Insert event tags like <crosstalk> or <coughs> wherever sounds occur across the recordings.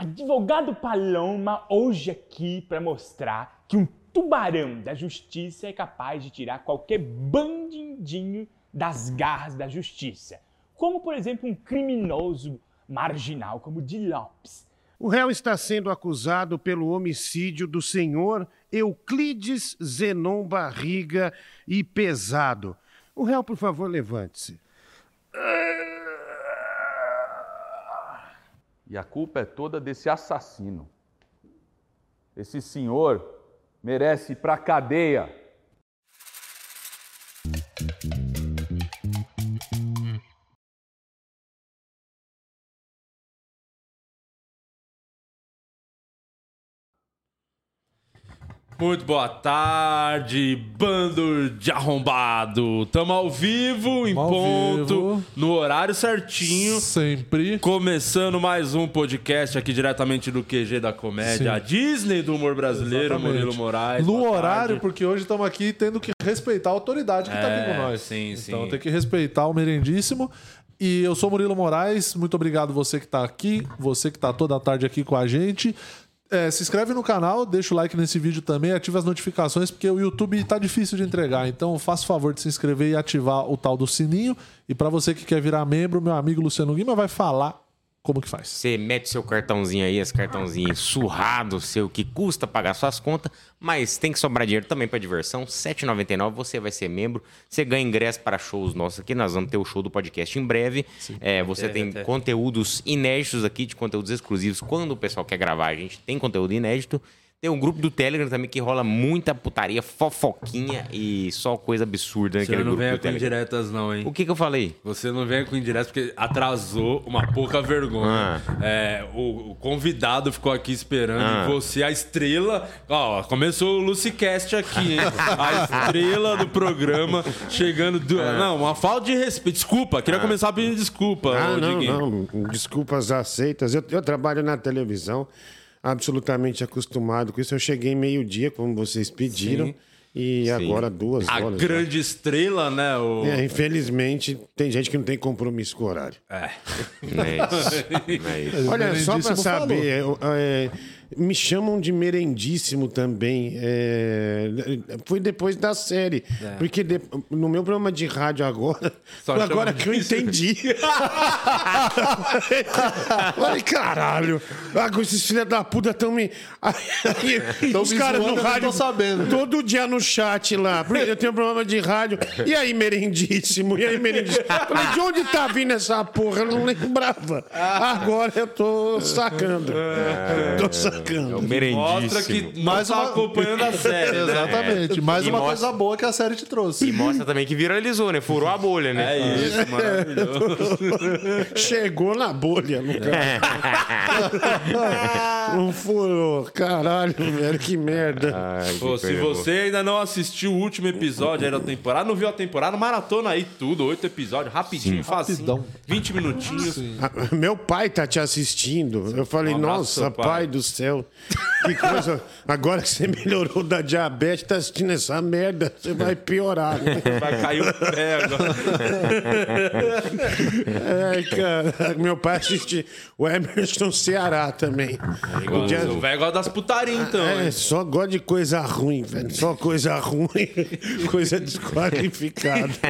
Advogado Paloma hoje aqui para mostrar que um tubarão da justiça é capaz de tirar qualquer bandidinho das garras da justiça. Como, por exemplo, um criminoso marginal como Di Lopes. O réu está sendo acusado pelo homicídio do senhor Euclides Zenon Barriga e Pesado. O réu, por favor, levante-se. E a culpa é toda desse assassino. Esse senhor merece ir pra cadeia. Muito boa tarde, bando de arrombado. Tamo ao vivo, em Ao ponto, vivo. no horário certinho. Sempre. Começando mais um podcast aqui diretamente do QG da Comédia, Sim. a Disney do humor brasileiro, Exatamente. Murilo Moraes. No horário, tarde. porque hoje estamos aqui tendo que respeitar a autoridade que está É, aqui com nós. sim, então sim. tem que respeitar o merendíssimo. E eu sou Murilo Moraes, muito obrigado você que está aqui, você que está toda a tarde aqui com a gente. É, se inscreve no canal, deixa o like nesse vídeo também, ativa as notificações, porque o YouTube tá difícil de entregar. Então faça o favor de se inscrever e ativar o tal do sininho. E para você que quer virar membro, meu amigo Luciano Guima vai falar como que faz. Você mete seu cartãozinho aí, esse cartãozinho surrado seu que custa pagar suas contas, mas tem que sobrar dinheiro também para diversão. R$ 7,99 você vai ser membro. Você ganha ingresso para shows nossos aqui. Nós vamos ter o show do podcast em breve. É, você ter, tem vai ter. conteúdos inéditos aqui, de conteúdos exclusivos. Quando o pessoal quer gravar, a gente tem conteúdo inédito. Tem um grupo do Telegram também que rola muita putaria, fofoquinha e só coisa absurda Você naquele não grupo venha do com Telegram. indiretas não, hein? O que que eu falei? Você não venha com indiretas porque atrasou uma pouca vergonha. Ah. É, o, o convidado ficou aqui esperando Ah. e você, a estrela. Ó, começou o Lucicast aqui, hein? A estrela do programa chegando. Do... É. Não, uma falta de respeito. Desculpa, queria começar pedindo desculpa. Ah, ô, não, Diguinho. não. Desculpas aceitas. Eu, eu trabalho na televisão, absolutamente acostumado com isso. Eu cheguei meio-dia, como vocês pediram, Sim. e agora duas A horas. grande estrela, né? O... É, infelizmente, tem gente que não tem compromisso com o horário. É. Não é isso. Não é isso. Olha, só para saber, eu, é, me chamam de merendíssimo também. é, foi depois da série. Porque de- no meu programa de rádio agora, Só foi agora que eu entendi. <laughs> Falei, caralho, agora esses filhos da puta estão me. Tão os caras no rádio. sabendo. Todo dia no chat lá. Eu tenho um programa de rádio. E aí, merendíssimo? E aí, merendíssimo? Falei, de onde tá vindo essa porra? Eu não lembrava. Agora eu tô sacando. Tô sacando. É o Mostra que Mais tá uma- acompanhando a <laughs> série, né? Exatamente. Mais E uma mostra- coisa boa que a série te trouxe. E mostra também que viralizou, né? Furou a bolha, né? É isso, maravilhoso. <laughs> Chegou na bolha, no <laughs> Não furou. Caralho, velho, que merda. Ai, que Pô, se boa. você ainda não assistiu o último episódio aí da temporada, não viu a temporada, maratona aí tudo, oito episódios, rapidinho, facinho, Rapidão. 20 minutinhos. Ah, Meu pai tá te assistindo. Eu falei, Um abraço, nossa, pai. pai. do céu. Que coisa. Agora que você melhorou da diabetes, tá assistindo essa merda, você vai piorar. Né? Vai cair o pé agora. Ai, cara. Meu pai assiste o Emerson Ceará também. O dia- O velho gosta das putarias, então. É, hein? só gosta de coisa ruim, velho. Só coisa ruim, <laughs> coisa desqualificada. <laughs>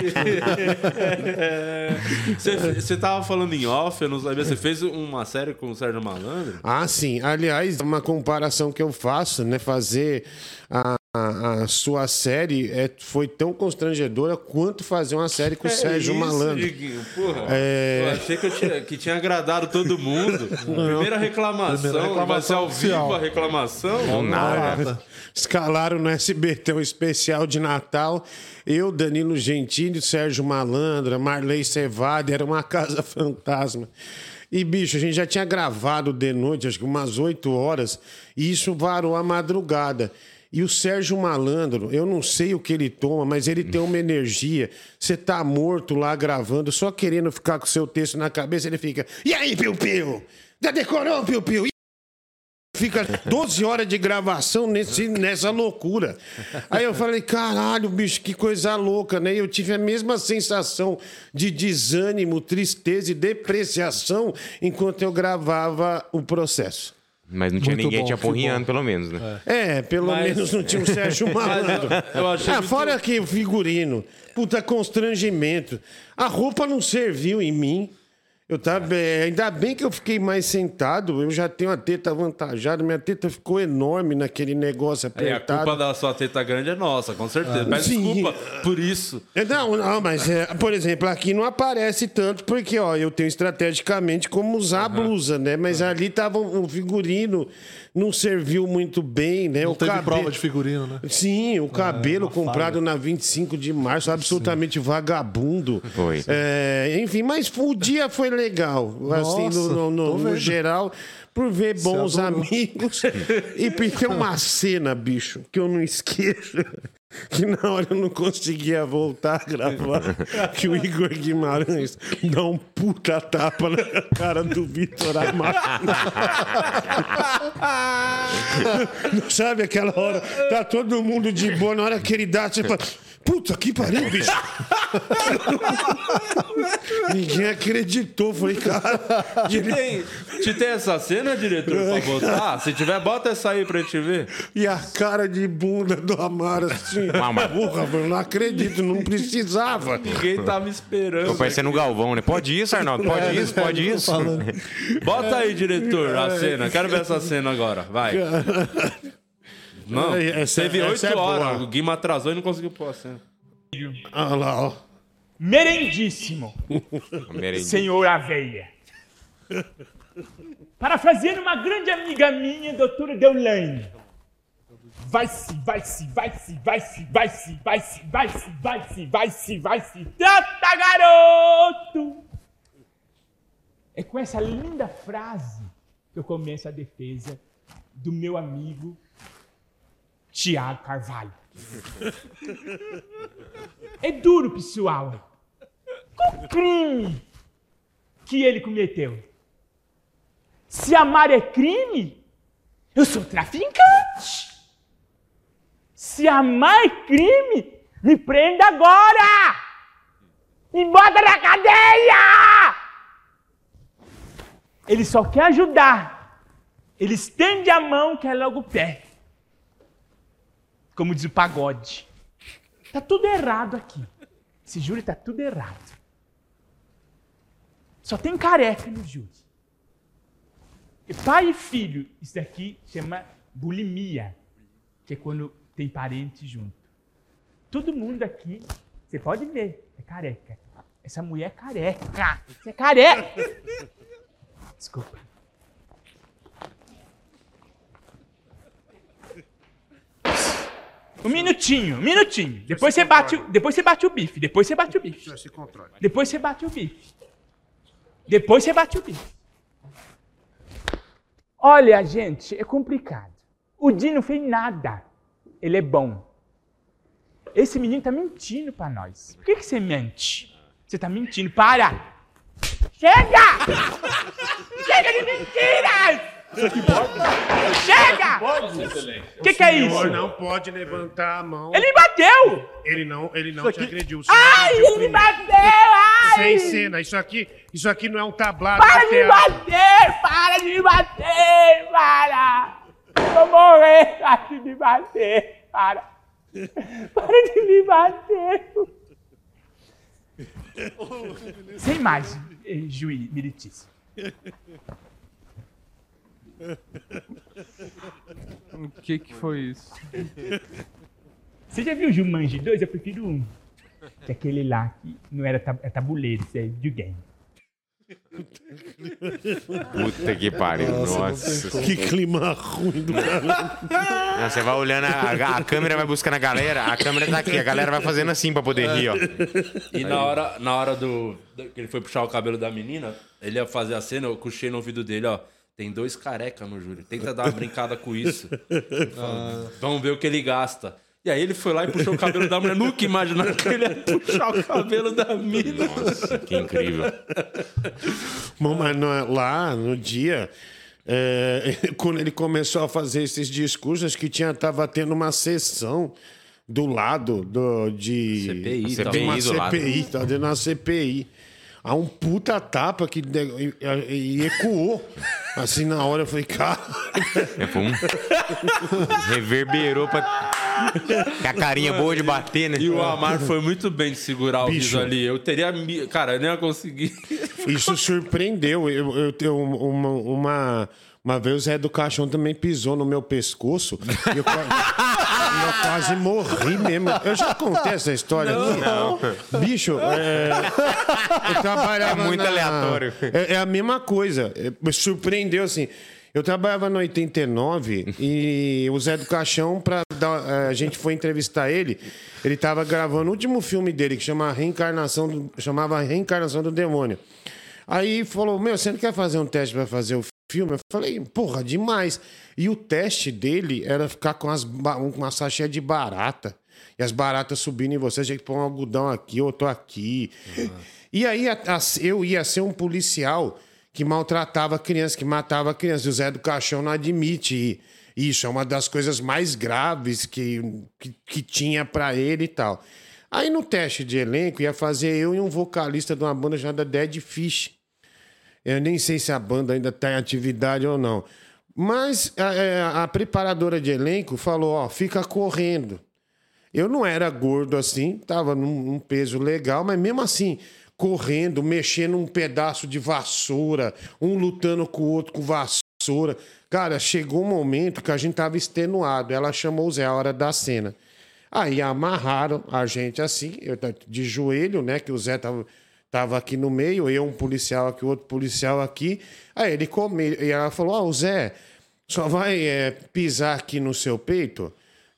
Você, você tava falando em off, eu não sabia. Você fez uma série com o Sérgio Malandro? Ah, sim. Aliás, uma comparação que eu faço, né? Fazer a, a- a sua série é, foi tão constrangedora quanto fazer uma série com o Sérgio É isso, Malandro. Diguinho, porra. É. Eu achei que, eu tinha, que tinha agradado todo mundo. Primeira reclamação. Primeira reclamação vai ser ao oficial. vivo a reclamação? Não, nada. Escalaram no SBT um especial de Natal. Eu, Danilo Gentili, Sérgio Malandra, Marley Cevada, era uma casa <laughs> fantasma. E, bicho, a gente já tinha gravado de noite, acho que umas 8 horas, e isso varou a madrugada. E o Sérgio Malandro, eu não sei o que ele toma, mas ele tem uma energia. Você tá morto lá gravando, só querendo ficar com o seu texto na cabeça, ele fica. E aí, Piu Piu? Já decorou, Piu Piu? Fica 12 horas de gravação nesse, nessa loucura. Aí eu falei, caralho, bicho, que coisa louca, né? E eu tive a mesma sensação de desânimo, tristeza e depreciação enquanto eu gravava o processo. Mas não tinha Muito ninguém bom, te que apurrinhando, pelo menos, né? É, pelo Mas- menos não tinha o Sérgio <laughs> Malandro. eu achei Ah, muito- fora que o figurino. Puta constrangimento. A roupa não serviu em mim. Eu tava, é, ainda bem que eu fiquei mais sentado. Eu já tenho a teta avantajada. Minha teta ficou enorme naquele negócio E a apertado. culpa da sua teta grande é nossa, com certeza. Peço Sim. desculpa por isso. É, Não, não, mas, é, por exemplo, aqui não aparece tanto, porque ó, eu tenho estrategicamente como usar a blusa, né? Mas ali tava o figurino, não serviu muito bem, né? Não o teve cabe- prova de figurino, né? Sim, o cabelo uma comprado na 25 de março, absolutamente vagabundo. Foi. É, enfim, mas o dia foi legal, assim, Nossa, no, no- no- no geral, por ver bons amigos. e <laughs> ter uma cena, bicho, que eu não esqueço. Que na hora eu não conseguia voltar a gravar, que o Igor Guimarães dá um puta tapa na cara do Vitor Amado. Não <laughs> sabe aquela hora? Tá todo mundo de boa, na hora que ele dá, você fala. Puta que pariu, bicho! Ninguém acreditou. Falei, cara. Te tem, te tem essa cena, diretor, pra botar? Se tiver, bota essa aí pra gente ver. E a cara de bunda do Amaro assim. Mama. Porra, eu não acredito, não precisava. Ninguém tava esperando. Tô parecendo o Galvão, né? Pode isso, Arnaldo? Pode isso, pode isso. Bota aí, diretor, a cena. Quero ver essa cena agora. Vai. Não, Essa- teve essa oito é boa. horas. O Guima atrasou e não conseguiu pôr a cena. Olha lá, ó. Merendíssimo, <laughs> senhor Aveia. Parafraseando uma grande amiga minha, doutora Deulaine. Vai-se, vai-se, vai-se, vai-se, vai-se, vai-se, vai-se, vai-se, vai-se, vai-se. Trata, garoto! É com essa linda frase que eu começo a defesa do meu amigo Tiago Carvalho. É duro, pessoal. Qual crime que ele cometeu? Se amar é crime, eu sou traficante. Se amar é crime, me prenda agora! Me bota na cadeia! Ele só quer ajudar. Ele estende a mão, quer logo o pé. Como diz o pagode. Tá tudo errado aqui. Esse júri tá tudo errado. Só tem careca no júri. E pai e filho, isso daqui chama bulimia, que é quando tem parente junto. Todo mundo aqui, você pode ver, é careca. Essa mulher é careca. Você é careca. Desculpa. Um minutinho, um minutinho. Depois você bate, o- depois você bate o bife. Depois você bate o bife. Se controle. Depois você bate o bife. Depois você bate o bife. Olha, gente, é complicado. O Di não fez nada. Ele é bom. Esse menino tá mentindo pra nós. Por que, que você mente? Você tá mentindo. Para! Chega! <laughs> Chega de mentiras! Chega! O que, que é isso? senhor não pode levantar a mão. Ele me bateu! Ele não, ele não te agrediu. Ai, agrediu ele me primeiro. bateu! Ai! Sem cena. Isso aqui, isso aqui não é um tablado Para de bater! Para de me bater! Para! Vou morrer! Para de me bater! Para! Para de me bater! <laughs> Sem mais, eh, juiz, militício. O que que foi isso? Você já viu o Jumanji 2? Eu prefiro um. Que é aquele lá que não era tab é tabuleiro, isso é videogame. Puta que pariu, nossa. Que clima ruim do cara. Você vai olhando, a, a câmera vai buscando a galera, a câmera tá aqui, a galera vai fazendo assim pra poder rir, ó. E na hora, na hora do, do- que ele foi puxar o cabelo da menina, ele ia fazer a cena, eu cochei no ouvido dele, ó. Tem dois careca no júri. Tenta dar uma brincada com isso. <laughs> Fala, Vamos ver o que ele gasta. E aí ele foi lá e puxou o cabelo da mulher. Nunca imaginar que ele ia puxar o cabelo da mina. Nossa, que incrível. Bom, mas no- lá no dia, é, quando ele começou a fazer esses discursos, que tinha, tava tendo uma sessão do lado do, de. CPI, de CPI uma do lado. CPI, tá dentro uma CPI. Há um puta tapa que de- e, e ecoou. Assim, na hora eu falei, cara. É, foi um... Reverberou pra. Com a carinha boa de bater, né? E o Amar foi muito bem de segurar o Bicho. riso ali. Eu teria. Cara, eu nem ia conseguir. Isso surpreendeu. Eu, eu tenho uma, uma, uma vez o Zé do Caixão também pisou no meu pescoço. E eu, eu quase morri mesmo. Eu já contei essa história aqui. Não. Bicho, é, eu trabalhava. É muito na- aleatório. É, é a mesma coisa. É, Me surpreendeu assim. Eu trabalhava no 89 e o Zé do Caixão, pra dar, eh, a gente foi entrevistar ele. Ele estava gravando o último filme dele, que chama Reencarnação do, chamava Reencarnação do Demônio. Aí falou: Meu, você não quer fazer um teste para fazer o filme? Eu falei: Porra, demais. E o teste dele era ficar com as, uma sachê de barata. E as baratas subindo em você, tinha que pôr um algodão aqui, outro aqui. E aí a- a- eu ia ser um policial que maltratava crianças, que matava crianças. E o Zé do Caixão não admite isso. É uma das coisas mais graves que, que, que tinha pra ele e tal. Aí no teste de elenco ia fazer eu e um vocalista de uma banda chamada Dead Fish. Eu nem sei se a banda ainda está em atividade ou não. Mas a, é, a preparadora de elenco falou: ó, fica correndo. Eu não era gordo assim, tava num, num peso legal, mas mesmo assim, correndo, mexendo um pedaço de vassoura, um lutando com o outro com vassoura. Cara, chegou um momento que a gente tava extenuado. Ela chamou o Zé a hora da cena. Aí amarraram a gente assim, eu t- de joelho, né? Que o Zé tava, tava aqui no meio, eu um policial aqui, outro policial aqui. Aí ele come, e ela falou: Ó, o Zé, só vai é, pisar aqui no seu peito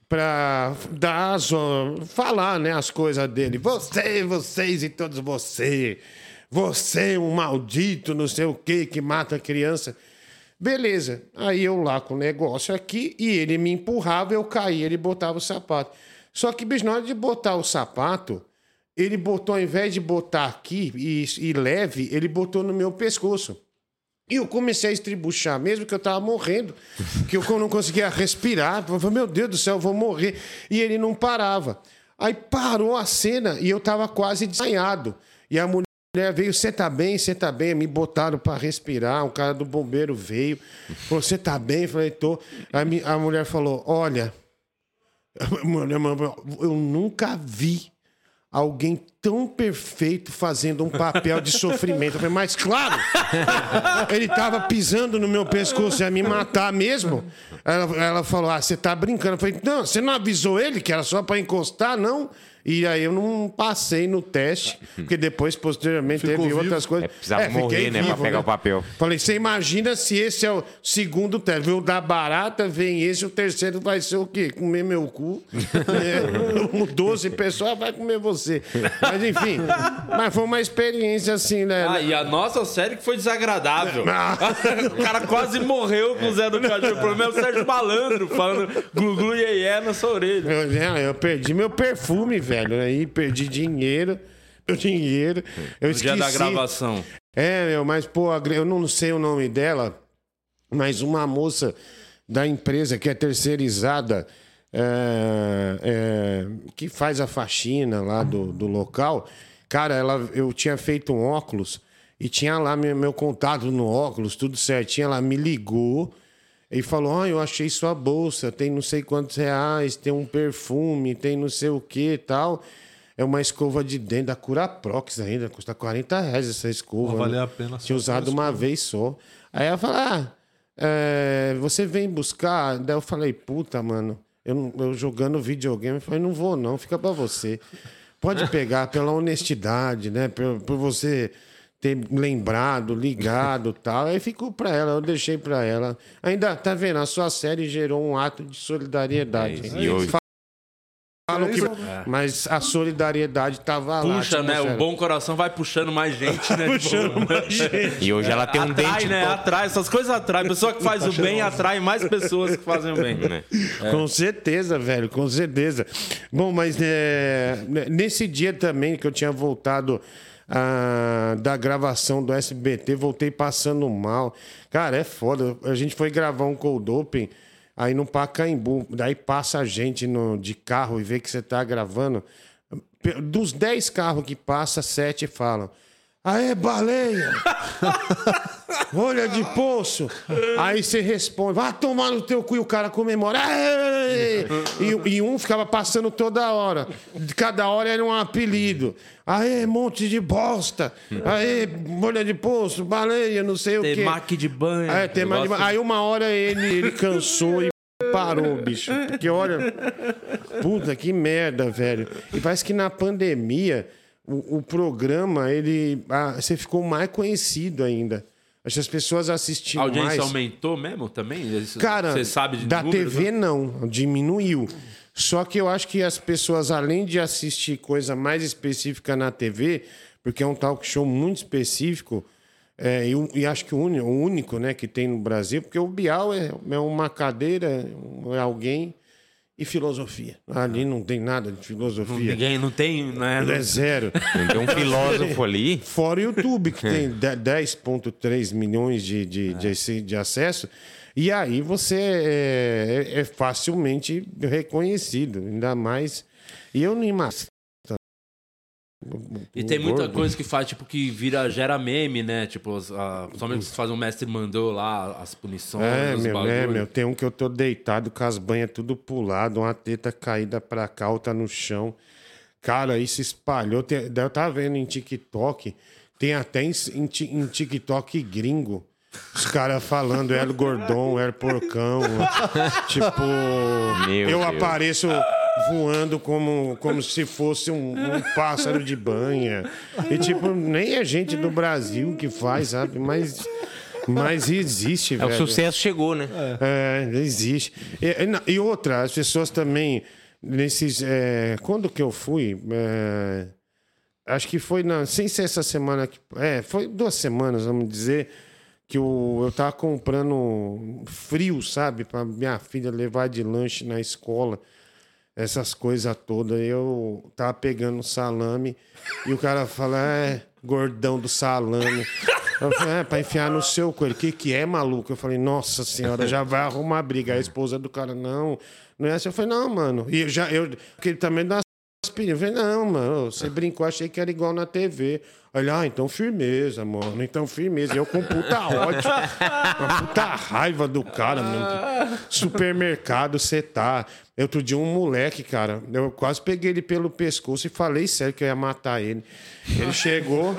pra dar falar, né, as coisas dele. Você, vocês e todos você. Você, um maldito, não sei o quê, que mata criança. Beleza. Aí eu lá com o negócio aqui e ele me empurrava, eu caía, ele botava o sapato. Só que, bicho, na hora de botar o sapato, ele botou, ao invés de botar aqui e, e leve, ele botou no meu pescoço. E eu comecei a estribuchar mesmo, que eu tava morrendo, <laughs> que eu não conseguia respirar. Eu falei, meu Deus do céu, eu vou morrer. E ele não parava. Aí parou a cena e eu tava quase desmaiado. E a mulher veio, você tá bem, você tá bem. Me botaram para respirar, o cara do bombeiro veio. Falou, você tá bem? Eu falei, tô. Aí a mulher falou, olha, <laughs> eu nunca vi alguém tão perfeito fazendo um papel de sofrimento. Eu falei, mas claro, ele tava pisando no meu pescoço ia me matar mesmo. Ela, ela falou, ah, você tá brincando. Eu falei, não, você não avisou ele que era só para encostar, não? E aí eu não passei no teste, porque depois, posteriormente, Ficou teve vivo? outras coisas. É, precisava fiquei morrer, né, pra pegar o papel. Falei, você imagina se esse é o segundo teste. O da barata, vem esse, o terceiro vai ser o quê? Comer meu cu. É, <laughs> 12 pessoas vai comer você. Mas enfim, mas foi uma experiência assim, né? Ah, e a nossa série que foi desagradável. <laughs> O cara quase morreu com o Zé do Cachorro. O problema é o Sérgio Malandro falando glu-glu e iê na sua orelha. Eu, né, eu perdi meu perfume, velho. Aí perdi dinheiro. Meu dinheiro. Eu No dia da esqueci. gravação. É, meu, mas, pô, eu não sei o nome dela, mas uma moça da empresa que é terceirizada, é, é, que faz a faxina lá do, do local, cara, ela, eu tinha feito um óculos e tinha lá meu, meu contato no óculos, tudo certinho. Ela me ligou e falou: Ah, eu achei sua bolsa, tem não sei quantos reais, tem um perfume, tem não sei o que e tal. É uma escova de dente da Curaprox ainda, custa 40 reais essa escova. Vai valer né? a pena Tinha usado uma vez só. Aí ela falou: Ah, é, você vem buscar? Daí eu falei: Puta, mano, eu, não- eu jogando videogame. Eu falei: Não vou, não, fica pra você. Pode <laughs> pegar pela honestidade, né? Por, por você ter lembrado, ligado e <laughs> tal. Aí ficou pra ela, eu deixei pra ela. Ainda, tá vendo? A sua série gerou um ato de solidariedade. É E hoje, Falam que, mas a solidariedade tava lá. Puxa, te né? O bom coração vai puxando mais gente, né? <laughs> Puxando mais <laughs> gente. e hoje ela tem um atrai, dente. né? Atrai, essas coisas atraem. Pessoa que faz o bem atrai mais pessoas que fazem o bem. Né? Com certeza, velho, com certeza. Bom, mas é, nesse dia também que eu tinha voltado ah, da gravação do SBT, voltei passando mal. Cara, é foda. A gente foi gravar um cold open aí no Pacaembu. Daí passa a gente no, de carro e vê que você tá gravando. Dos 10 carros que passa, 7 falam. Aê, baleia! <laughs> Olha de poço! Aí você responde, vai tomar no teu cu e o cara comemora. Aê! E, e um ficava passando toda hora. Cada hora era um apelido. Aê, monte de bosta! Aê, olha de poço, baleia, não sei o quê. De banho. É, tem mais de- Negócio- Aí uma hora ele, ele cansou e parou, bicho. Porque olha. Puta, que merda, velho. E parece que na pandemia, o, o programa, ele. ah, você ficou mais conhecido ainda. Acho que as pessoas A assistiam audiência mais. aumentou mesmo também? Isso- Cara, Você sabe de da números, TV né? não, diminuiu. Só que eu acho que as pessoas, além de assistir coisa mais específica na TV, porque é um talk show muito específico, é, e, e acho que o único, o único né, que tem no Brasil, porque o Bial é, é uma cadeira, é alguém e filosofia. Ali não tem nada de filosofia. Ninguém não tem, né? É zero. Tem um <laughs> filósofo ali. Fora o YouTube, que tem <laughs> de- 10,3 milhões de, de, de, ace- de acesso. E aí você é, é- é facilmente reconhecido, ainda mais. E eu não imagino. E tem muita coisa que faz, tipo, que vira, gera meme, né? Tipo, a, principalmente se faz um mestre mandou lá, as punições, É, os meu, bagulho. é, meu. Tem um que eu tô deitado com as banhas tudo pulado, uma teta caída pra cá, outra no chão. Cara, isso espalhou. Tem- eu tava vendo em TikTok, tem até em, em em TikTok gringo. Os caras falando, El Gordon, El Porcão. <laughs> tipo, Meu eu Deus. apareço voando como, como se fosse um, um pássaro de banha. E, tipo, nem é gente do Brasil que faz, sabe? Mas, mas existe, É, velho. o sucesso chegou, né? É, existe. E, e e outra, as pessoas também, nesses. é, quando que eu fui? É, acho que foi na. Sem ser essa semana. que- É, foi duas semanas, vamos dizer. Que eu, eu tava comprando frio, sabe? Pra minha filha levar de lanche na escola. Essas coisas todas. Eu tava pegando salame e o cara fala, é, gordão do salame. Eu falei, é, pra enfiar no seu coelho. O que, que é, maluco? Eu falei, nossa senhora, já vai arrumar briga. A esposa do cara, não, não é assim. Eu falei, não, mano. E eu já, eu, porque também dá aspirinha. Eu falei, não, mano, você brincou, achei que era igual na TV. Olha, ah, então firmeza, mano. Então firmeza. Eu com puta ódio. Uma puta raiva do cara, mano. Supermercado, você tá. Outro dia, um moleque, cara, eu quase peguei ele pelo pescoço e falei sério que eu ia matar ele. Ele chegou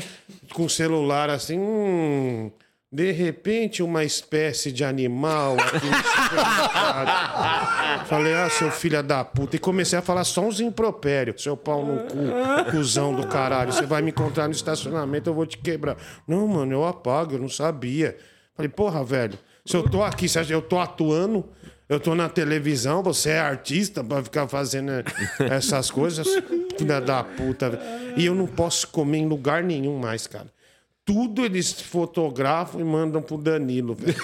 com o celular assim, hum, de repente, uma espécie de animal aqui. Falei, ah, seu filho da puta. E comecei a falar só uns impropérios. Seu pau no cu, cuzão do caralho. Você vai me encontrar no estacionamento, eu vou te quebrar. Não, mano, eu apago, eu não sabia. Falei, porra, velho, se eu tô aqui, que eu tô atuando, eu tô na televisão, você é artista pra ficar fazendo essas coisas, filha da puta. E eu não posso comer em lugar nenhum mais, cara. Tudo eles fotografam e mandam pro Danilo, velho.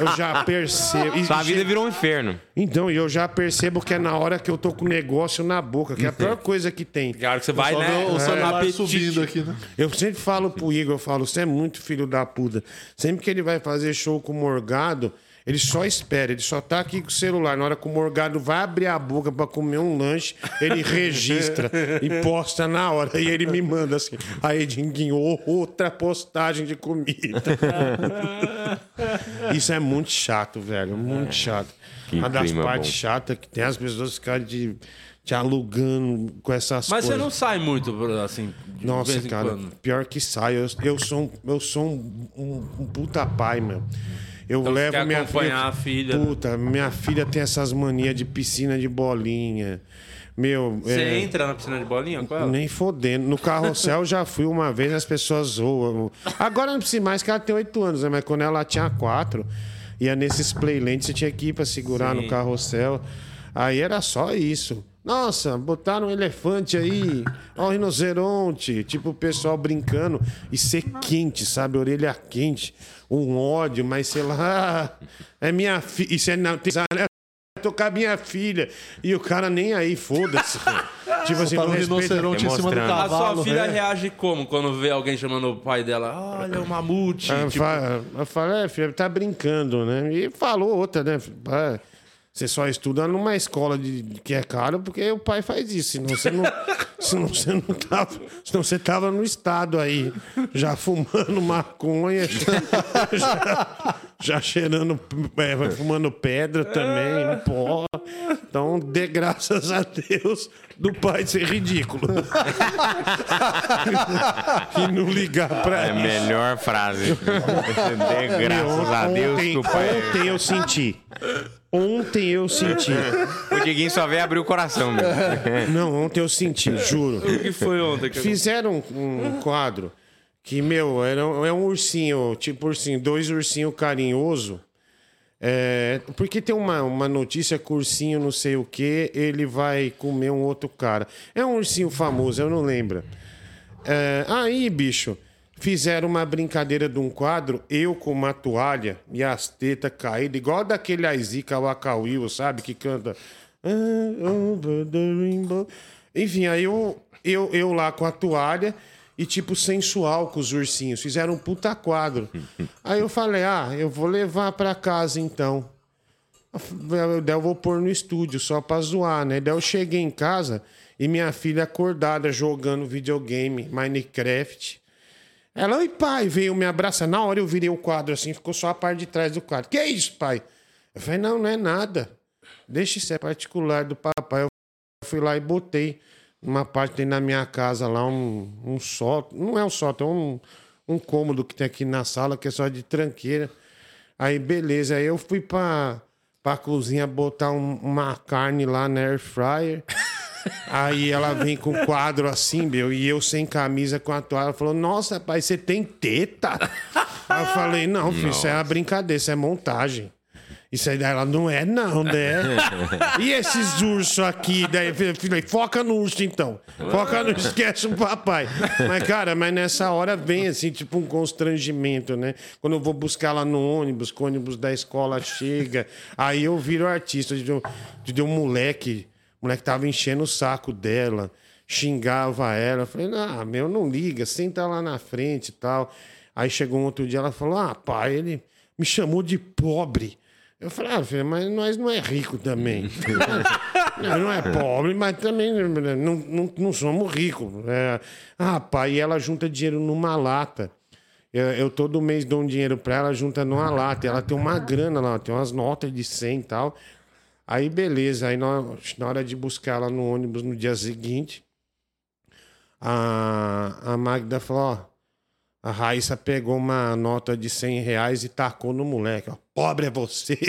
Eu já percebo. E- Sua vida virou um inferno. Então, e eu já percebo que é na hora que eu tô com o negócio na boca, que é a pior coisa que tem. Hora que você vai, né? o celular apetite. subindo aqui, né? Eu sempre falo pro Igor, eu falo, você é muito filho da puta. Sempre que ele vai fazer show com o Morgado, ele só espera, ele só tá aqui com o celular. Na hora que o Morgado vai abrir a boca pra comer um lanche, ele registra e posta na hora. E ele me manda assim, aí, Dinguinho, outra postagem de comida. <laughs> Isso é muito chato, velho, muito chato. Que Uma das partes chatas que tem as pessoas ficarem de, te alugando com essas Mas coisas. você não sai muito, assim, de Nossa, vez em cara, quando. pior que sai. Eu, eu sou, um, eu sou um, um- um puta pai, meu. Eu Então levo minha acompanhar a filha. né? Puta, minha filha tem essas manias de piscina de bolinha. Meu, Você é, entra na piscina de bolinha com ela? nem fodendo. No carrossel já fui uma vez, as pessoas zoam. Agora não precisa mais, que ela tem oito anos, né? Mas quando ela tinha quatro, ia nesses playlands, você tinha que ir pra segurar Sim. no carrossel. Aí era só isso. Nossa, botaram um elefante aí, ó, um rinoceronte. Tipo, o pessoal brincando e ser quente, sabe? Orelha quente, um ódio, mas sei lá. <laughs> É minha filha. Isso é não, tem, tocar minha filha. E o cara nem aí, foda-se. <laughs> tipo assim, um respeita. rinoceronte em cima do Demonstrando. A cavalo. sua filha é. reage como quando vê alguém chamando o pai dela? Olha, o mamute. Eu tipo, fa- eu falei, é, filha, tá brincando, né? E falou outra, né? Ah, Você só estuda numa escola de, que é caro porque o pai faz isso. Senão você não, <laughs> senão você não tava. Senão você tava no estado aí, já fumando <laughs> maconha, já, já cheirando, é, fumando pedra também, no pó. Então, dê graças a Deus do pai ser ridículo. <laughs> e não ligar pra É a isso. melhor frase. Dê graças a Deus ontem, que o pai. ontem eu senti. Ontem eu senti. O Diguinho só veio abrir o coração mesmo. Não, ontem eu senti, juro. O que foi ontem? Que... Fizeram um, um quadro que, meu, era é um ursinho, tipo ursinho, dois ursinhos carinhoso. É, porque tem uma, uma notícia que ursinho não sei o que, ele vai comer um outro cara. É um ursinho famoso, eu não lembro. É, aí, bicho, fizeram uma brincadeira de um quadro, eu com uma toalha e as tetas caídas, igual daquele Aizika Wakawil, sabe? Que canta. "Ah, over the rainbow." Enfim, aí eu, eu, eu lá com a toalha e tipo sensual com os ursinhos. Fizeram um puta quadro. Aí eu falei, ah, eu vou levar pra casa então. Daí eu vou pôr no estúdio só pra zoar, né? Daí eu cheguei em casa e minha filha acordada jogando videogame, Minecraft. Ela, oi pai, veio me abraçar. Na hora eu virei o quadro assim, ficou só a parte de trás do quadro. Que é isso, pai? Eu falei, não, não é nada. Deixa isso, é particular do papai. Eu fui lá e botei numa parte tem na minha casa lá um, um sótão. Não é um sótão, é um, um cômodo que tem aqui na sala, que é só de tranqueira. Aí, beleza. Aí eu fui pra, pra cozinha botar um- uma carne lá na air fryer. <laughs> Aí ela vem com um quadro assim, meu, e eu sem camisa com a toalha. Ela falou: Nossa, pai, você tem teta? Aí eu falei: Não, filho, isso é uma brincadeira, isso é montagem. Isso aí ela não é, não, né? <laughs> E esses ursos aqui? Daí eu falei, foca no urso então. Foca no esquece o papai. Mas, cara, mas nessa hora vem assim, tipo um constrangimento, né? Quando eu vou buscar ela no ônibus, que o ônibus da escola chega, aí eu viro artista de um, de um moleque. O moleque tava enchendo o saco dela, xingava ela. Eu falei, ah, meu, não liga, senta lá na frente e tal. Aí chegou um outro dia, ela falou, ah, pai, ele me chamou de pobre. Eu falei, ah, filha, mas nós não é rico também. <laughs> não, não é pobre, mas também não, não, não somos ricos. É, ah, pai, e ela junta dinheiro numa lata. Eu, eu todo mês dou um dinheiro pra ela, junta numa lata. Ela tem uma grana lá, tem umas notas de 100 e tal. Aí, beleza. Aí, na, na hora de buscar ela no ônibus no dia seguinte, a, a Magda falou: ó, a Raíssa pegou uma nota de 100 reais e tacou no moleque. Ó, Pobre é você. <laughs>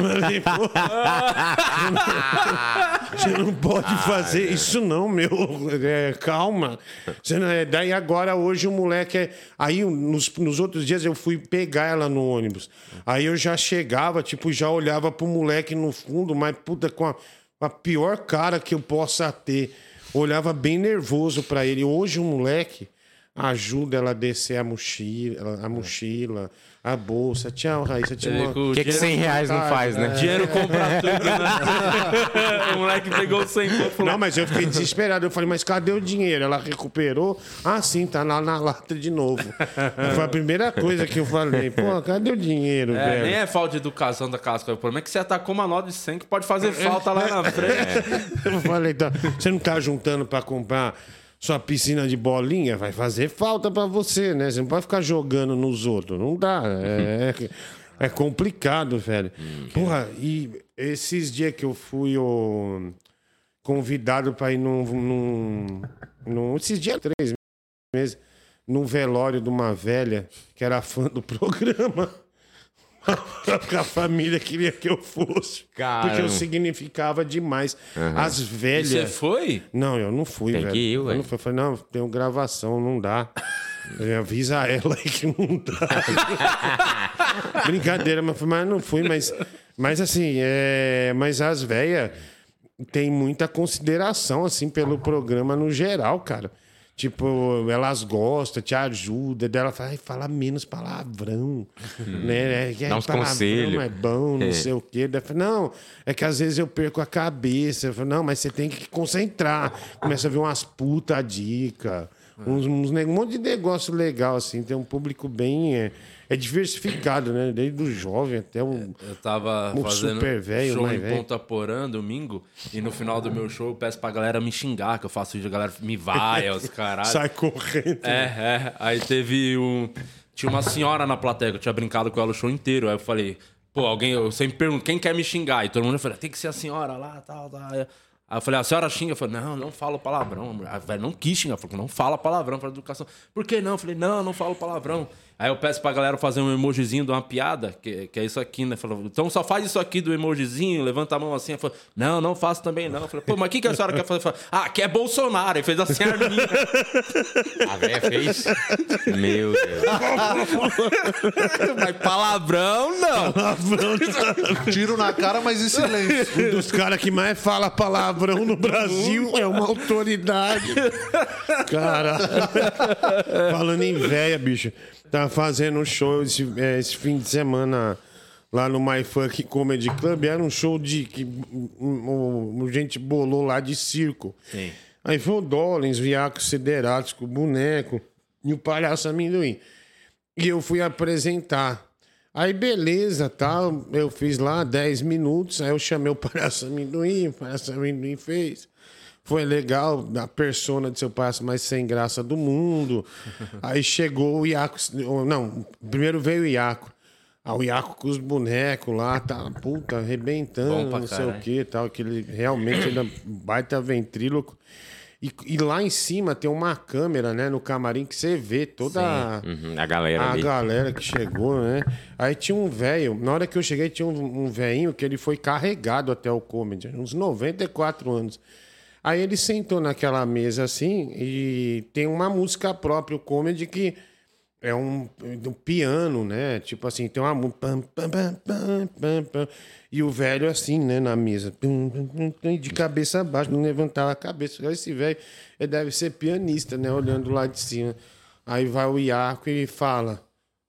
Falei, "Pô, Você não pode fazer isso, não, meu. É, calma. Você não é- Daí agora, hoje, o moleque é. Aí, nos, nos outros dias, eu fui pegar ela no ônibus. Aí eu já chegava, tipo, já olhava pro moleque no fundo, mas puta, com a, com a pior cara que eu possa ter. Olhava bem nervoso pra ele. Hoje, o moleque ajuda ela a descer a mochila, a mochila, a bolsa. Tchau, Raíssa. Te É, mando. com O que, que 100 reais não faz, né? Dinheiro compra tudo, né? <laughs> o moleque pegou o 100 pontos e falou, Não, mas eu fiquei desesperado. Eu falei, mas cadê o dinheiro? Ela recuperou. Ah, sim, tá lá na lata de novo. Foi a primeira coisa que eu falei. Pô, cadê o dinheiro, É, velho? nem é falta de educação da casca. O problema é que você atacou uma nota de 100 que pode fazer falta lá na frente. <laughs> Eu falei, tá, você não tá juntando pra comprar sua piscina de bolinha? Vai fazer falta pra você, né? Você não pode ficar jogando nos outros. Não dá. É, é <laughs> complicado, velho. Porra, e esses dias que eu fui ô, convidado pra ir num, num, num. Esses dias, três meses, num velório de uma velha que era fã do <laughs> programa. A família queria que eu fosse. Porque eu significava demais. As velhas. Você foi? Não, eu não fui, Tem velho. eu não fui. Eu falei, não, tenho gravação, não dá. <laughs> Eu avisa ela aí que não dá. <laughs> Brincadeira, mas, mas não fui, mas, mas assim, é, mas as velhas têm muita consideração, assim, pelo programa no geral, cara. Tipo, elas gostam, te ajudam, dela fala, "Ai, fala menos palavrão, né? É, Dá uns conselhos. É bom, não É. sei o quê. Falei, não, é que às vezes eu perco a cabeça. Falei, não, mas você tem que concentrar. Começa a ver umas puta dica, Uns, uns ne- um monte de negócio legal, assim. Tem um público bem. É, é diversificado, né? Desde o jovem até o. Eu tava Um fazendo super show em. Ponta Porã domingo e no final do meu show eu peço pra galera me xingar, que eu faço isso, a galera me vai, <laughs> os caralho. Sai correndo. É, é. Aí teve um. Tinha uma senhora na plateia que eu tinha brincado com ela o show inteiro. Aí eu falei, pô, alguém, eu sempre pergunto, quem quer me xingar? E todo mundo falou, tem que ser a senhora lá, tal, tal. Aí eu falei, a senhora xinga? Eu falei, não, não falo palavrão. A velha não quis xingar, falou, não fala palavrão para educação. Por que não? Eu falei, não, não falo palavrão. Aí eu peço pra galera fazer um emojizinho de uma piada, que, que é isso aqui, né? Falou, então só faz isso aqui do emojizinho, levanta a mão assim. Eu falei, não, não faço também não. Eu falei, pô, mas o que, que a senhora quer fazer? Falei, ah, que é Bolsonaro. Aí fez assim a arminha. <laughs> A velha fez. Meu Deus. <laughs> mas palavrão, não. <laughs> Tiro na cara, mas em silêncio. Um dos caras que mais fala palavrão no Brasil é uma autoridade. Cara, falando em véia, bicho, tá fazendo um show esse, é, esse fim de semana lá no My Funk Comedy Club. Era um show de que um, um- gente bolou lá de circo. Sim. Aí foi o Dollins, Viaco Sideratos com o boneco e o palhaço amendoim. E eu fui apresentar. Aí, beleza, tal. Eu fiz lá 10 minutos. Aí eu chamei o palhaço amendoim, o palhaço amendoim fez. Foi legal, a persona de seu palhaço mais sem graça do mundo. <laughs> Aí chegou o Iaco. Não, primeiro veio o Iaco. Aí o Iaco com os bonecos lá, tá, puta, arrebentando, não sei o que tal. Que ele realmente ele é baita ventríloco. E, e lá em cima tem uma câmera, né, no camarim que você vê toda a- Uhum, a galera a ali. galera que chegou, né? Aí tinha um velho, na hora que eu cheguei, tinha um, um velhinho que ele foi carregado até o comedy, uns 94 anos. Aí ele sentou naquela mesa assim e tem uma música própria, o comedy, que é um, um piano, né? Tipo assim, tem uma música. E o velho assim, né, na mesa. De cabeça abaixo, não levantava a cabeça. Esse velho ele deve ser pianista, né? Olhando lá de cima. Aí vai o Iaco e fala: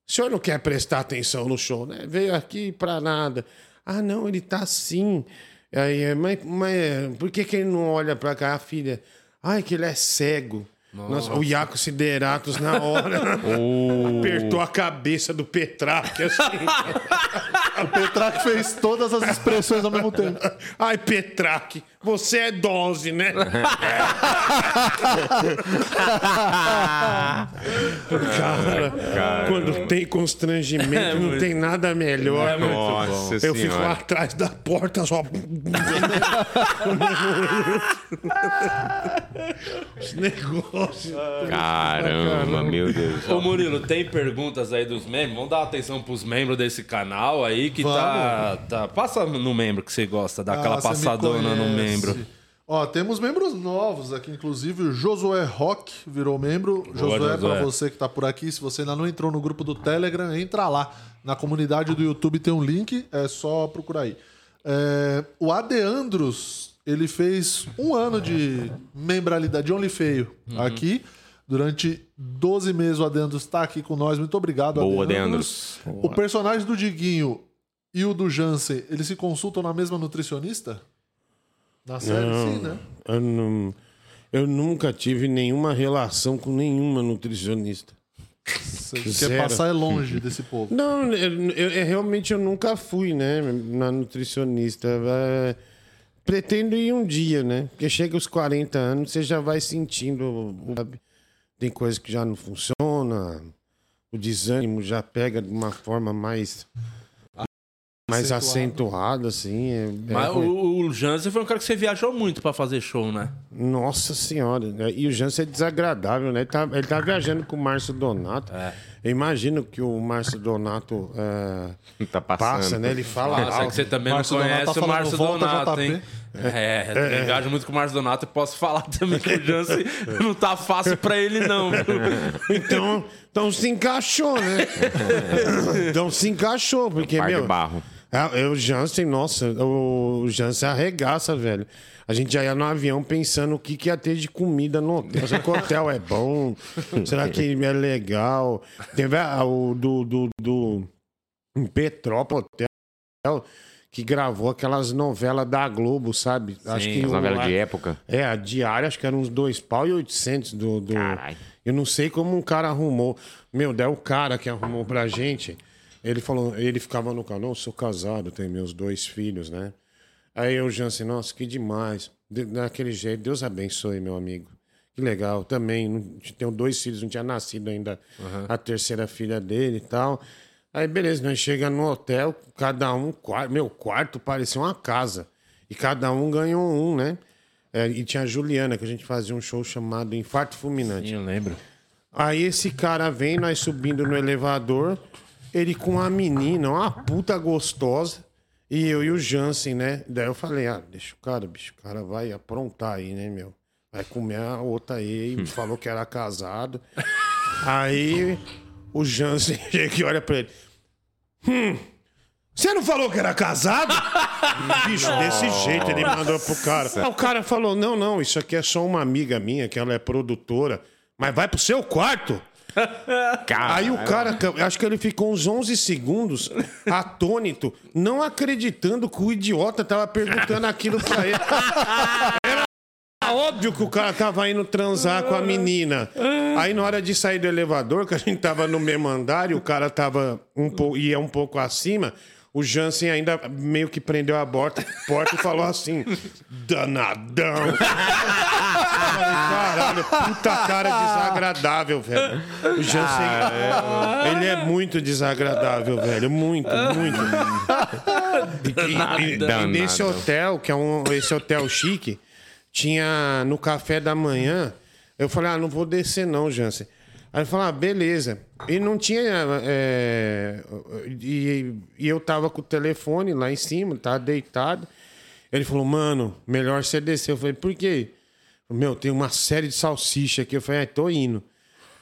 O senhor não quer prestar atenção no show, né? Veio aqui pra nada. Ah, não, ele tá assim. Aí, mas, mas por que, que ele não olha pra cá, filha? Ai, que ele é cego. Nossa, o Iaco Sideratos na hora <laughs> <laughs> apertou a cabeça do Petrarca assim. <laughs> O Petrac fez todas as expressões ao mesmo tempo. Ai, Petraque, você é dose, né? <laughs> Cara, quando tem constrangimento, não tem nada melhor. Nossa Eu fico lá atrás da porta só. <laughs> Os negócios. Caramba, meu Deus. Ô Murilo, tem perguntas aí dos membros? Vamos dar atenção pros membros desse canal aí que tá, tá. Passa no membro que você gosta, dá aquela Ah, me passadona no conhece. Membro. Ó, temos membros novos aqui, inclusive o Josué Rock virou membro. Josué, Josué. pra você que tá por aqui, se você ainda não entrou no grupo do Telegram, entra lá. Na comunidade do YouTube tem um link, é só procurar aí. É, o Adeandros, ele fez um ano de membralidade de Only Feio Uhum. aqui. Durante 12 meses o Adeandros tá aqui com nós. Muito obrigado, Boa, Adeandros. O personagem do Diguinho e o do Jansen, eles se consultam na mesma nutricionista? Na série, sim, né? Eu, não- eu nunca tive nenhuma relação com nenhuma nutricionista. Você quer passar é longe desse povo. Não, eu, eu- eu- realmente eu nunca fui, né, na nutricionista. É, pretendo ir um dia, né? Porque chega os 40 anos, você já vai sentindo. sabe? Tem coisa que já não funciona, o desânimo já pega de uma forma mais. Mais acentuada, assim. é- é Mas ruim. o, o Jansen foi um cara que você viajou muito pra fazer show, né? Nossa senhora. né? E o Jansen é desagradável, né? Ele tá, ele tá viajando com o Márcio Donato. Eu imagino que o Márcio Donato é, Tá passando. passa, né? Ele fala Nossa, é que você também Márcio não Donato conhece tá o Márcio "Volta, Donato, JP". hein? <laughs> É, eu viajo muito com o Márcio Donato e posso falar <laughs> também que o Jansen <laughs> não tá fácil pra ele, não. Então, então se encaixou, né? então se encaixou, porque, de meu. barro. Ah, eu, o Jansen, nossa, o Jansen arregaça, velho. A gente já ia no avião pensando o que, que ia ter de comida no hotel. Será que o hotel é bom? Será que é legal? Teve a- o do, do, do Petrópolis Hotel, que gravou aquelas novelas da Globo, sabe? acho que as novelas de época. É, a diária acho que era uns dois pau e oitocentos do... do... Caralho. Eu não sei como um cara arrumou. Meu, daí o cara que arrumou pra gente, ele falou, ele ficava no canal, sou casado, tenho meus dois filhos, né? Aí eu, Jansen, nossa, que demais. De- daquele jeito, Deus abençoe, meu amigo. Que legal. Também, tenho dois filhos, não tinha nascido ainda a terceira filha dele e tal. Aí, beleza, nós chega no hotel, cada um, meu quarto parecia uma casa. E cada um ganhou um, né? É, e tinha a Juliana, que a gente fazia um show chamado Infarto Fulminante. Sim, eu lembro. Aí esse cara vem, nós subindo no elevador, ele com uma menina, uma puta gostosa, e eu e o Jansen, né? Daí eu falei, ah, deixa o cara, bicho, o cara vai aprontar aí, né, meu? Vai comer a outra aí, e falou que era casado. Aí o Jansen <laughs> chega e olha pra ele. Hum, você não falou que era casado? <laughs> Bicho, desse jeito ele mandou pro cara. Aí o cara falou: não, não, isso aqui é só uma amiga minha, que ela é produtora. Mas vai pro seu quarto. Aí o cara, acho que ele ficou uns 11 segundos atônito, não acreditando que o idiota tava perguntando aquilo pra ele. Era óbvio que o cara tava indo transar com a menina. Aí na hora de sair do elevador, que a gente tava no mesmo andar e o cara tava um pouco, ia um pouco acima, o Jansen ainda meio que prendeu a porta, porta e falou assim: danadão. Caralho, puta cara desagradável, velho. O Jansen, ele é muito desagradável, velho. Muito, muito. E, e- e nesse hotel, que é um, esse hotel chique, tinha no café da manhã. Eu falei, ah, não vou descer não, Jansen. Aí ele falou, ah, beleza. E não tinha. é, e, e eu tava com o telefone lá em cima, tava deitado. Ele falou, mano, melhor você descer. Eu falei, por quê? Meu, tem uma série de salsicha aqui. Eu falei, ah, tô indo.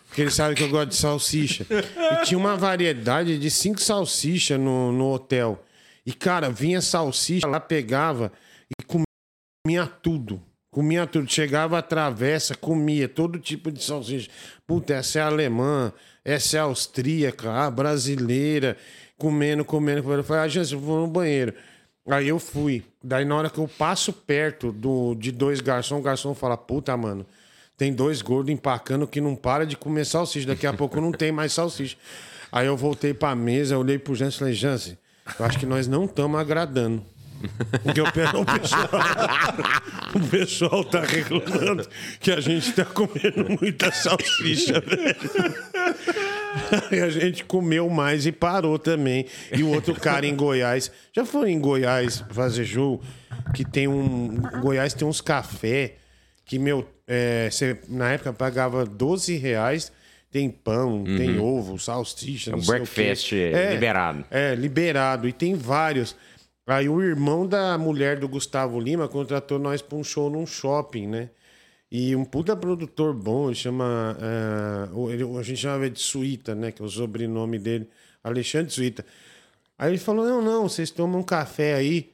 Porque ele sabe que eu gosto de salsicha. E tinha uma variedade de cinco salsichas no, no hotel. E, cara, vinha salsicha, lá pegava e comia tudo. Comia tudo. Chegava travessa, comia todo tipo de salsicha. Puta, essa é alemã, essa é austríaca, a brasileira. Comendo, comendo, comendo. Eu falei, ah, eu vou no banheiro. Aí eu fui. Daí na hora que eu passo perto do, de dois garçons, o garçom fala, puta, mano, tem dois gordos empacando que não para de comer salsicha. Daqui a pouco não tem mais salsicha. Aí eu voltei pra mesa, olhei pro Jansen e falei, Jansen, eu acho que nós não estamos agradando. Porque o, pe- o pessoal, o pessoal tá reclamando que a gente tá comendo muita salsicha, velho. E a gente comeu mais e parou também. E o outro cara em Goiás. Já foi em Goiás fazer show? Que tem um. Goiás tem uns café que, meu, é, você na época pagava 12 reais. Tem pão, tem ovo, salsicha. É um não sei o quê. breakfast liberado. É, liberado. E tem vários. Aí o irmão da mulher do Gustavo Lima contratou nós pra um show num shopping, né? E um puta produtor bom, ele chama. o- ele- a gente chamava de Suíta, né? Que é o sobrenome dele, Alexandre Suíta. Aí ele falou: não, não, vocês tomam um café aí.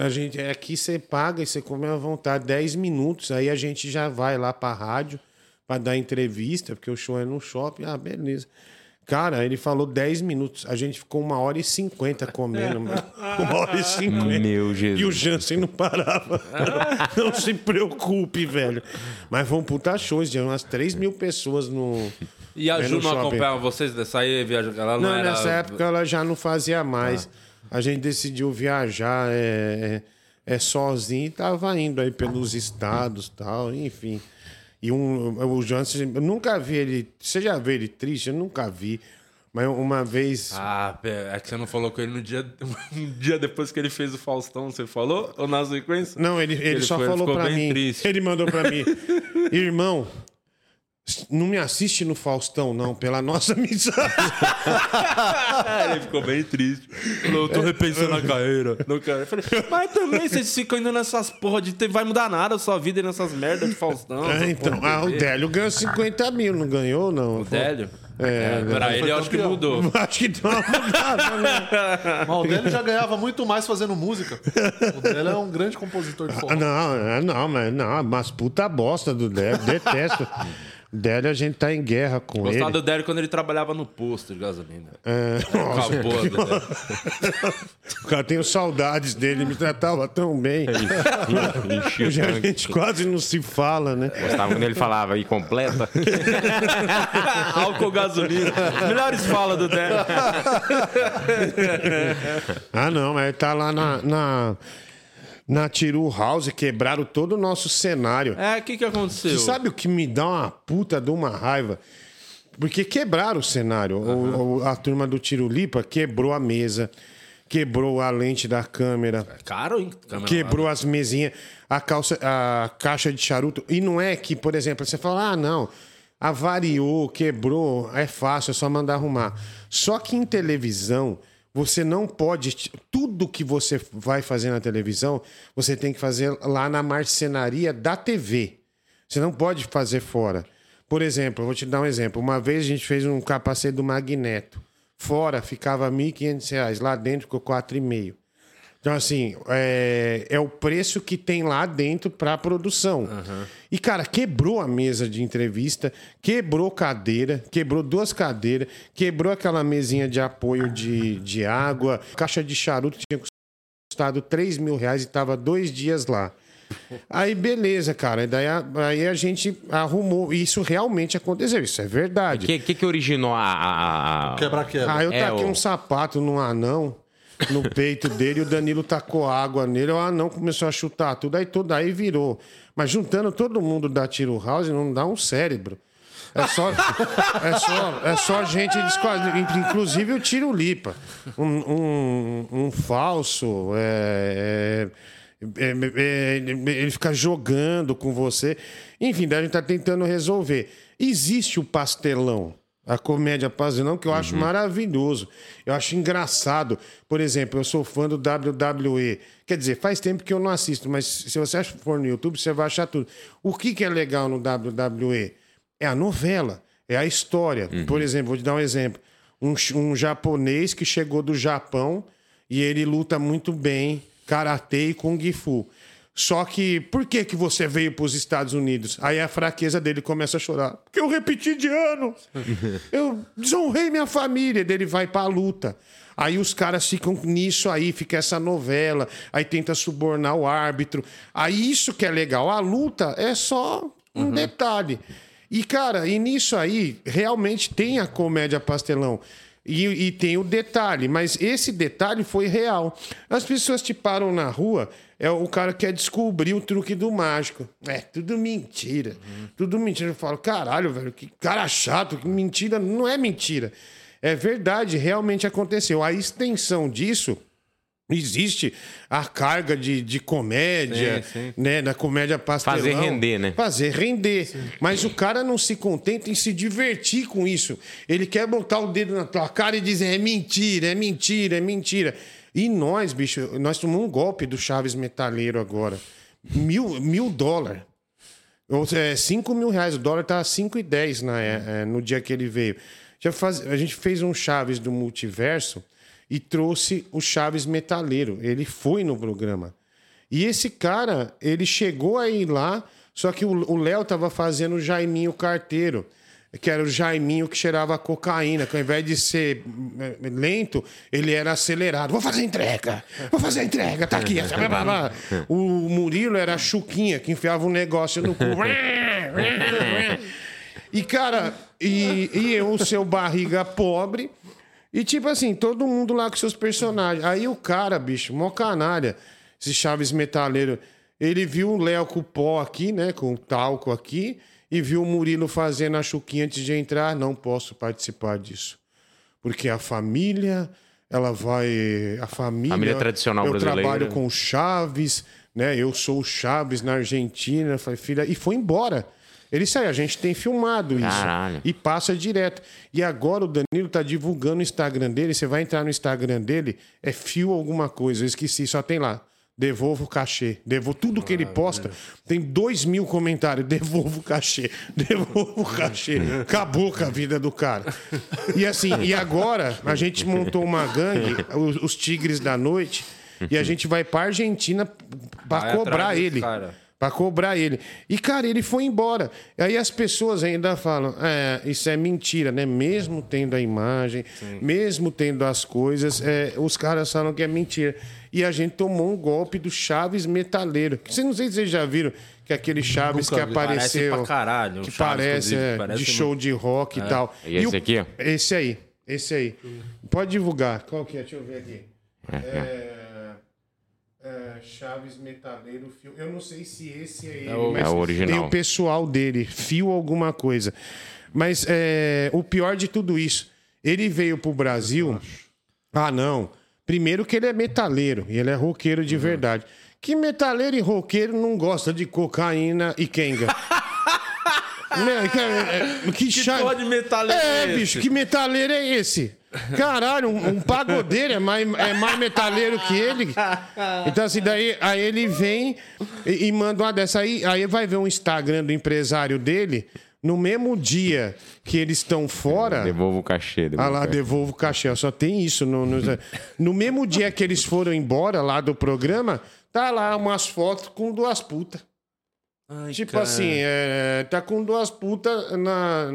A gente, aqui você paga e você come à vontade, 10 minutos. Aí a gente já vai lá pra rádio pra dar entrevista, porque o show é no shopping. Ah, beleza. Cara, ele falou 10 minutos. A gente ficou uma hora e cinquenta comendo, mano. <laughs> Uma hora e cinquenta. Meu Jesus. E o Jansen não parava. <laughs> não se preocupe, velho. Mas foi um puta show. Tinha umas 3 mil pessoas no. E a Ju não shopping. acompanhava vocês dessa aí, viaja? Ela não, Não, era... nessa época ela já não fazia mais. A gente decidiu viajar é, é, é sozinho e tava indo aí pelos estados tal, enfim. E um, o Jansen, eu nunca vi ele. Você já viu ele triste? Eu nunca vi. Mas uma vez. Ah, é que você não falou com ele no dia, <laughs> um dia depois que ele fez o Faustão, você falou? Ou na sequência? Não, ele, ele, só foi- falou pra mim. triste. Ele mandou pra mim. <laughs> Irmão, não me assiste no Faustão, não, pela nossa <laughs> amizade. Ah, <laughs> ele ficou bem triste. Falou, eu tô repensando a carreira. Não quero. Eu falei, mas também vocês ficam indo nessas porra de ter, vai mudar nada a sua vida nessas merdas de Faustão. É, então, ah, o. Délio ganhou 50 mil, não ganhou, não? O Délio? É, pra ele eu acho que mudou. Acho que deu uma mudada, né? <laughs> Mas o Délio já ganhava muito mais fazendo música. O Délio é um grande compositor de Ah, forró. Não, é, não, mas não, mas puta bosta do Délio, detesto. Délio, a gente tá em guerra com Gostava ele. do Délio quando ele trabalhava no posto de gasolina. É, Acabou do Délio. Cara, tenho saudades dele, me tratava tão bem. Enchia o Hoje a gente quase não se fala, né? Gostava quando ele falava aí completa. <laughs> Álcool gasolina. Melhores falas do Délio. Ah, não, mas ele tá lá na, na, na Tiru House, quebraram todo o nosso cenário. É, o que que aconteceu? Você sabe o que me dá uma puta de uma raiva? Porque quebraram o cenário. O- o- a turma do Tirulipa quebrou a mesa, quebrou a lente da câmera, Caro, hein? Câmera quebrou as mesinhas, a, calça, a caixa de charuto. E não é que, por exemplo, você fala, ah, não, avariou, quebrou, é fácil, é só mandar arrumar. Só que em televisão, você não pode. Tudo que você vai fazer na televisão, você tem que fazer lá na marcenaria da TV. Você não pode fazer fora. Por exemplo, vou te dar um exemplo. Uma vez a gente fez um capacete do Magneto. Fora ficava 1.500 reais, lá dentro ficou 4,5. Então, assim, é, é o preço que tem lá dentro para produção. E, cara, quebrou a mesa de entrevista, quebrou cadeira, quebrou duas cadeiras, quebrou aquela mesinha de apoio de, de água, caixa de charuto tinha custado 3 mil reais e tava dois dias lá. Aí, beleza, cara. Daí a, aí a gente arrumou. Isso realmente aconteceu, isso é O verdade. que, que que originou a... a- a- Quebra-quebra. Ah, eu É, taquei o- um sapato num anão no peito dele o Danilo tacou água nele. O anão começou a chutar tudo, aí tudo aí virou. Mas juntando todo mundo da Tiro House não dá um cérebro. É só, é só, é só gente inclusive o Tiro Lipa. Um, um, um falso. é, é, é, é, ele fica jogando com você. Enfim, daí a gente tá tentando resolver. Existe o pastelão. A comédia pastelão, que eu acho maravilhoso. Eu acho engraçado. Por exemplo, eu sou fã do WWE. Quer dizer, faz tempo que eu não assisto, mas se você for no YouTube, você vai achar tudo. O que, que é legal no WWE? É a novela, é a história. Por exemplo, vou te dar um exemplo. Um, um japonês que chegou do Japão e ele luta muito bem karatê e kung fu. Só que, por que, que você veio para os Estados Unidos? Aí a fraqueza dele começa a chorar. Porque eu repeti de ano. <laughs> Eu desonrei minha família. Dele vai para a luta. Aí os caras ficam nisso aí, fica essa novela. Aí tenta subornar o árbitro. Aí isso que é legal. A luta é só um detalhe. E, cara, e nisso aí, realmente tem a comédia pastelão. E, e tem o detalhe, mas esse detalhe foi real. As pessoas te param na rua, é o cara quer descobrir o truque do mágico. É, tudo mentira. Tudo mentira. Eu falo, caralho, velho, que cara chato, que mentira. Não é mentira. É verdade, realmente aconteceu. A extensão disso Existe a carga de, de comédia, Sim, sim. né? Da comédia pastelão. Fazer render, né? Fazer render. Mas o cara não se contenta em se divertir com isso. Ele quer botar o dedo na tua cara e dizer é mentira, é mentira, é mentira. E nós, bicho, nós tomamos um golpe do Chaves Metaleiro agora. Mil, mil dólares. Ou seja, é 5 mil reais. O dólar tá 5,10 na, é, é, no dia que ele veio. Já faz, a gente fez um Chaves do multiverso e trouxe o Chaves Metaleiro. Ele foi no programa. E esse cara, ele chegou aí lá, só que o Léo tava fazendo o Jaiminho Carteiro, que era o Jaiminho que cheirava cocaína, que ao invés de ser eh, lento, ele era acelerado. Vou fazer entrega, vou fazer entrega, tá aqui. blá, blá, blá. <laughs> O Murilo era a Chuquinha, que enfiava um negócio no cu. <laughs> E, cara, e, e eu, o seu barriga pobre. E, tipo assim, todo mundo lá com seus personagens. Aí o cara, bicho, mó canalha, esse Chaves Metaleiro, ele viu o Léo com o pó aqui, né? Com o talco aqui, e viu o Murilo fazendo a chuquinha antes de entrar. Não posso participar disso. Porque a família, ela vai. A família. Família tradicional eu brasileira. trabalho com o Chaves, né? Eu sou o Chaves na Argentina. Eu Falei, filha, e foi embora. Ele saiu, a gente tem filmado isso. Caralho. E passa direto. E agora o Danilo tá divulgando o Instagram dele. Você vai entrar no Instagram dele, é fio alguma coisa. Eu esqueci, só tem lá. Devolvo o cachê. Devolvo tudo que ele posta. Tem dois mil comentários. <laughs> Devolvo o cachê. Devolvo o cachê. Acabou com a vida do cara. E assim, e agora a gente montou uma gangue, os, os Tigres da Noite, e a gente vai pra Argentina pra Vai cobrar ele. cara. Pra cobrar ele. E, cara, ele foi embora. Aí as pessoas ainda falam: é, isso é mentira, né? Mesmo tendo a imagem, mesmo tendo as coisas, é, os caras falam que é mentira. E a gente tomou um golpe do Chaves Metaleiro. Vocês não sei se vocês já viram que aquele Chaves Nunca que apareceu. Parece pra caralho, Que Chaves, parece, é, parece de show de rock e tal. E esse o- aqui, ó? Esse aí. Esse aí. Pode divulgar. Qual que é? Deixa eu ver aqui. É, é, Chaves Metaleiro Fio. Eu não sei se esse é ele, o- mas É o original. tem o pessoal dele, Fio alguma coisa. Mas é, o pior de tudo isso, ele veio pro Brasil. Ah, não. Primeiro que ele é metaleiro e ele é roqueiro de verdade. Que metaleiro e roqueiro não gosta de cocaína e kenga? <laughs> Né, que, é, é, que, cha- porra de metaleiro É, é bicho, que metaleiro é esse? Caralho, um, um pagodeiro é mais, é mais metaleiro que ele. Então, assim, daí aí ele vem e, e manda uma dessa aí. Aí vai ver um Instagram do empresário dele. No mesmo dia que eles estão fora. Devolva o cachê. devolva Ah o lá, cachê. devolvo o cachê. Só tem isso. No, no, no mesmo dia que eles foram embora lá do programa, tá lá umas fotos com duas putas. Ai, Tipo cara. assim, é, tá com duas putas na,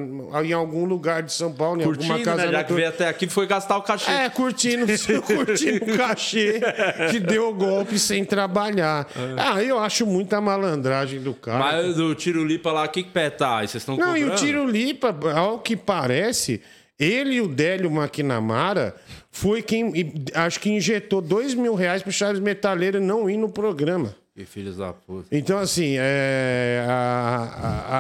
em algum lugar de São Paulo, em Curtindo, alguma casa né? Já que veio até aqui, foi gastar o cachê. É, curtindo, <laughs> curtindo o cachê que deu o golpe sem trabalhar. Ah, eu acho muita malandragem do cara. Mas do tiro lipa lá, que que pé tá? Vocês estão Não, cobrando? e o Tiro Lipa, ao que parece, ele e o Délio McNamara foi quem, acho que injetou dois mil reais pro Charles Metaleiro não ir no programa. Filhos da puta. Então, assim, é, a-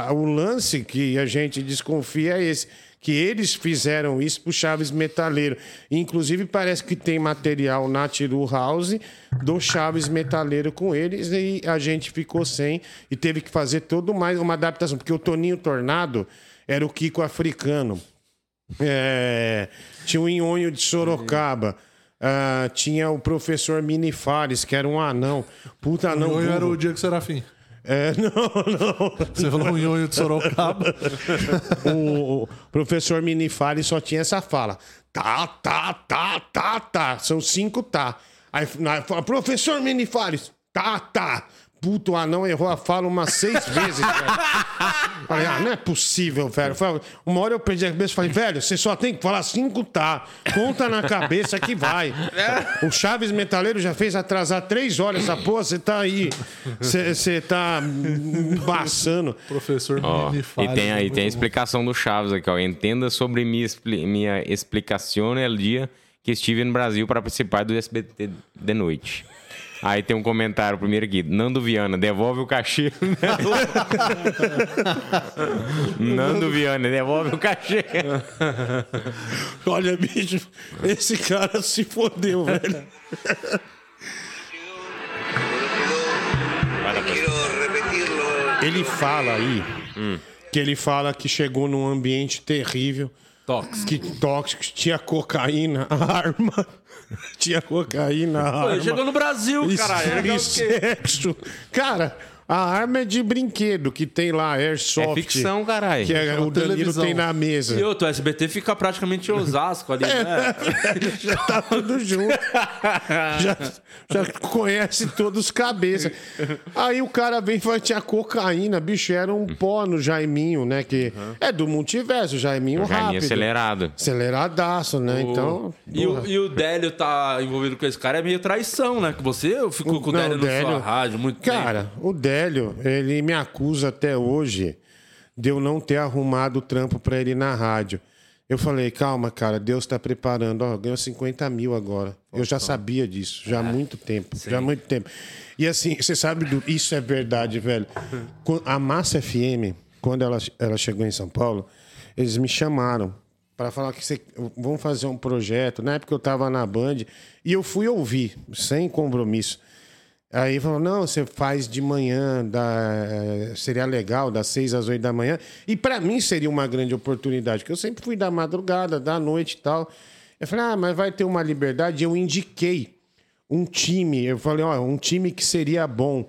a- a- o lance que a gente desconfia é esse. Que eles fizeram isso pro Chaves Metaleiro. Inclusive, parece que tem material na Tiru House do Chaves Metaleiro com eles. E a gente ficou sem e teve que fazer todo mais uma adaptação. Porque o Toninho Tornado era o Kiko africano. É, tinha o Inhonho de Sorocaba. Ah, tinha o professor Mini Fares, que era um anão. Puta anão. Nhonho era o Diego Serafim. É, <laughs> não, não. Você falou um nhonho de Sorocaba. <laughs> O, o professor Minifari só tinha essa fala. Tá, tá, tá, tá, tá. São cinco tá. Aí na- fala, professor Minifares, tá, tá. Puto, o anão errou a fala umas seis vezes, velho. <laughs> Falei, ah, não é possível, velho. Falei, uma hora eu perdi a cabeça e falei, velho, você só tem que falar cinco tá. Conta na cabeça que vai. O Chaves Metaleiro já fez atrasar três horas essa porra, você tá aí. Você tá embaçando. Professor Ó, Mini e tem aí, tem a explicação do Chaves aqui, ó. Entenda sobre minha, minha explicação no dia que estive no Brasil para participar do SBT de noite. Aí tem um comentário primeiro aqui. Nando Viana, devolve o cachê. Nando Viana, devolve o cachê. Olha, bicho, esse cara se fodeu, velho. Ele fala aí que ele fala que chegou num ambiente terrível, Tóxico. que tóxico, tinha cocaína, <laughs> arma, <laughs> tinha cocaína, Pô, chegou no Brasil, caralho. Sexo. Cara, a arma é de brinquedo que tem lá, Airsoft. É ficção, caralho. Que é- o Danilo televisão. tem na mesa. E outro, o SBT fica praticamente em Osasco ali, né? <laughs> já tá tudo junto. já, já conhece todos os cabeças. Aí o cara vem e fala tinha cocaína, bicho, era um pó no Jaiminho, né? Que é do multiverso, Jaiminho Já rápido. acelerado. Aceleradaço, né? Então. E o, e o Délio tá envolvido com esse cara é meio traição, né? Que você ficou com o Não, Délio o na Délio- sua rádio muito Cara, o Délio, ele me acusa até hoje de eu não ter arrumado o trampo pra ele na rádio. Eu falei, calma, cara, Deus tá preparando. Ó, ganhou 50 mil agora. Eu já sabia disso, já há muito tempo. Já há muito tempo. E assim, você sabe, do, isso é verdade, velho. <laughs> A Massa FM, quando ela, ela chegou em São Paulo, eles me chamaram para falar que você, vão fazer um projeto. Na época eu tava na Band e eu fui ouvir, sem compromisso. Aí falou, não, você faz de manhã, da, eh, seria legal, das seis às oito da manhã. E para mim seria uma grande oportunidade, porque eu sempre fui da madrugada, da noite e tal. Eu falei, ah, mas vai ter uma liberdade. Eu indiquei um time, eu falei, ó, um time que seria bom.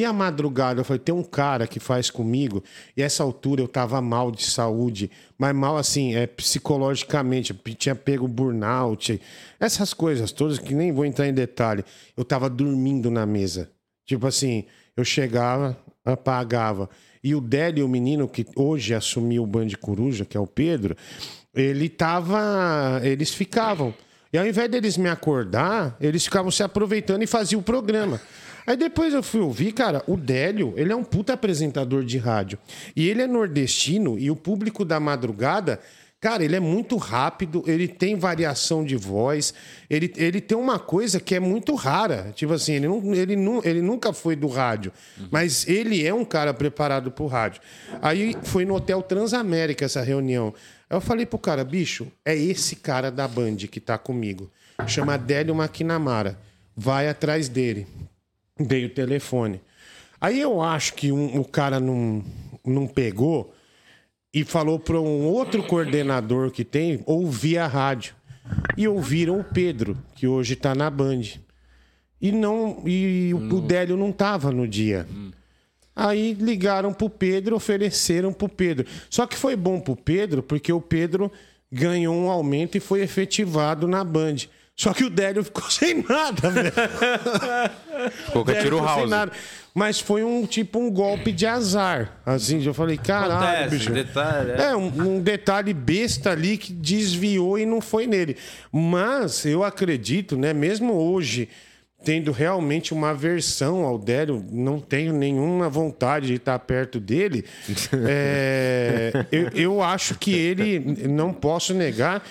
E a madrugada? Eu falei, tem um cara que faz comigo, e essa altura eu tava mal de saúde, mas mal assim, é, psicologicamente, tinha pego burnout, essas coisas todas que nem vou entrar em detalhe. Eu tava dormindo na mesa. Tipo assim, eu chegava, apagava. E o Délio, o menino que hoje assumiu o Band Coruja, que é o Pedro, ele tava. Eles ficavam. E ao invés deles me acordar, eles ficavam se aproveitando e faziam o programa. Aí depois eu fui ouvir, cara, o Délio, ele é um puta apresentador de rádio. E ele é nordestino e o público da madrugada, cara, ele é muito rápido, ele tem variação de voz, ele, ele tem uma coisa que é muito rara. Tipo assim, ele, não, ele, não, ele nunca foi do rádio, mas ele é um cara preparado pro rádio. Aí foi no Hotel Transamérica essa reunião. Aí eu falei pro cara, bicho, é esse cara da Band que tá comigo. Chama Délio Maquinamara. Vai atrás dele. Dei o telefone. Aí eu acho que um- o cara não, não pegou e falou para um outro coordenador que tem ouvir a rádio. E ouviram o Pedro, que hoje tá na Band. E não e o, o Délio não tava no dia. Aí ligaram pro Pedro, ofereceram pro Pedro. Só que foi bom pro Pedro, porque o Pedro ganhou um aumento e foi efetivado na Band. Só que o Délio ficou <laughs> sem nada, velho. Ficou com a Délio tiro ficou sem house. nada. Mas foi um tipo um golpe de azar. Assim, eu falei, caralho, Acontece, bicho. detalhe, é. É, um, um detalhe besta ali que desviou e não foi nele. Mas eu acredito, né, mesmo hoje, tendo realmente uma aversão ao Délio, não tenho nenhuma vontade de estar perto dele, <laughs> é, eu, eu acho que ele, não posso negar,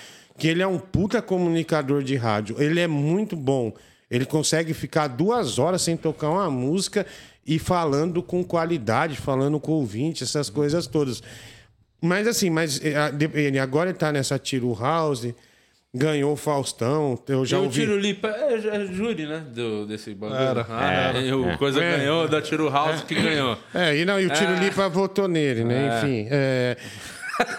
que ele é um puta comunicador de rádio. Ele é muito bom. Ele consegue ficar duas horas sem tocar uma música e falando com qualidade, falando com o ouvinte, essas coisas todas. Mas assim, mas eh, ele agora ele tá nessa Tiro House, ganhou o Faustão, eu já e o ouvi. Tiro Lipa é, é júri, né? Do, desse bagulho. Era. Ah, o Coisa É. ganhou, da Tiro House que ganhou. É, e, não, e o Tiro Lipa votou nele, né? Enfim.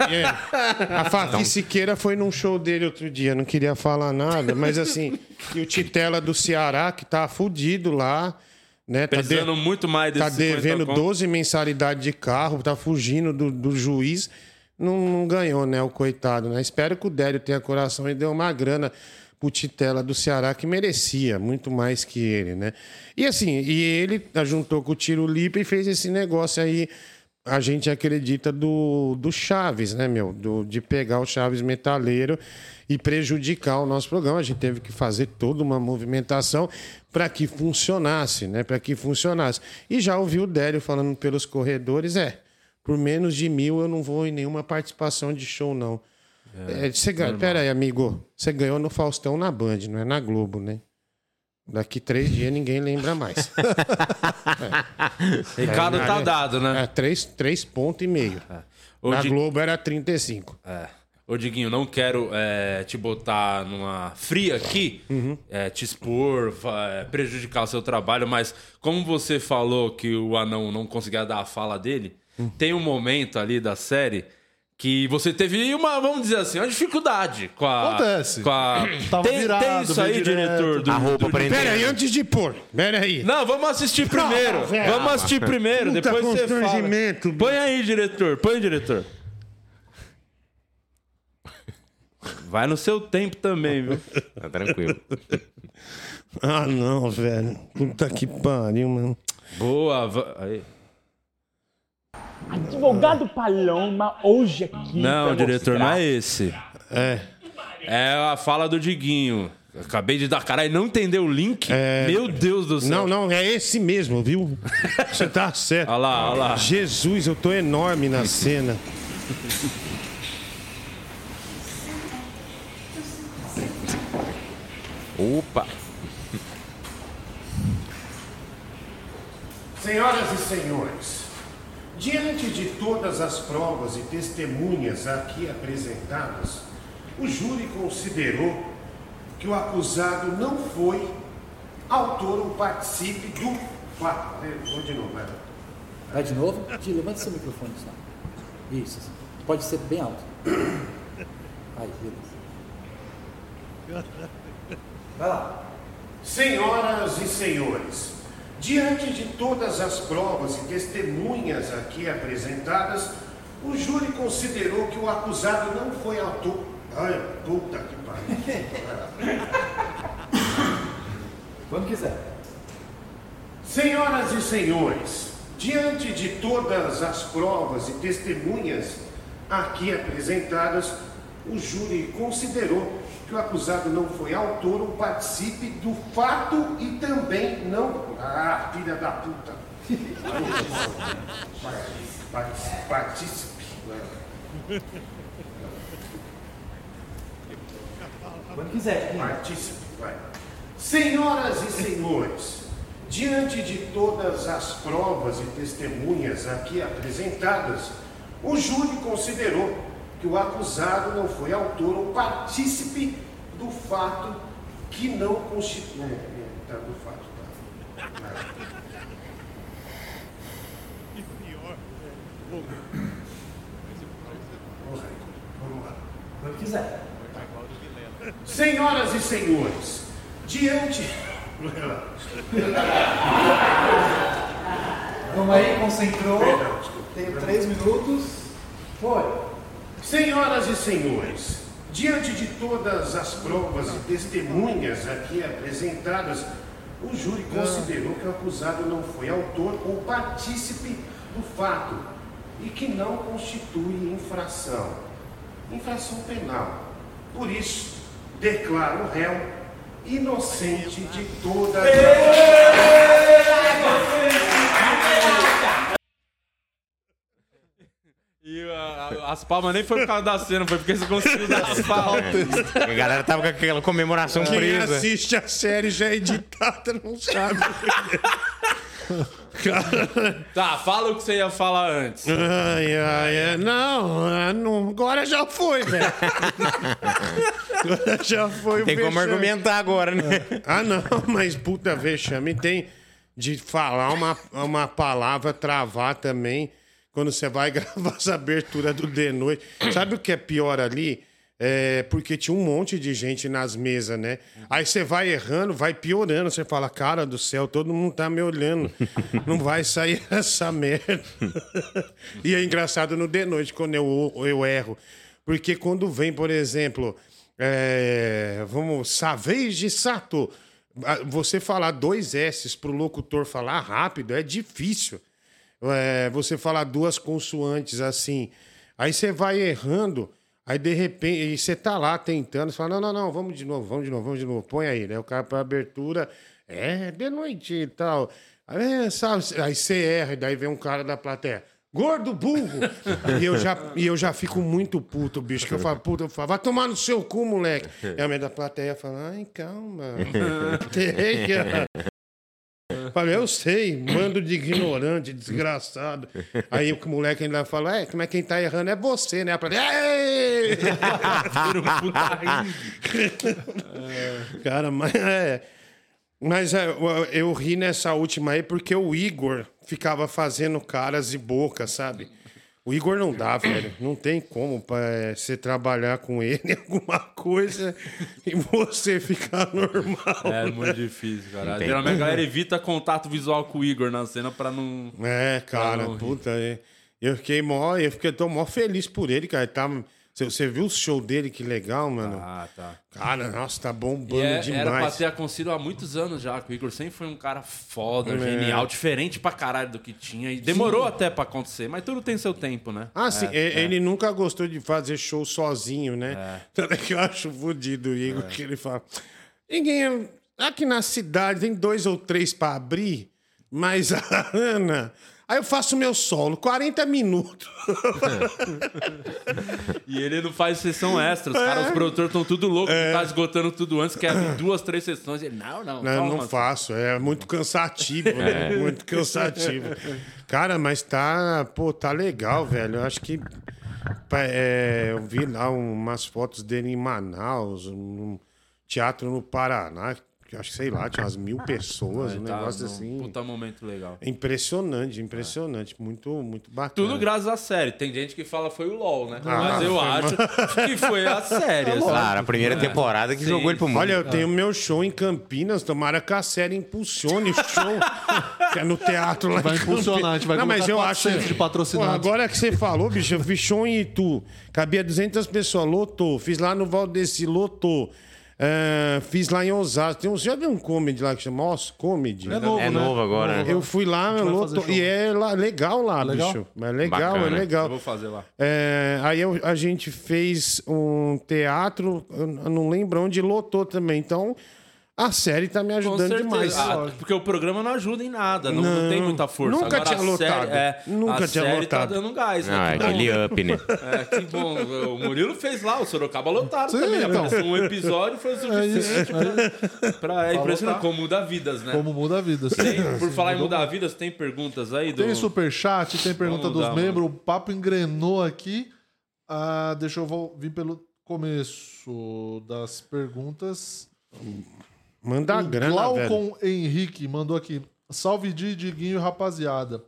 É. <laughs> A Fafi Siqueira foi num show dele outro dia, não queria falar nada, mas assim, e o Titela do Ceará, que tá fudido lá, né? Tá de- Precisando muito mais desse Tá 50 devendo conto. 12 mensalidades de carro, tá fugindo do, do juiz. Não, não ganhou, né? O coitado, né? Espero que o Délio tenha coração e dê uma grana pro Titela do Ceará, que merecia muito mais que ele, né? E assim, e ele juntou com o Tiro Lipa e fez esse negócio aí. A gente acredita do, do Chaves, né, meu? Do, de pegar o Chaves metaleiro e prejudicar o nosso programa. A gente teve que fazer toda uma movimentação para que funcionasse, né? Para que funcionasse. E já ouvi o Délio falando pelos corredores, é, por menos de mil eu não vou em nenhuma participação de show, não. É, você ganha, pera aí, amigo. Você ganhou no Faustão na Band, não é na Globo, né? Daqui três dias ninguém lembra mais. <laughs> Recado tá dado, né? É, três, três pontos e meio. Ô, Na Di- Globo era 35. É. Ô, Diguinho, não quero é, te botar numa fria aqui, Uhum. é, te expor, é, prejudicar o seu trabalho, mas como você falou que o anão não conseguia dar a fala dele, Hum. tem um momento ali da série que você teve uma, vamos dizer assim, uma dificuldade com a. Acontece. Com a... <clears throat> Tava tem, virado, tem isso aí, direto. diretor? Do, A roupa do- prendendo. Pera aí, antes de pôr. Pera aí. Não, vamos assistir primeiro. vamos assistir primeiro, Puta depois você fala. Põe aí, diretor. Põe, diretor. Vai no seu tempo também, viu? <laughs> Tá tranquilo. Ah, não, velho. Puta que pariu, mano. Boa. va- Aí. Advogado Paloma, hoje aqui. Não, diretor, não mostrar- é esse. É. É a fala do Diguinho. Acabei de dar cara e não entendeu o link. Meu Deus do céu. Não, não, é esse mesmo, viu? Você tá certo. Olha lá, olha lá. Jesus, eu tô enorme na cena. Opa! Senhoras e senhores, diante de todas as provas e testemunhas aqui apresentadas, o júri considerou que o acusado não foi autor ou participe do fato. Vou de novo, vai. Vai de novo? Di, levanta seu microfone só. Isso. Pode ser bem alto. Aí, beleza. <laughs> Vai lá. Senhoras e senhores, diante de todas as provas e testemunhas aqui apresentadas, o júri considerou que o acusado não foi autor. Ai, puta que pariu. <laughs> Quando quiser. Senhoras e senhores, Diante de todas as provas e testemunhas aqui apresentadas, o júri considerou que o acusado não foi autor ou participe do fato e também não. Ah, filha da puta! Partici- Participe. Quando quiser. Partícipe, vai. Senhoras e senhores, diante de todas as provas e testemunhas aqui apresentadas, o júri considerou que o acusado não foi autor ou partícipe do fato que não constitui. É, é, tá, do fato, tá. Vai. Vamos lá. Quando quiser. Senhoras e senhores, diante. Vamos aí, concentrou. Perdão, desculpa. Tenho três minutos. Foi. Senhoras e senhores, diante de todas as provas e testemunhas aqui apresentadas, o júri considerou que o acusado não foi autor ou partícipe do fato e que não constitui infração, infração penal. Por isso, declaro o réu inocente de todas as. E a- as palmas nem foi por causa da cena, foi porque você conseguiu dar as palmas. A galera tava com aquela comemoração Quem presa. assiste a série já é editada, não sabe. Cara, <laughs> Tá, fala o que você ia falar antes. ai, ai, ai, não, ah, não, agora já foi, velho. Agora já foi o Tem como vexame. argumentar agora, né? Ah, não, mas puta vexame tem de falar uma, uma palavra, travar também, quando você vai <laughs> gravar essa abertura do De Noite. Sabe o que é pior ali? É porque tinha um monte de gente nas mesas, né? Aí você vai errando, vai piorando. Você fala, cara do céu, todo mundo tá me olhando. Não vai sair <laughs> essa merda. e é engraçado no De Noite, quando eu, eu erro. Porque quando vem, por exemplo, é, vamos, Savez de Sato. Você falar dois S pro locutor falar rápido é difícil. É, você falar duas consoantes assim. Aí você vai errando, aí de repente, e você tá lá tentando, você fala, não, não, não, vamos de novo, vamos de novo, vamos de novo, põe aí, né? O cara pra abertura, é, de noite e tal. Aí, sabe, aí você erra, e daí vem um cara da plateia. Gordo burro! <laughs> e, eu já, e eu já fico muito puto, bicho. Que eu falo, puta, eu falo, vai tomar no seu cu, moleque. E a minha da plateia fala, ai, calma. <laughs> <laughs> Falei, eu sei, mando de ignorante, desgraçado. Aí o moleque ainda fala, é, como é quem tá errando é você, né? A plateia, "Ei!" Cara, mas é. Mas é, eu, eu ri nessa última aí porque o Igor ficava fazendo caras e bocas, sabe? O Igor não dá, velho. Não tem como pra, é, você trabalhar com ele <laughs> alguma coisa e você ficar normal. É muito difícil, cara. tem Geralmente a galera evita contato visual com o Igor na cena pra não. É, cara, não puta. é. Eu fiquei mó, eu fiquei tô mó feliz por ele, cara. Tá, você, você viu o show dele, que legal, mano. Ah, tá. Cara, nossa, tá bombando é- demais. era pra ter acontecido há muitos anos já, o Igor sempre foi um cara foda, É. genial, diferente pra caralho do que tinha. E demorou até pra acontecer, mas tudo tem seu tempo, né? Ah, sim, É, ele nunca gostou de fazer show sozinho, né? Tanto é que eu acho fodido o Igor, que ele fala. Ninguém. Aqui na cidade tem dois ou três pra abrir, mas a <laughs> Ana. Aí eu faço meu solo, 40 minutos. <laughs> E ele não faz sessão extra. Os caras, os produtores estão tudo loucos, tá esgotando tudo antes, quer abrir duas, três sessões. Ele, não, não, Não, não faço, é muito cansativo, né? <laughs> Muito cansativo. Cara, mas tá, pô, tá legal, velho. Eu acho que é, eu vi lá umas fotos dele em Manaus, um teatro no Paraná, que eu acho que sei lá, tinha umas mil <laughs> pessoas, Ele um tá negócio num assim. Puta momento legal. Impressionante, impressionante, muito, muito bacana. Tudo graças à série. Tem gente que fala foi o LOL, né? Ah, Mas eu acho que foi a série. <laughs> assim. Claro, a primeira temporada que Sim. jogou ele pro mundo. Olha, eu tenho meu show em Campinas, tomara que a série impulsione o show, <laughs> que é no teatro lá Vai impulsionar, Campinas. a gente vai Não, mas eu acho 400 de patrocinados. Pô, agora que você falou, bicho, eu fiz show em Itu, cabia 200 pessoas, lotou. Fiz lá no Valdeci, lotou. É, fiz lá em Osasco. Tem um, já viu um comedy lá que chama Os Comedy? É novo, É né? novo agora, né? Eu fui lá, show e é lá- legal lá, Legal? bicho. É legal, Bacana. é legal. Eu vou fazer lá. É, aí eu- a gente fez um teatro, eu não lembro onde lotou também. Então, a série tá me ajudando demais. Ah, porque o programa não ajuda em nada, não, não Não, tem muita força. nunca Agora, tinha a lotado. Série, é, Nunca a tinha série lotado. tá dando gás, né? Não, é aquele up, né? <laughs> É, que bom. O Murilo fez lá, o Sorocaba lotado Sim, também. então. Apareceu um episódio foi o suficiente pra, pra- É impressionante como muda vidas, né? Como muda a vida. sim. Tem- por falar em mudar vidas, tem perguntas aí? Do... Tem superchat, tem pergunta Vamos dos dar, membros. O papo engrenou aqui. Ah, deixa eu vir pelo começo das perguntas. Manda O grana, velho. Glaucon Henrique mandou aqui. Salve Di, Diguinho rapaziada.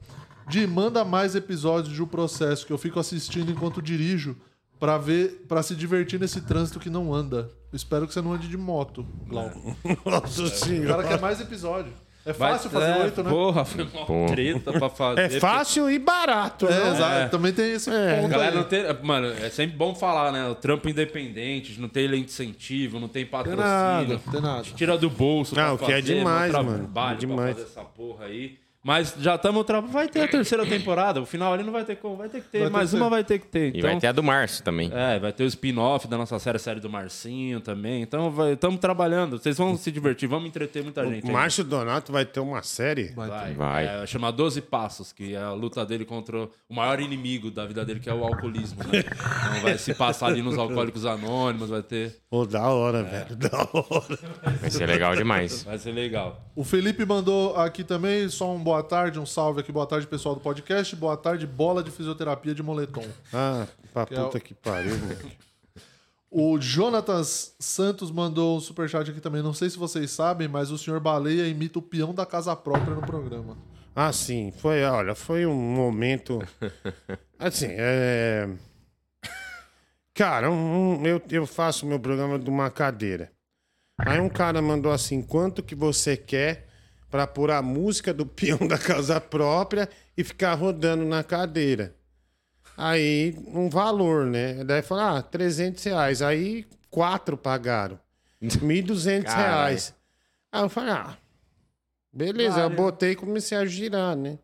Di, manda mais episódios de O Processo que eu fico assistindo enquanto dirijo pra ver, para se divertir nesse trânsito que não anda. Espero que você não ande de moto, Glaucon. <laughs> Nossa O senhora. cara quer mais episódio. É fácil fazer é, oito, né? Porra, foi <laughs> uma Porra. treta pra fazer. É fácil e barato. É, né? exato. Também tem esse É. ponto Galera, aí. não tem. Mano, é sempre bom falar, né? O trampo independente, não tem lei de incentivo, não tem Tem patrocínio. nada, tem nada. Tira do bolso. Não, pra o que é fazer, demais, mó mano. trabalho É demais. Pra fazer essa porra aí. Mas já estamos. Tra... Vai ter a terceira temporada. O final ali não vai ter como. Vai ter que ter. Vai mais uma vai ter que ter. E Então, vai ter a do Márcio também. É, vai ter o spin-off da nossa série, a série do Marcinho também. Então, estamos trabalhando. Vocês vão se divertir, vamos entreter muita gente. O aí. Márcio Donato vai ter uma série. Vai. Vai. É, chama 12 Passos, que é a luta dele contra o maior inimigo da vida dele, que é o alcoolismo. Né? Então vai se passar ali nos Alcoólicos Anônimos, vai ter. Pô, da hora, velho. Da hora. Vai ser legal demais. Vai ser legal. O Felipe mandou aqui também só um boa tarde, um salve aqui, boa tarde pessoal do podcast, boa tarde bola de fisioterapia de moletom. Ah, pra é o- puta que pariu, velho. <laughs> O Jonatas Santos mandou um superchat aqui também, não sei se vocês sabem, mas o senhor Baleia imita o peão da casa própria no programa. Ah, sim. Foi, olha, foi um momento. Assim, é. Cara, um- um- eu, eu faço meu programa de uma cadeira. Aí um cara mandou assim: quanto que você quer pra pôr a música do peão da casa própria e ficar rodando na cadeira? Aí, um valor, né? Daí falou: ah, 300 reais. Aí, quatro pagaram. <laughs> 1.200 Caralho. reais. Aí eu falei: ah, beleza. Eu botei e comecei a girar, né?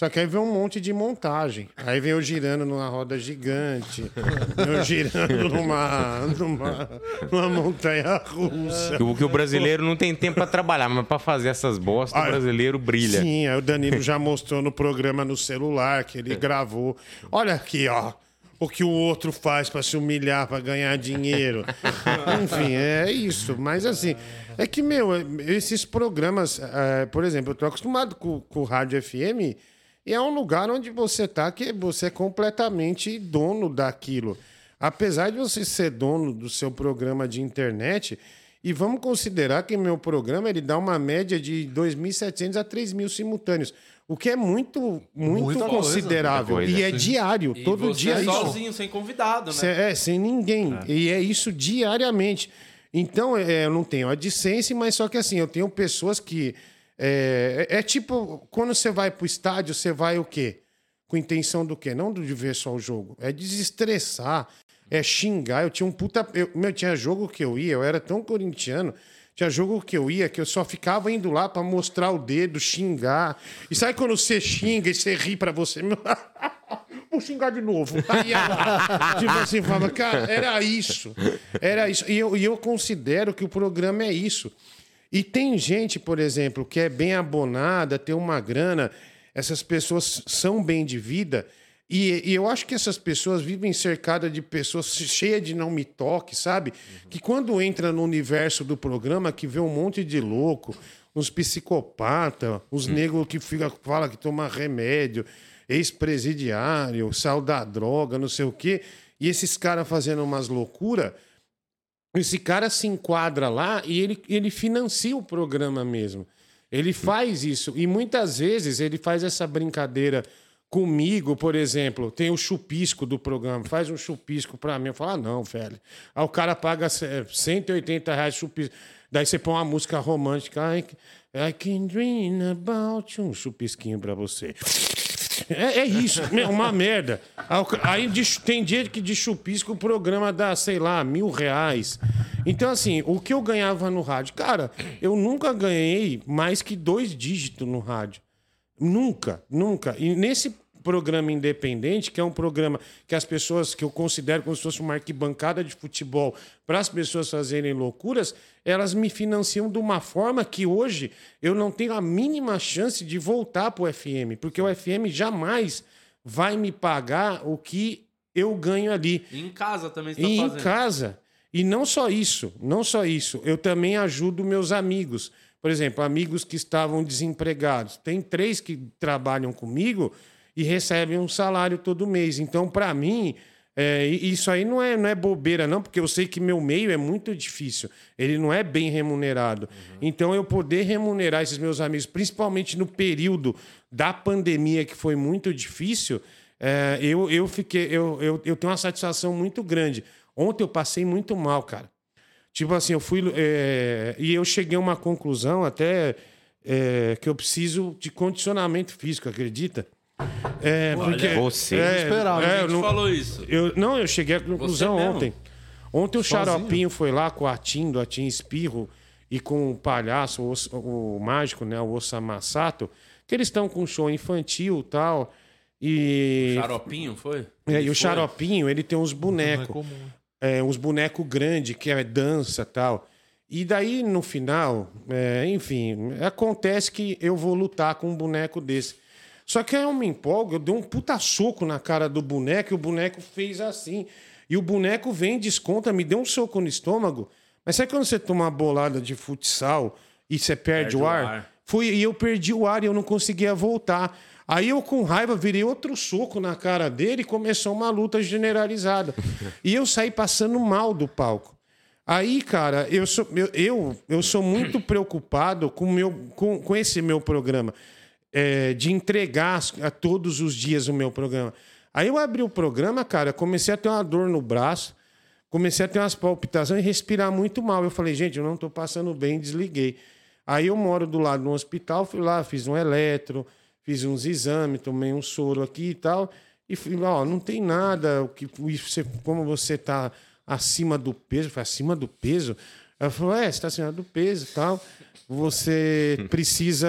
Só que aí veio um monte de montagem. Aí veio eu girando numa roda gigante, eu girando numa, numa, numa montanha russa. O que o brasileiro não tem tempo pra trabalhar, mas pra fazer essas bostas, o Ah, brasileiro brilha. Sim, aí o Danilo já mostrou no programa no celular que ele gravou. Olha aqui, ó. O que o outro faz pra se humilhar, pra ganhar dinheiro. Enfim, é isso. Mas assim, é que, meu, esses programas, é, por exemplo, eu tô acostumado com, com o Rádio FM e é um lugar onde você tá que você é completamente dono daquilo. Apesar de você ser dono do seu programa de internet, e vamos considerar que meu programa ele dá uma média de 2.700 a 3.000 simultâneos, o que é muito, muito Muita coisa, considerável. muita e coisa, é diário, E todo você dia é isso. sozinho, sem convidado, né? Cê- É, sem ninguém. E é isso diariamente. Então, é, eu não tenho a AdSense, mas só que assim, eu tenho pessoas que. É, é- é tipo, quando você vai pro estádio, você vai o quê? Com intenção do quê? Não de ver só o jogo. É desestressar, é xingar. Eu tinha um puta. Eu, meu, tinha jogo que eu ia, eu era tão corintiano. Tinha jogo que eu ia que eu só ficava indo lá pra mostrar o dedo, xingar. E sabe quando você xinga e você ri pra você? <laughs> Vou xingar de novo. Aí ela, tipo assim, falava, cara, era isso. Era isso. E eu, e eu considero que o programa é isso. E tem gente, por exemplo, que é bem abonada, tem uma grana, essas pessoas são bem de vida. E, e eu acho que essas pessoas vivem cercadas de pessoas cheias de não me toque, sabe? Que quando entra no universo do programa, que vê um monte de louco, uns psicopatas, os negros que fica, fala que toma remédio, ex-presidiário, sal da droga, não sei o quê. E esses caras fazendo umas loucuras. Esse cara se enquadra lá e ele, ele financia o programa mesmo. Ele faz isso. E muitas vezes ele faz essa brincadeira comigo, por exemplo. Tem o chupisco do programa. Faz um chupisco pra mim. Eu falo, ah, não, velho. Aí o cara paga eh, 180 reais de chupisco. Daí você põe uma música romântica. I, I can dream about you. Um chupisquinho pra você. É, é isso, é uma merda. Aí de- tem dia que de chupisco o programa dá, sei lá, mil reais. Então, assim, o que eu ganhava no rádio? Cara, eu nunca ganhei mais que dois dígitos no rádio. Nunca, nunca. E nesse programa independente, que é um programa que as pessoas, que eu considero como se fosse uma arquibancada de futebol, para as pessoas fazerem loucuras, elas me financiam de uma forma que hoje eu não tenho a mínima chance de voltar para o FM, porque o FM jamais vai me pagar o que eu ganho ali. E em casa também você E tá em fazendo. casa. E não só isso, não só isso. Eu também ajudo meus amigos. Por exemplo, amigos que estavam desempregados. Tem três que trabalham comigo e recebem um salário todo mês. Então, para mim, é, isso aí não é, não é bobeira, não, porque eu sei que meu meio é muito difícil. Ele não é bem remunerado. Então, eu poder remunerar esses meus amigos, principalmente no período da pandemia, que foi muito difícil, é, eu, eu fiquei. Eu, eu, eu tenho uma satisfação muito grande. Ontem eu passei muito mal, cara. Tipo assim, eu fui. é, e eu cheguei a uma conclusão até é, que eu preciso de condicionamento físico, acredita? É, porque, você. é, Esperava, é, Quem eu te não, falou isso? eu, não, eu cheguei à conclusão ontem. Ontem o Sozinho? Xaropinho foi lá com a Tim, do Atim Espirro, e com o palhaço, o, o mágico, né, o Osama Sato, que eles estão com um show infantil e tal. E, Xaropinho, foi? é, e o foi? Xaropinho, ele tem uns é bonecos comum. é, uns bonecos grandes, que é dança tal. E daí, no final, é, enfim, acontece que eu vou lutar com um boneco desse. Só que aí eu me empolgo, eu dei um puta soco na cara do boneco e o boneco fez assim. E o boneco vem, desconta, me deu um soco no estômago. Mas sabe quando você toma uma bolada de futsal e você perde, Perde o o ar? ar. Fui, e eu perdi o ar e eu não conseguia voltar. Aí eu, com raiva, virei outro soco na cara dele e começou uma luta generalizada. <laughs> e eu saí passando mal do palco. Aí, cara, eu sou, eu, eu, eu sou muito preocupado com, meu, com, com esse meu programa, é, de entregar a todos os dias o meu programa. Aí eu abri o programa, cara, comecei a ter uma dor no braço, comecei a ter umas palpitações e respirar muito mal. Eu falei, gente, eu não estou passando bem, desliguei. Aí eu moro do lado do hospital, fui lá, fiz um eletro, fiz uns exames, tomei um soro aqui e tal. E fui ó, não tem nada, o que, como você está acima do peso, falei, acima do peso? Ela falou, é, você está acima do peso e tal. Você <laughs> precisa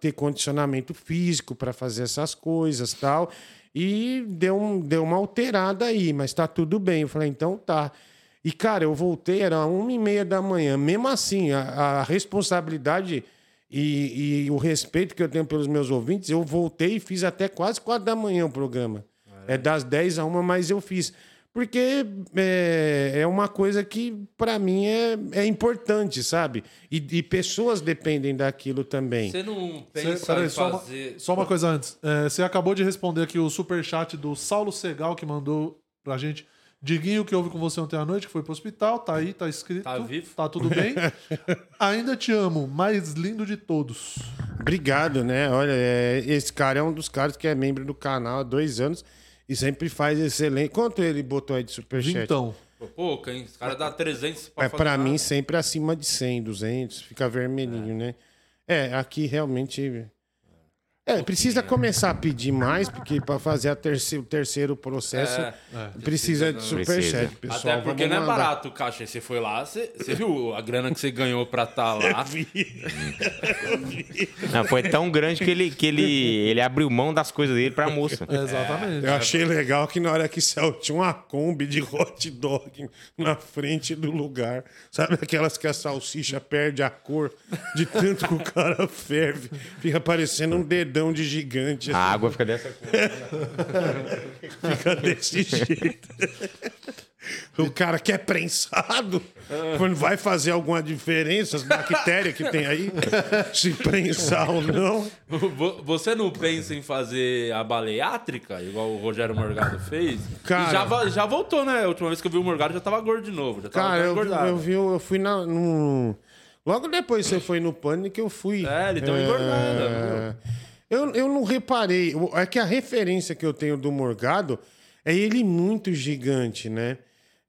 ter condicionamento físico para fazer essas coisas tal. E deu, um, deu uma alterada aí, mas tá tudo bem. Eu falei, então tá. E, cara, eu voltei, era uma e meia da manhã. Mesmo assim, a, a responsabilidade e, e o respeito que eu tenho pelos meus ouvintes, eu voltei e fiz até quase quatro da manhã o programa. É das 10 a uma, mas eu fiz. Porque é, é uma coisa que, para mim, é, é importante, sabe? E, e pessoas dependem daquilo também. Você não Cê- pensa peraí, em só, uma, fazer... só uma coisa antes. É, você acabou de responder aqui o superchat do Saulo Segal, que mandou pra gente. Diguinho, o que houve com você ontem à noite, que foi pro hospital, tá aí, tá escrito. Tá vivo? Tá tudo bem. <laughs> Ainda te amo, mais lindo de todos. Obrigado, né? Olha, é, esse cara é um dos caras que é membro do canal há dois anos e sempre faz excelente. Quanto ele botou aí de superchat? Então, Pô, Pouco, hein? Os caras dão 300 pra É pra mim sempre acima de 100, 200, fica vermelhinho, né? É, aqui realmente é, precisa começar a pedir mais, porque para fazer a terce- o terceiro processo É, precisa de superchat, pessoal. Até porque não é mandar. barato, Caixa. Você foi lá, você, você viu a grana que você ganhou pra estar lá. <laughs> Não, foi tão grande que ele, que ele, ele abriu mão das coisas dele pra moça. <laughs> exatamente. Eu achei legal que na hora que saiu tinha uma Kombi de hot dog na frente do lugar. Sabe aquelas que a salsicha perde a cor de tanto que o cara ferve? Fica parecendo um <laughs> dedão de gigante. A água fica dessa cor. <laughs> Fica desse jeito. O cara que é prensado, quando vai fazer alguma diferença, as bactérias que tem aí, se prensar ou não. Vo- Você não pensa em fazer a baleátrica, igual o Rogério Morgado fez? Cara- E já, já voltou, né? A última vez que eu vi o Morgado já tava gordo de novo. Já tava Cara, eu, engordado. eu vi, eu fui na. No... Logo depois que você foi no pânico, eu fui. É, ele deu uma engordada, É, Eu, eu não reparei. É que a referência que eu tenho do Morgado é ele muito gigante, né?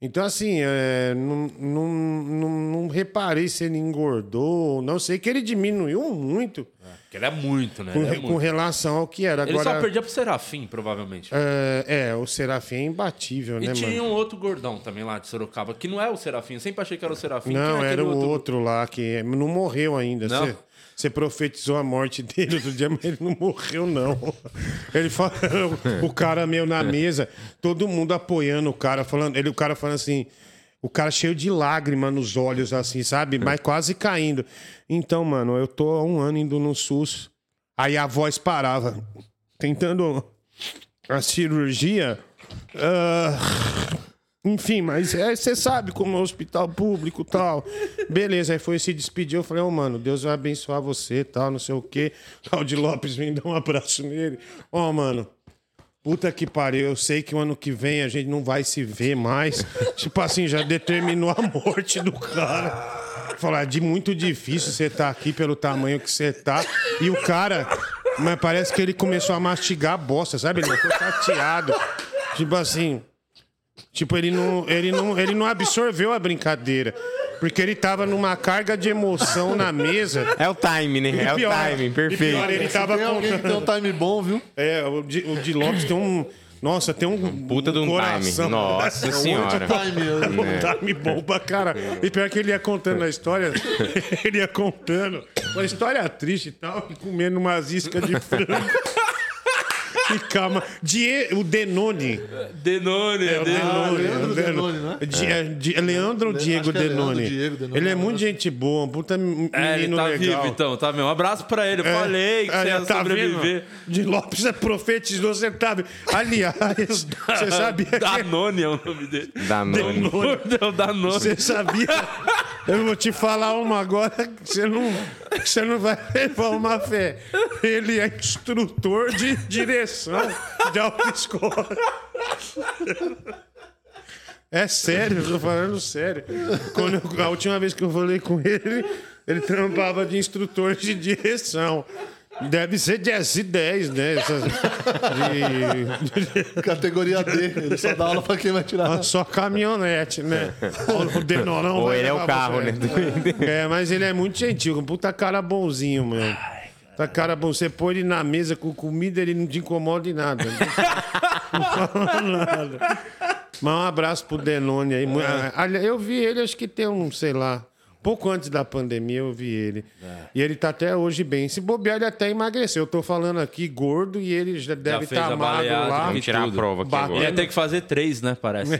Então, assim, é, não, não, não, não reparei se ele engordou. Não sei que ele diminuiu muito Porque ele é muito, né? com, Ele, é com muito. relação ao que era. Ele Agora, só perdia pro Serafim, provavelmente. é, é, o Serafim é imbatível, E né, tinha mano? um outro gordão também lá de Sorocaba, que não é o Serafim. Eu sempre achei que era o Serafim. Não, é era aquele o outro lá que não morreu ainda. Não? Você, você profetizou a morte dele outro dia, mas ele não morreu, não. Ele falou, o cara meio na mesa, todo mundo apoiando o cara, falando, ele, o cara falando assim, o cara cheio de lágrima nos olhos, assim, sabe? Mas quase caindo. Então, mano, eu tô há um ano indo no SUS. Aí a voz parava, tentando a cirurgia. ah, enfim, mas é, você sabe como é o hospital público e tal. Beleza, aí foi se despedir. Eu falei, ô, mano, Deus vai abençoar você tal, não sei o quê. Claudio Lopes vem dar um abraço nele. Ó, mano, puta que pariu. Eu sei que o ano que vem a gente não vai se ver mais. <laughs> tipo assim, já determinou a morte do cara. Falar, é de muito difícil você estar aqui pelo tamanho que você tá. E o cara, mas parece que ele começou a mastigar a bosta, sabe? Ele ficou chateado. Tipo assim. Tipo, ele não, ele, não, ele não absorveu a brincadeira. Porque ele tava numa carga de emoção na mesa. É o time, né? É o pior- timing, e perfeito. pior, ele tava Tem alguém que tem um time bom, viu? É, o Di, o Di Lopes tem um. Nossa, tem um. Puta de um coração. time. Nossa <laughs> senhora. Time, eu- Um time bom pra caralho. E pior que ele ia contando a história, <laughs> ele ia contando uma história triste e tal, e comendo umas iscas de frango. <laughs> E calma. Die, o Denone. Denone, É o Denone. Denone. Leandro o Denone, né? Di- é, Di- é Leandro ou Diego acho que é Leandro Denone? Diego Denone. Ele é muito gente boa, um puta menino É, ele tá legal. vivo então, tá mesmo. Um abraço pra ele. Eu É, falei que é, você ia tá sobreviver. vendo? De Lopes é profetizou, você tá vendo? Aliás, <laughs> você sabia que... Danone é o nome dele. Danone. Danone. Você sabia? Eu vou te falar uma agora que você não, <laughs> você não vai levar uma fé. Ele é instrutor de direção de autoescola. É sério, eu tô falando sério. Quando eu- a última vez que eu falei com ele, ele trampava de instrutor de direção. Deve ser de S10, né? Essas- de- <laughs> Categoria D. Ele só dá aula pra quem vai tirar. só caminhonete, né? O Denorão <laughs> Ou ele é o carro, né? <laughs> É, mas ele é muito gentil, um puta cara bonzinho, meu. Puta cara bom. Você põe ele na mesa com comida, ele não te incomoda em nada. Não fala nada. Mas um abraço pro Denone aí. Aliás, Eu vi ele, acho que tem um, sei lá. Pouco antes da pandemia eu vi ele. E ele tá até hoje bem. Se bobear, ele até emagreceu. Eu tô falando aqui gordo e ele já deve estar a magro baleada, lá. Vamos tirar a prova aqui Bateu. Ia agora. ter que fazer três, né? Parece.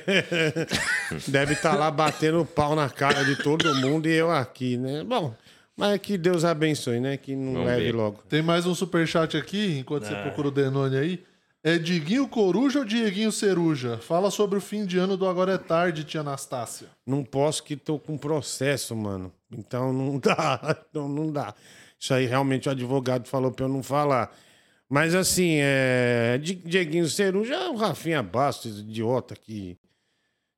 <laughs> Deve estar lá batendo pau na cara de todo mundo e eu aqui, né? Bom, mas que Deus abençoe, né? Que não Vamos leve ver. logo. Tem mais um superchat aqui, enquanto você procura o Denone aí. É Diguinho Coruja ou Dieguinho Ceruja? Fala sobre o fim de ano do Agora é Tarde, tia Anastácia. Não posso que tô com processo, mano. Então não <laughs> dá. Então não dá. Isso aí realmente o advogado falou pra eu não falar. Mas assim, é. Di- Dieguinho Ceruja é o Rafinha Bastos, idiota que.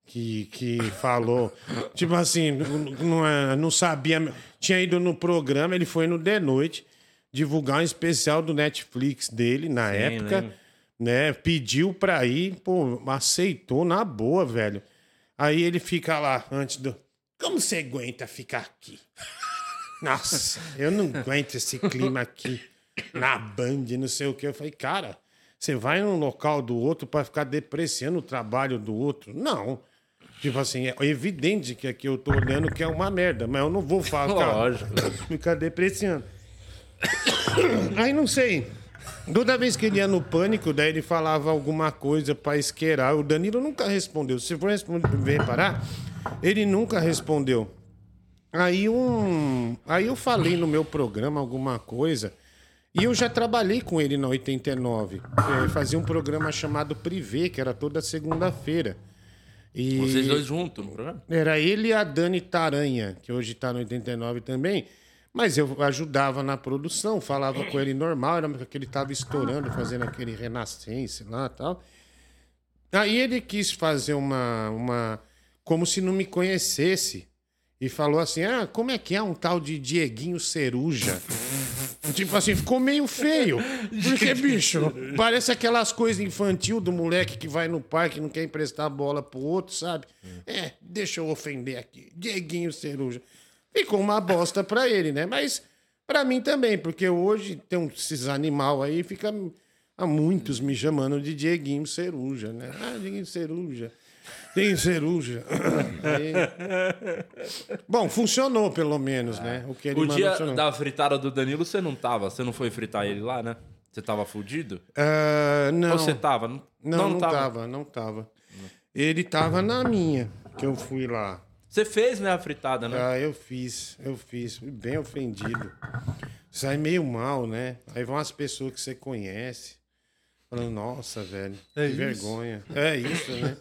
Que, que falou. <laughs> tipo assim, não, não, é- não sabia. Tinha ido no programa, ele foi no The Noite divulgar um especial do Netflix dele na época. lembro. Né? Pediu pra ir, pô, aceitou na boa, velho. Aí ele fica lá antes do. Como você aguenta ficar aqui? <laughs> Nossa, eu não aguento esse clima aqui na Band, não sei o que. Eu falei, cara, você vai num local do outro pra ficar depreciando o trabalho do outro? Não. Tipo assim, é evidente que aqui eu tô olhando que é uma merda, mas eu não vou falar, Lógico. ficar depreciando. <coughs> Aí não sei. Toda vez que ele ia no pânico, daí ele falava alguma coisa pra esquerar. O Danilo nunca respondeu. Se for responder, reparar, ele nunca respondeu. Aí um, aí eu falei no meu programa alguma coisa e eu já trabalhei com ele na 89. É, fazia um programa chamado Privé, que era toda segunda-feira. E Vocês dois juntos no programa? era ele e a Dani Taranha, que hoje tá no 89 também. Mas eu ajudava na produção, falava com ele normal, era que ele tava estourando, fazendo aquele renascense lá e tal. Aí ele quis fazer uma, uma. como se não me conhecesse. E falou assim: Ah, como é que é um tal de Dieguinho Ceruja? Tipo assim, ficou meio feio. Porque, bicho, parece aquelas coisas infantil do moleque que vai no parque e não quer emprestar a bola pro outro, sabe? É, deixa eu ofender aqui. Dieguinho Ceruja. Ficou uma bosta pra ele, né? Mas pra mim também, porque hoje tem um- esses animal aí, fica há muitos me chamando de Dieguinho Ceruja, né? Ah, Dieguinho Ceruja. Dieguinho Ceruja. Aí- Bom, funcionou pelo menos, né? O que ele O dia funcionou. da fritada do Danilo, você não tava? Você não foi fritar ele lá, né? Você tava fudido? Ah, não. Ou você tava? Não, Não, não, tava. não tava. Ele tava na minha, que eu fui lá. Você fez, né, a fritada, né? Ah, eu fiz, eu fiz. Fui bem ofendido. Sai meio mal, né? Aí vão as pessoas que você conhece. Falando, nossa, velho, É que isso? vergonha. É isso, né?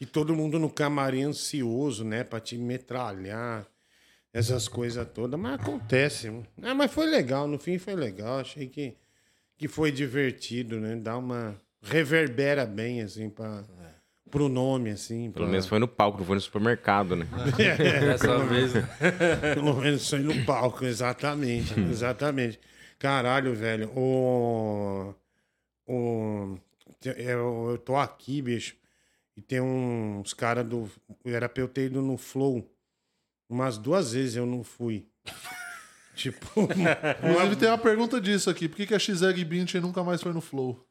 E todo mundo no camarim ansioso, né? Pra te metralhar. Essas coisas todas. Mas acontece. Ah, mas foi legal. No fim foi legal. Achei que, que foi divertido, né? Dá uma... Reverbera bem, assim, pra... Pro nome, assim. Pelo pra- menos foi no palco, não foi no supermercado, né? <laughs> Dessa vez. <laughs> Pelo menos foi no palco, exatamente. Exatamente. Caralho, velho. O. O. Eu, eu tô aqui, bicho. E tem uns caras do. Era pra eu ter ido no Flow. Umas duas vezes eu não fui. <laughs> tipo. Inclusive tem uma pergunta disso aqui. Por que, que a XEG Bintin nunca mais foi no Flow?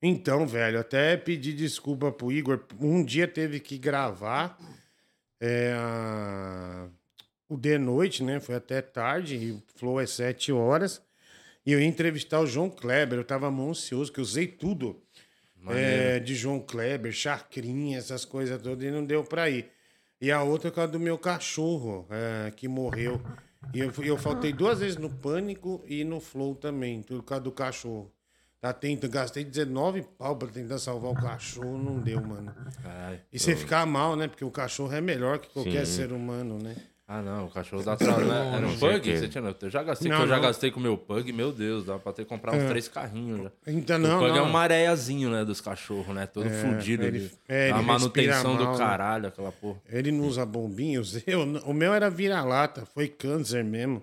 Então, velho, até pedi desculpa pro Igor. Um dia teve que gravar é, a- o de noite, né? Foi até tarde, e o Flow é sete horas. E eu ia entrevistar o João Kleber. Eu tava mó ansioso, que eu usei tudo é, de João Kleber, chacrinha, essas coisas todas, e não deu pra ir. E a outra é causa do meu cachorro, é, que morreu. E eu, eu faltei duas vezes no Pânico e no Flow também, por causa do cachorro. Tá tentando, gastei 19 pau pra tentar salvar o cachorro, não deu, mano. Caralho. E você ficar mal, né? Porque o cachorro é melhor que qualquer Sim. ser humano, né? Ah, não, o cachorro dá trabalho. né? Era um pug? Você tinha, eu já gastei, Não, eu já não. É. gastei com o meu pug, meu Deus, dá pra ter que comprar uns três carrinhos já. Então, o não, pug é não. um maréazinho, né, dos cachorros, né? Todo fudido. ele- Ele, é, ele a manutenção mal, do né? caralho, aquela porra. Ele não usa bombinhos. <laughs> Eu, o meu era vira-lata, foi câncer mesmo.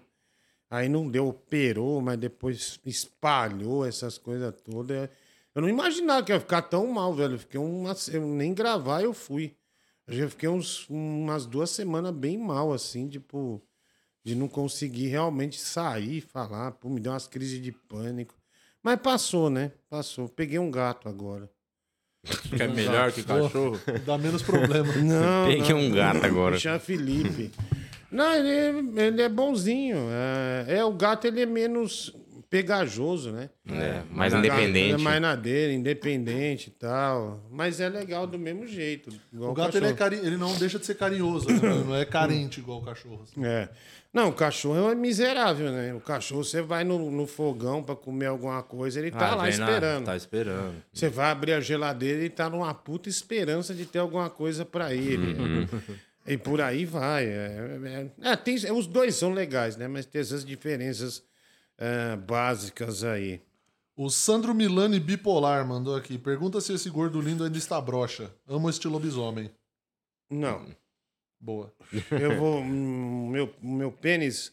Aí não deu, operou, mas depois espalhou essas coisas todas. Eu não imaginava que ia ficar tão mal, velho. Eu fiquei uma, eu nem gravar eu fui. Eu já fiquei uns, umas duas semanas bem mal, assim, tipo, de não conseguir realmente sair, falar. Pô, me deu umas crises de pânico. Mas passou, né? Passou. Peguei um gato agora. Que é melhor que cachorro. Dá menos problema. Não, Peguei um gato agora. Chama Felipe. Não, ele, é- ele é bonzinho. É, é, o gato ele é menos pegajoso, né? É, mais O gato, independente. Ele é mais na dele, independente e tal. Mas é legal do mesmo jeito. igual O gato ele, é cari... ele não deixa de ser carinhoso, né? não é carente igual o cachorro. assim. É. Não, o cachorro é miserável, né? O cachorro, você vai no, no fogão pra comer alguma coisa, ele tá Ah, lá na- esperando. Tá esperando. Você vai abrir a geladeira e tá numa puta esperança de ter alguma coisa pra ele. E por aí vai. É, é- é, tem, os dois são legais, né? Mas tem essas diferenças é, básicas aí. O Sandro Milani Bipolar mandou aqui. Pergunta se esse gordo lindo ainda está broxa. Amo este lobisomem. Não. Boa. Eu vou. hum, meu, meu pênis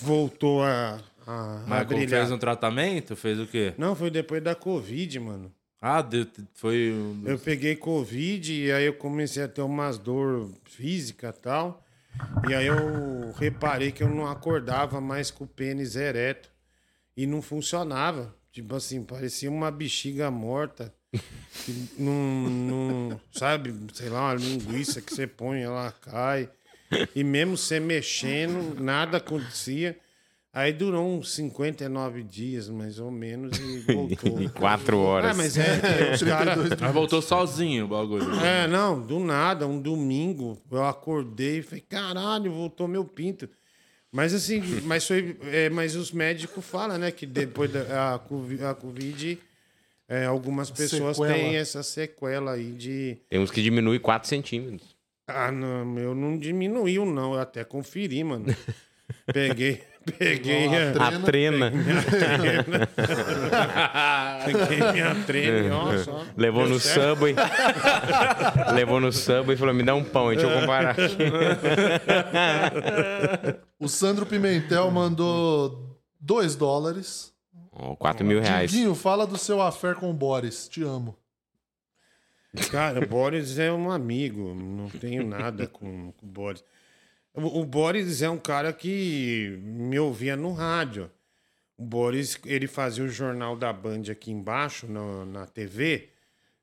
voltou a, a, a Mas como brilhar. fez um tratamento? Fez o quê? Não, foi depois da Covid, mano. Ah, deu- foi. um- Eu peguei Covid e aí eu comecei a ter umas dor física e tal. E aí eu reparei que eu não acordava mais com o pênis ereto. E não funcionava. Tipo assim, parecia uma bexiga morta. Não- sabe, sei lá, uma linguiça que você põe, ela cai. E mesmo você mexendo, nada acontecia. Aí durou uns 59 dias, mais ou menos, <laughs> e voltou. E quatro horas. Ah, mas é, <laughs> os caras. Mas voltou sozinho o bagulho. É, não, do nada, um domingo, eu acordei e falei, caralho, voltou meu pinto. Mas assim, <laughs> mas, foi, é, mas os médicos falam, né, que depois da a, Covid- a Covid, é, algumas pessoas Sequela. têm essa sequela aí de. Tem uns que diminui 4 centímetros. Ah, não, eu não diminuiu, não, eu até conferi, mano. Peguei, peguei a, A trena. peguei minha trena, ó, só. Levou no certo. Subway. Levou no Subway e falou: me dá um pão, deixa eu comparar aqui. O Sandro Pimentel mandou 2 dólares. Ó, 4 mil reais. Diguinho, fala do seu affair com o Boris. Te amo. Cara, o Boris é um amigo, não tenho nada com, com o Boris. O, Boris é um cara que me ouvia no rádio. O Boris, ele fazia o jornal da Band aqui embaixo, no- na TV,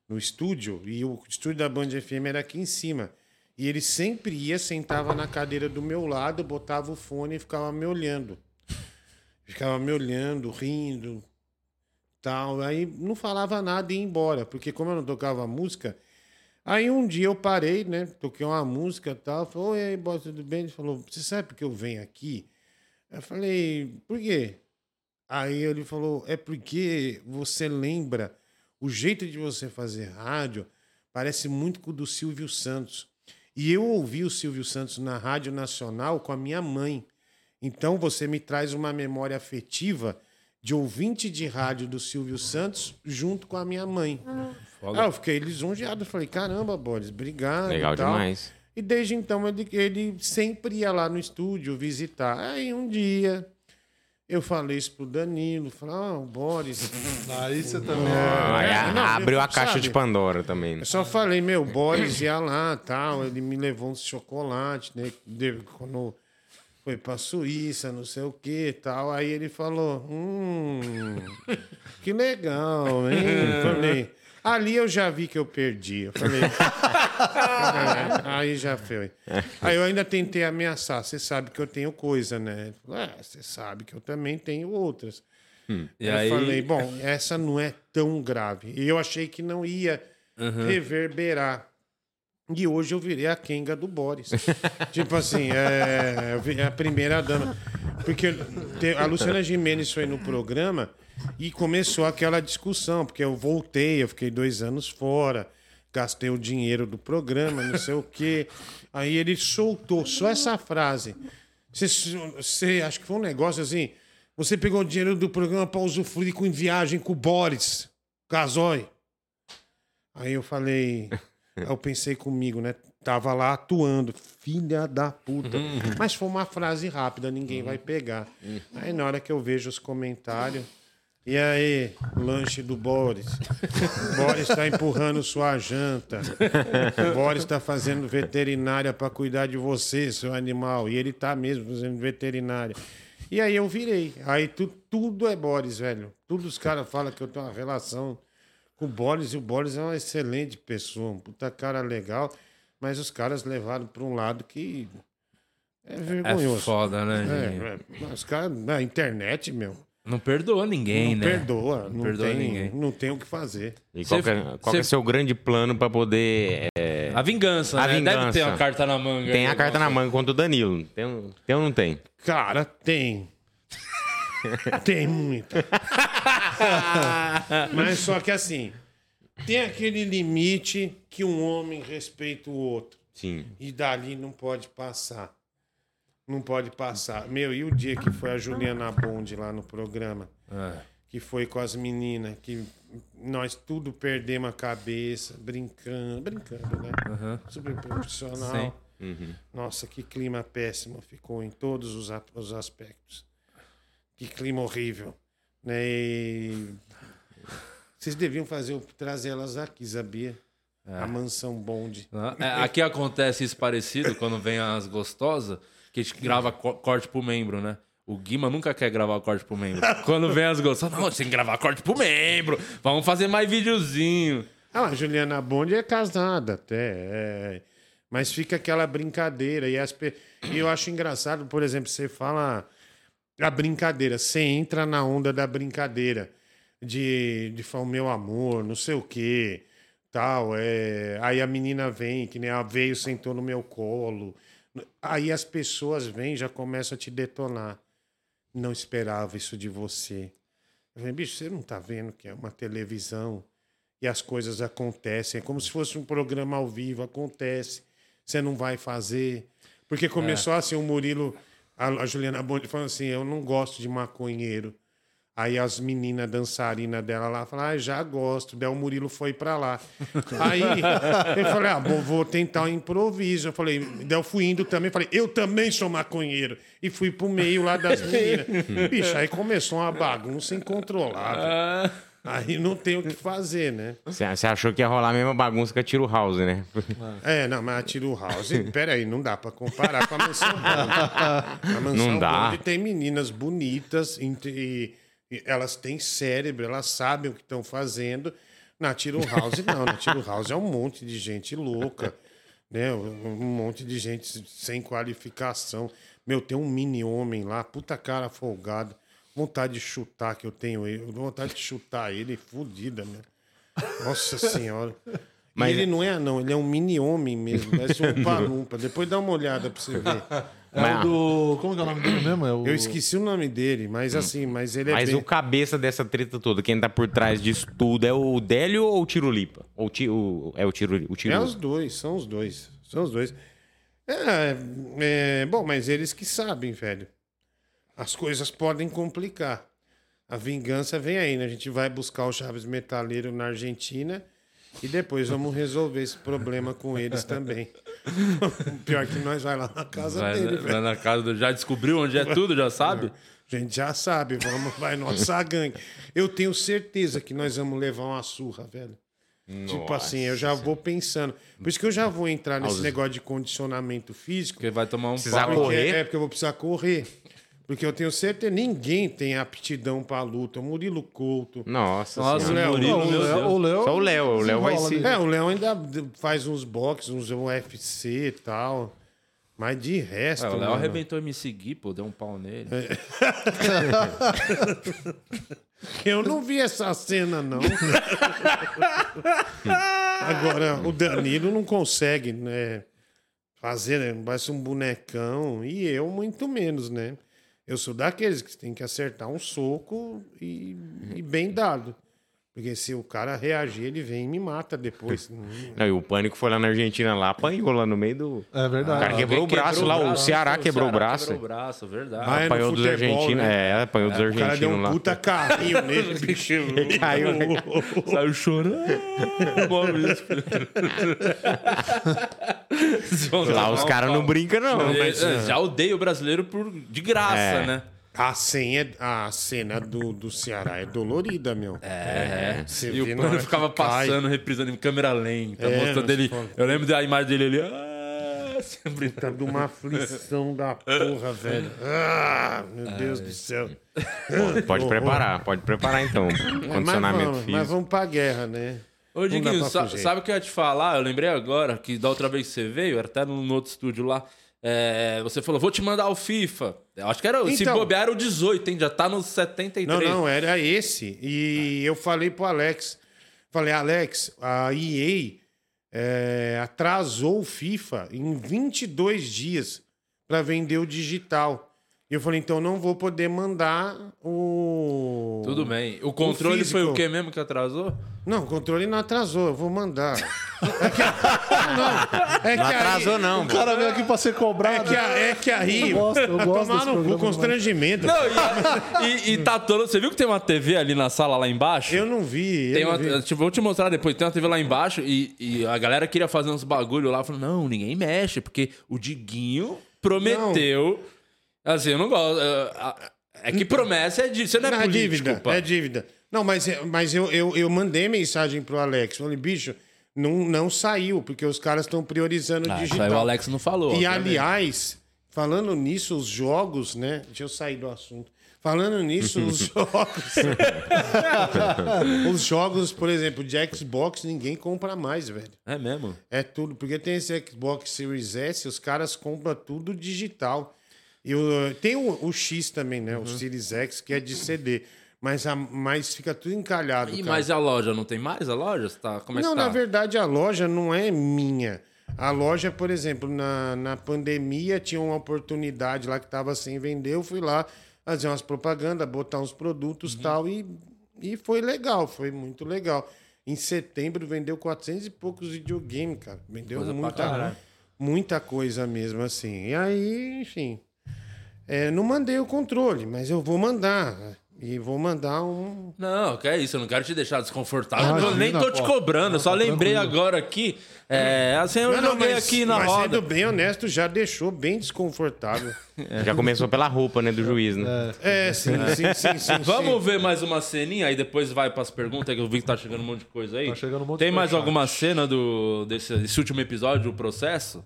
no estúdio, e o estúdio da Band FM era aqui em cima. E ele sempre ia, sentava na cadeira do meu lado, botava o fone e ficava me olhando. Ficava me olhando, rindo, tal. Aí não falava nada e ia embora, porque como eu não tocava música, aí um dia eu parei, né? Toquei uma música e tal. Falei, oi, aí, boss, tudo bem? Ele falou, você sabe por que eu venho aqui? Eu falei, por quê? Aí ele falou, é porque você lembra o jeito de você fazer rádio parece muito com o do Silvio Santos. E eu ouvi o Silvio Santos na Rádio Nacional com a minha mãe. Então você me traz uma memória afetiva de ouvinte de rádio do Silvio Santos junto com a minha mãe. Foda. Ah, eu fiquei lisonjeado. Falei, caramba, Boris, obrigado. Legal e tal. demais. E desde então ele, ele sempre ia lá no estúdio visitar. Aí um dia eu falei isso pro Danilo. Falei, ah, o Boris. <laughs> Aí você também. Aí É, a- não, abriu eu- a caixa sabe? de Pandora também. né? Eu só falei, meu, o Boris ia lá tal. Ele me levou uns chocolate, né? de- Quando foi pra Suíça, não sei o que tal. Aí ele falou: Hum, que legal, hein? Falei. Ali eu já vi que eu perdi. Eu falei. "É, aí já foi. Aí eu ainda tentei ameaçar. Você sabe que eu tenho coisa, né? É, você sabe que eu também tenho outras. E eu aí- falei, bom, essa não é tão grave. E eu achei que não ia reverberar. E hoje eu virei a Kenga do Boris. <laughs> tipo assim, é, vi- a primeira dama. Porque a Luciana Gimenez foi no programa e começou aquela discussão, porque eu voltei, eu fiquei dois anos fora, gastei o dinheiro do programa, não sei o quê. Aí ele soltou só essa frase. Você, você acho que foi um negócio assim. Você pegou o dinheiro do programa para usufruir com viagem com o Boris, Casói. Aí eu falei, aí eu pensei comigo, né? Tava lá atuando, filha da puta. Mas foi uma frase rápida, ninguém vai pegar. Aí na hora que eu vejo os comentários, e aí, lanche do Boris? <laughs> Boris está empurrando sua janta. O Boris está fazendo veterinária para cuidar de você, seu animal. E ele tá mesmo fazendo veterinária. E aí eu virei. Aí tu, tudo é Boris, velho. Tudo os caras falam que eu tenho uma relação com o Boris. E o Boris é uma excelente pessoa, um puta cara legal. Mas os caras levaram para um lado que é É vergonhoso. foda, né? É, é, os caras na internet, meu. Não perdoa ninguém, não né? perdoa. Não, perdoa tem, ninguém. não tem o que fazer. E Cê- qual, é, qual é cê- o seu grande plano pra poder. é, A vingança, A né? Deve vingança. ter uma carta na manga. Tem a carta na manga contra o Danilo. Tem, um- tem ou não tem? Cara, tem. Tem muita. <laughs> Mas só que assim, tem aquele limite que um homem respeita o outro. Sim. E dali não pode passar. Não pode passar. Meu, e o dia que foi a Juliana Bond lá no programa? É. Que foi com as meninas, que nós tudo perdemos a cabeça, brincando, brincando, né? Super profissional. Nossa, que clima péssimo ficou em todos os, os aspectos. Que clima horrível. Né? E Vocês deviam fazer, trazer elas aqui, sabia? A mansão Bond. É, aqui acontece isso parecido quando vem as gostosas, que a gente grava co- corte pro membro, né? O Guima nunca quer gravar corte pro membro. <laughs> Quando vem as gostosas, não, tem que gravar corte pro membro. Vamos fazer mais videozinho. Ah, a Juliana Bond é casada até. é. Mas fica aquela brincadeira. E, as pe- e eu acho engraçado, por exemplo, você fala a brincadeira, você entra na onda da brincadeira. De, de falar, meu amor, não sei o quê, tal. É... Aí a menina vem, que nem ela veio, sentou no meu colo. Aí as pessoas vêm já começam a te detonar. Não esperava isso de você. Eu falei, bicho, você não tá vendo que é uma televisão e as coisas acontecem. É como se fosse um programa ao vivo, acontece. Você não vai fazer. Porque começou assim, o Murilo, a, Juliana Bond falando assim: eu não gosto de maconheiro. Aí as meninas dançarinas dela lá falaram, ah, já gosto. Daí o Murilo foi pra lá. <laughs> Aí eu falei, ah, bom, vou tentar um improviso. Eu falei, daí eu fui indo também, falei, eu também sou maconheiro. E fui pro meio lá das meninas. <laughs> Bicho, aí começou uma bagunça incontrolável. Aí não tem o que fazer, né? Você achou que ia rolar a mesma bagunça que a Tiro House, né? <laughs> É, não, mas a Tiro House, peraí, não dá pra comparar com a Mansão Bond. <laughs> A Mansão Não dá. Bond tem meninas bonitas e, e elas têm cérebro, elas sabem o que estão fazendo. Na Tiro House, não. Na Tiro House é um monte de gente louca, né? Um um monte de gente sem qualificação. Meu, tem um mini homem lá, puta cara folgado. Vontade de chutar que eu tenho ele. Vontade de chutar ele, fodida, né? Nossa senhora. Mas- E ele não é anão, ele é um mini homem mesmo. Parece um <laughs> palumpa. Depois dá uma olhada pra você ver. É o do. Como que é o nome dele mesmo? É o... Eu esqueci o nome dele, mas assim, mas ele é Mas bem... o cabeça dessa treta toda, quem tá por trás disso tudo é o Délio ou o Tirulipa? Ou ti, o, é o Tiro, o Tiro. É os dois, são os dois. São os dois. É, é, bom, mas eles que sabem, velho. As coisas podem complicar. A vingança vem aí, né? A gente vai buscar o Chaves Metaleiro na Argentina e depois vamos resolver esse problema com eles também. <laughs> Pior que nós vai lá na casa Vai, dele, vai velho. na casa do... Já descobriu onde é tudo, já sabe? A gente já sabe, vamos, vai nossa gangue. Eu tenho certeza que nós vamos levar uma surra, velho. Tipo assim, eu já vou pensando. Por isso que eu já vou entrar nesse negócio de condicionamento físico. Porque vai tomar um Precisar pau. correr. Porque, é porque eu vou precisar correr. Porque eu tenho certeza ninguém tem aptidão pra luta. O Murilo Couto. Nossa, Nossa, senhora. Léo, Murilo, o Léo, o Léo. Só o Léo, o Léo vai ser- ali. É, o Léo ainda faz uns boxes, uns UFC e tal. Mas de resto. É, o Léo mano, arrebentou em me seguir, pô, deu um pau nele. <laughs> Eu não vi essa cena, não. <laughs> Agora, o Danilo não consegue, né? Fazer, né? Parece um bonecão. E eu, muito menos, né? Eu sou daqueles que tem que acertar um soco e, e bem dado. Porque se o cara reagir, ele vem e me mata depois. <laughs> Não, e o Pânico foi lá na Argentina, lá apanhou lá no meio do... É verdade. O cara quebrou o braço lá, o Ceará quebrou o braço. Quebrou o braço, verdade. Ah, é apanhou dos futebol, argentinos, né? é, apanhou dos O cara deu argentinos um lá. puta carrinho <laughs> nele, bicho. Caiu. <laughs> Saiu chorando. Lá os caras não brincam, não. mas, é, já odeio o brasileiro por, de graça, É. né? A cena, a cena do, do Ceará é dolorida, meu. É. Você E o que ficava cai. passando, reprisando em câmera lenta, É, mostrando mas ele. Eu lembro da imagem dele ali. Ah, <laughs> sempre Tá de uma aflição da porra, velho. Ah, meu Deus do céu. Pode <laughs> preparar, pode preparar então. Mas Condicionamento vamos, mas físico. vamos pra guerra, né? Ô, Diguinho, sabe o que eu ia te falar? Eu lembrei agora que da outra vez que você veio, era até no outro estúdio lá. É, você falou, vou te mandar o FIFA. Eu acho que era. se Então. bobear era o 18, hein? Já tá no 73. Não, não, era esse. E eu falei pro Alex. Falei, Alex, a EA é, atrasou o FIFA em 22 dias para vender o digital. E eu falei, então não vou poder mandar o. Tudo bem. O controle foi físico. o que mesmo que atrasou? Não, o controle não atrasou, eu vou mandar. <laughs> É que, não, é que Não atrasou, aí, não. O cara veio aqui pra ser É cobrado. que, a- é que aí. Eu gosto, eu gosto tomar no cu, programa, constrangimento. Não, e, e, e tá todo. Você viu que tem uma TV ali na sala lá embaixo? Eu não vi. Eu Tem não uma, vi. te- vou te mostrar depois. Tem uma TV lá embaixo e, e a galera queria fazer uns bagulho lá. Falou, não, ninguém mexe, porque o Diguinho prometeu. Assim, eu não gosto. é, que promessa é de. Você não é Não, é político, dívida, pá. é dívida. Não, mas, mas eu, eu, eu mandei mensagem pro Alex. Falei, bicho, não, não saiu, porque os caras estão priorizando o Ah, digital. aí o Alex não falou. E aliás, falando nisso, os jogos, né? Deixa eu sair do assunto. Falando nisso, os <laughs> jogos. os jogos, por exemplo, de Xbox, ninguém compra mais, velho. É mesmo? É tudo, porque tem esse Xbox Series S, os caras compram tudo digital. E o, tem o, o X também, né? O Series X, que é de CD. Mas, a, mas fica tudo encalhado. E cara. mas a loja não tem mais a loja? Tá, como é não, tá? na verdade, a loja não é minha. A loja, por exemplo, na, na pandemia tinha uma oportunidade lá que estava sem vender. Eu fui lá fazer umas propagandas, botar uns produtos e Uhum. tal. E, e foi legal, foi muito legal. Em setembro vendeu 400 e poucos videogames, cara. Vendeu Coisa muita, muita coisa mesmo, assim. E aí, enfim. É, não mandei o controle, mas eu vou mandar. E vou mandar um. Não, que é isso, eu não quero te deixar desconfortável. Imagina, eu nem tô te cobrando, eu só Não, tá lembrei tranquilo. agora aqui. É, assim, eu Não, não, joguei mas, aqui na mas roda. sendo bem honesto, já deixou bem desconfortável. <laughs> Já começou pela roupa, né, do juiz, né? É, sim, sim, sim, <laughs> sim. Vamos sim. ver mais uma ceninha, aí depois vai pras perguntas, que eu vi que tá chegando um monte de coisa aí. Tá chegando um monte Tem de mais superchat. alguma cena do, desse, desse último episódio, do processo?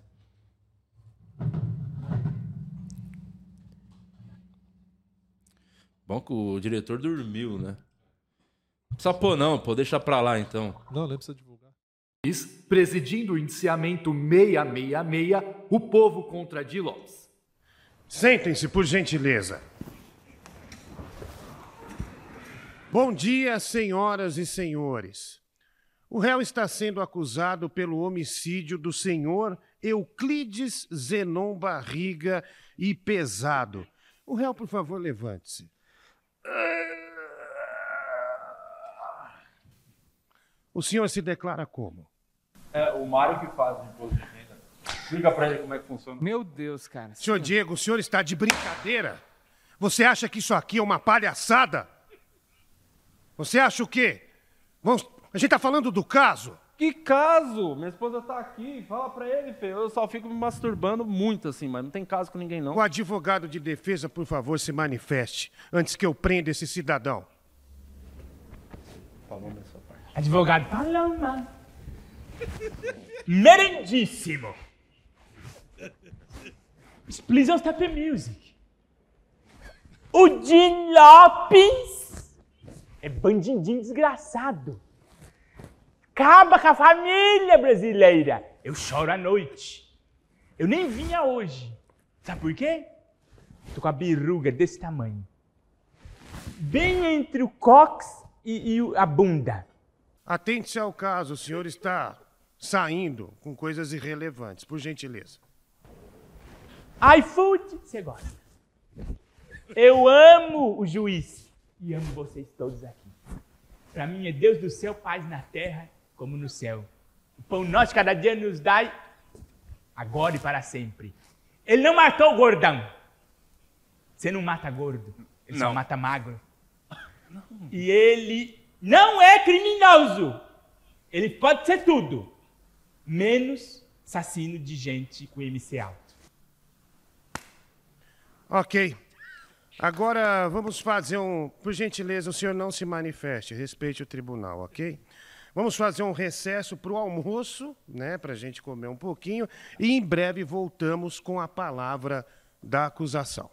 Bom que o diretor dormiu, né? Não precisa pôr não, pô, deixa pra lá então. Não, nem precisa divulgar. presidindo o indiciamento 666, o povo contra Di Lopes. Sentem-se, por gentileza. Bom dia, senhoras e senhores. O réu está sendo acusado pelo homicídio do senhor Euclides Zenon Barriga e Pesado. O réu, por favor, levante-se. O senhor se declara como? É o Mário que faz o imposto de renda. Explica pra ele como é que funciona. Meu Deus, cara. Senhor Diego, o senhor está de brincadeira? Você acha que isso aqui é uma palhaçada? Você acha o quê? Vamos... A gente está falando do caso. Que caso? Minha esposa tá aqui. Fala pra ele, Fê. Eu só fico me masturbando muito assim, mas não tem caso com ninguém não. O advogado de defesa, por favor, se manifeste antes que eu prenda esse cidadão. Advogado Paloma. Merendíssimo. Please don't stop the music. O Di Lopes é bandidinho desgraçado. Acaba com a família brasileira. Eu choro à noite. Eu nem vinha hoje. Sabe por quê? Tô com a biruga desse tamanho. Bem entre o cox e, e a bunda. Atente-se ao caso, o senhor está saindo com coisas irrelevantes, por gentileza. iFood, você gosta. Eu amo o juiz e amo vocês todos aqui. Para mim é Deus do céu, paz na terra como no céu. O pão nosso cada dia nos dai agora e para sempre. Ele não matou o gordão. Você não mata gordo, ele só mata magro. E ele não é criminoso. Ele pode ser tudo, menos assassino de gente com MC alto. Ok. Agora vamos fazer um. Por gentileza, o senhor não se manifeste, respeite o tribunal, ok? Vamos fazer um recesso para o almoço, né, para a gente comer um pouquinho, e em breve voltamos com a palavra da acusação.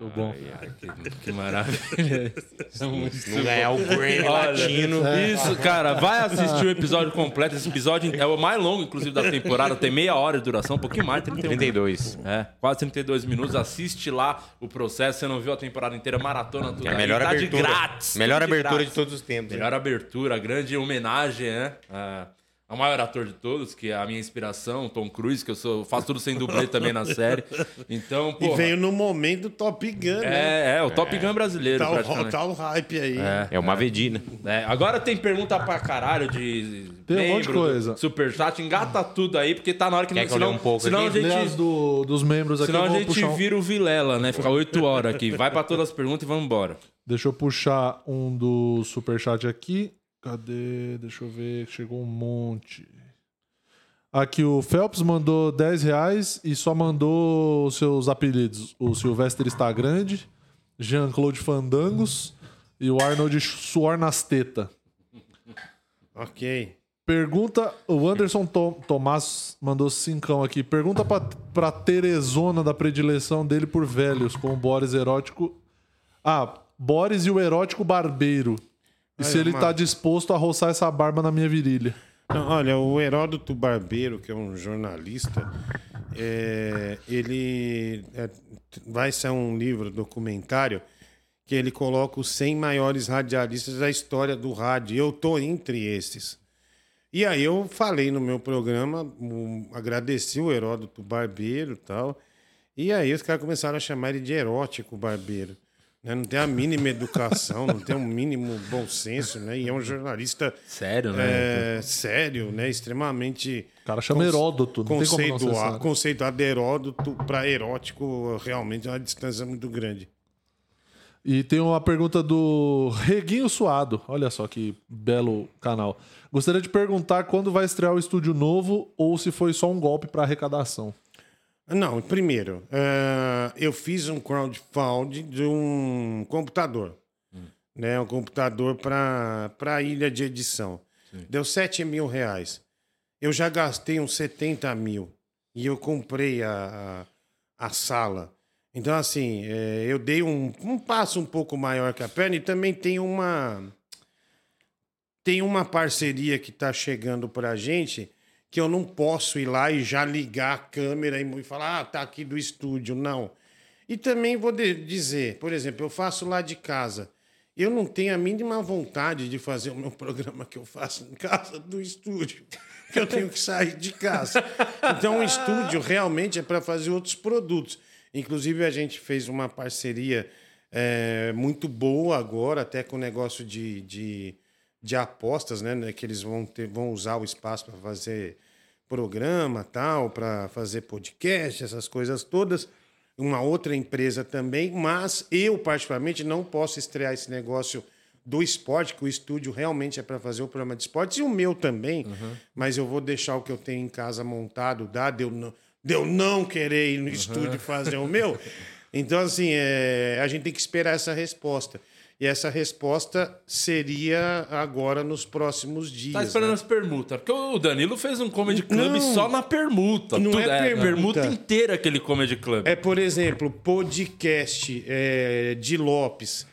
Muito bom. que, que maravilha. <laughs> Não ganhar o Grammy latino. Isso, cara, vai assistir o episódio completo. Esse episódio é o mais longo, inclusive, da temporada. Tem meia hora de duração, um pouquinho mais, 31 32. É, quase 32 minutos. Assiste lá o processo. Você não viu a temporada inteira, maratona tudo. É a aí. melhor tá abertura. de grátis. Melhor de abertura grátis. de todos os tempos. Melhor abertura, grande homenagem, né? a- ao maior ator de todos, que é a minha inspiração, Tom Cruise, que eu sou, faço tudo sem dublê também na série. Então, E pô. veio no momento do Top Gun, né? É, é, o Top Gun brasileiro, Tá o, praticamente. tá o hype aí. É uma vedina. É, agora tem pergunta pra caralho de Tem um monte de coisa. Superchat, engata tudo aí, porque tá na hora que Quer não, que eu leia senão, um pouco senão a aqui? Lê as gente, do, dos membros aqui. senão eu a vou gente puxar um- vira o Vilela, né? Fica oito horas aqui. Vai pra todas as perguntas e vamos embora. Deixa eu puxar um do superchat aqui. Cadê? Deixa eu ver. Chegou um monte. Aqui o Phelps mandou 10 reais e só mandou os seus apelidos. O Sylvester está grande, Jean-Claude Fandangos e o Arnold Suor nas teta. Ok. Pergunta, o Anderson To- Tomás mandou cincão aqui. Pergunta pra, pra Teresona da predileção dele por velhos, com o Boris erótico. Ah, Boris e o erótico barbeiro. E se ele mano. tá disposto a roçar essa barba na minha virilha. Não, olha, o Heródoto Barbeiro, que é um jornalista, é, ele é, vai ser um livro documentário que ele coloca os 100 maiores radialistas da história do rádio. Eu tô entre esses. E aí eu falei no meu programa, um, agradeci o Heródoto Barbeiro e tal. E aí os caras começaram a chamar ele de erótico barbeiro. Né? Não tem a mínima educação, não tem um mínimo bom senso, né? E é um jornalista Sério, né? é, sério, né? Extremamente. O cara chama Heródoto, não conceituado, conceituado de Heródoto para erótico, realmente é uma distância muito grande. E tem uma pergunta do Reguinho Suado. Olha só que belo canal. Gostaria de perguntar quando vai estrear o estúdio novo ou se foi só um golpe para arrecadação. Não, primeiro, eh, eu fiz um crowdfunding de um computador. Né, um computador para a ilha de edição. Deu 7 mil reais. Eu já gastei uns 70 mil. E eu comprei a, a, a sala. Então, assim, eh, eu dei um, um passo um pouco maior que a perna e também tem uma. Tem uma parceria que está chegando para a gente que eu não posso ir lá e já ligar a câmera e falar, ah, tá aqui do estúdio. Não. E também vou dizer, por exemplo, eu faço lá de casa. Eu não tenho a mínima vontade de fazer o meu <laughs> programa que eu faço em casa do estúdio. Que eu tenho que sair de casa. Então, o estúdio realmente é para fazer outros produtos. Inclusive, a gente fez uma parceria é, muito boa agora, até com o negócio de, de, de apostas, né? né, Que eles vão, ter, vão usar o espaço para fazer programa, tal, para fazer podcast, essas coisas todas. Uma outra empresa também, mas eu, particularmente, não posso estrear esse negócio do esporte, que o estúdio realmente é para fazer o programa de esportes, e o meu também, mas eu vou deixar o que eu tenho em casa montado, dá, de eu não, eu não querer ir no estúdio fazer o meu. <laughs> Então, assim, é, a gente tem que esperar essa resposta. E essa resposta seria agora nos próximos dias. Tá esperando né? as permutas. Porque o Danilo fez um comedy club Não. só na permuta. Não Tudo- é permuta. inteira aquele comedy club. É, por exemplo, podcast é, de Lopes,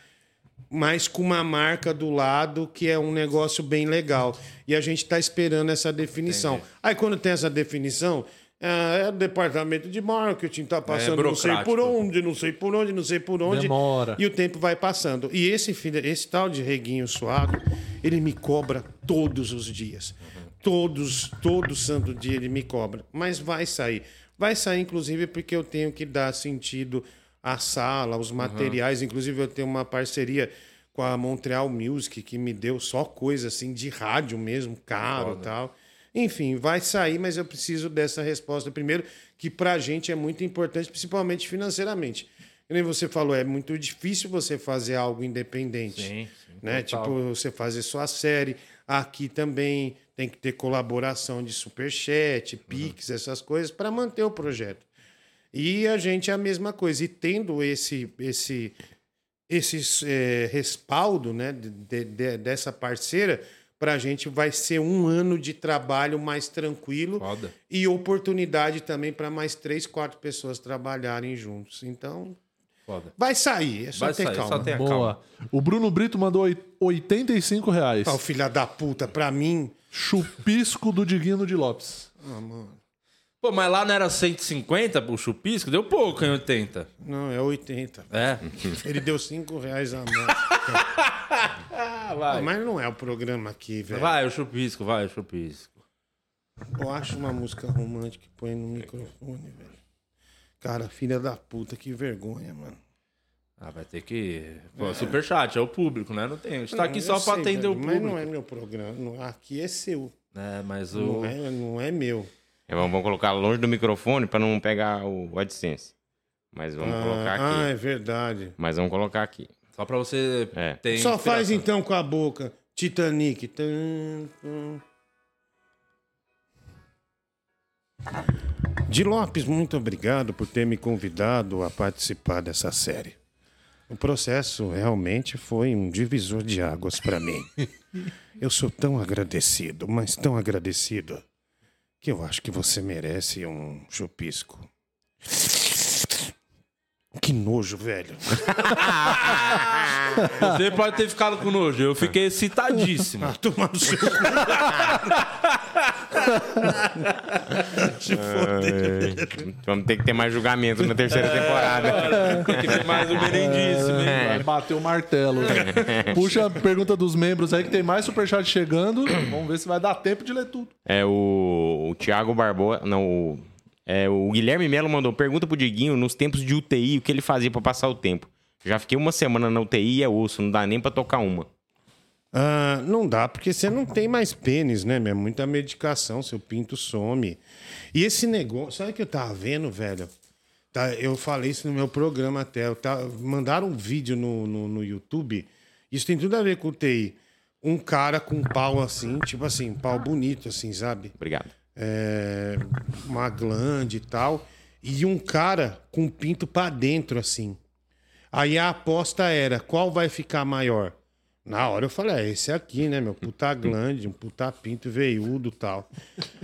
mas com uma marca do lado que é um negócio bem legal. E a gente está esperando essa definição. Aí quando tem essa definição, é, é o departamento de marketing, tá passando não sei por onde, não sei por onde, não sei por onde. Demora. E o tempo vai passando. E esse filho, esse tal de Reguinho Suado, ele me cobra todos os dias. Todos, todo santo dia ele me cobra. Mas vai sair. Vai sair, inclusive, porque eu tenho que dar sentido à sala, os materiais. Inclusive, eu tenho uma parceria com a Montreal Music, que me deu só coisa assim de rádio mesmo, caro e tal. Enfim, vai sair, mas eu preciso dessa resposta primeiro, que pra gente é muito importante, principalmente financeiramente. Nem você falou, é muito difícil você fazer algo independente. Sim, sim, né? total. Tipo, você fazer sua série. Aqui também tem que ter colaboração de superchat, Pix, essas coisas, para manter o projeto. E a gente é a mesma coisa. E tendo esse, esse, esse eh, respaldo né, de- de- dessa parceira, para a gente vai ser um ano de trabalho mais tranquilo Foda. e oportunidade também para mais três, quatro pessoas trabalharem juntos. Então, Foda. vai sair, é só Vai ter sair, calma. só ter Boa. calma. O Bruno Brito mandou oi- 85 reais. Ah, o filho da puta, pra mim. Chupisco do Diguino de Lopes. Ah, mano. Pô, mas lá não era 150 pro chupisco? Deu pouco em 80. Não, é 80. É. Ele deu 5 reais a mais. <laughs> Vai. Ah, mas não é o programa aqui, velho. Vai, o chupisco, vai, o chupisco. Eu acho uma música romântica que põe no microfone, velho. Cara, filha da puta, que vergonha, mano. Ah, vai ter que. Pô, superchat, é o público, né? Não tem. A gente tá aqui Eu só pra sei, atender o velho, público. Mas não é meu programa. não- Aqui é seu. É, mas o. Não, é, não é meu. É, vamos vamos colocar longe do microfone pra não pegar o AdSense. Mas vamos colocar aqui. Ah, é verdade. Mas vamos colocar aqui. Só pra você É. ter. Só faz então com a boca. Titanic. Di Lopes, muito obrigado por ter me convidado a participar dessa série. O processo realmente foi um divisor de águas para mim. <laughs> Eu sou tão agradecido, mas tão agradecido, que eu acho que você merece um chupisco. Que nojo, velho. Você pode ter ficado com nojo. Eu fiquei excitadíssimo. <laughs> Ah, tomar no seu cu. <laughs> Foder. Vamos ter que ter mais julgamento na terceira temporada. Tem que ter mais hein? Vai bater o martelo. <laughs> Puxa a pergunta dos membros aí, que tem mais superchat chegando. Vamos ver se vai dar tempo de ler tudo. É o, o Thiago Barbosa. Não, o, é, o Guilherme Melo mandou pergunta pro Diguinho nos tempos de UTI o que ele fazia pra passar o tempo. Já fiquei uma semana na UTI e é osso, não dá nem pra tocar uma. Ah, não dá, porque você não tem mais pênis, né? meu? É muita medicação, seu pinto some. E esse negócio, sabe o que eu tava vendo, velho? Tá, eu falei isso no meu programa até. Eu tava, mandaram um vídeo no, no, no YouTube. Isso tem tudo a ver com o TI. Um cara com um pau assim, tipo assim, pau bonito, assim, sabe? Obrigado. É, uma glande e tal. E um cara com um pinto pra dentro, assim. Aí a aposta era: qual vai ficar maior? Na hora eu falei, é esse aqui, né, meu? Puta glande, um puta pinto veiudo e tal.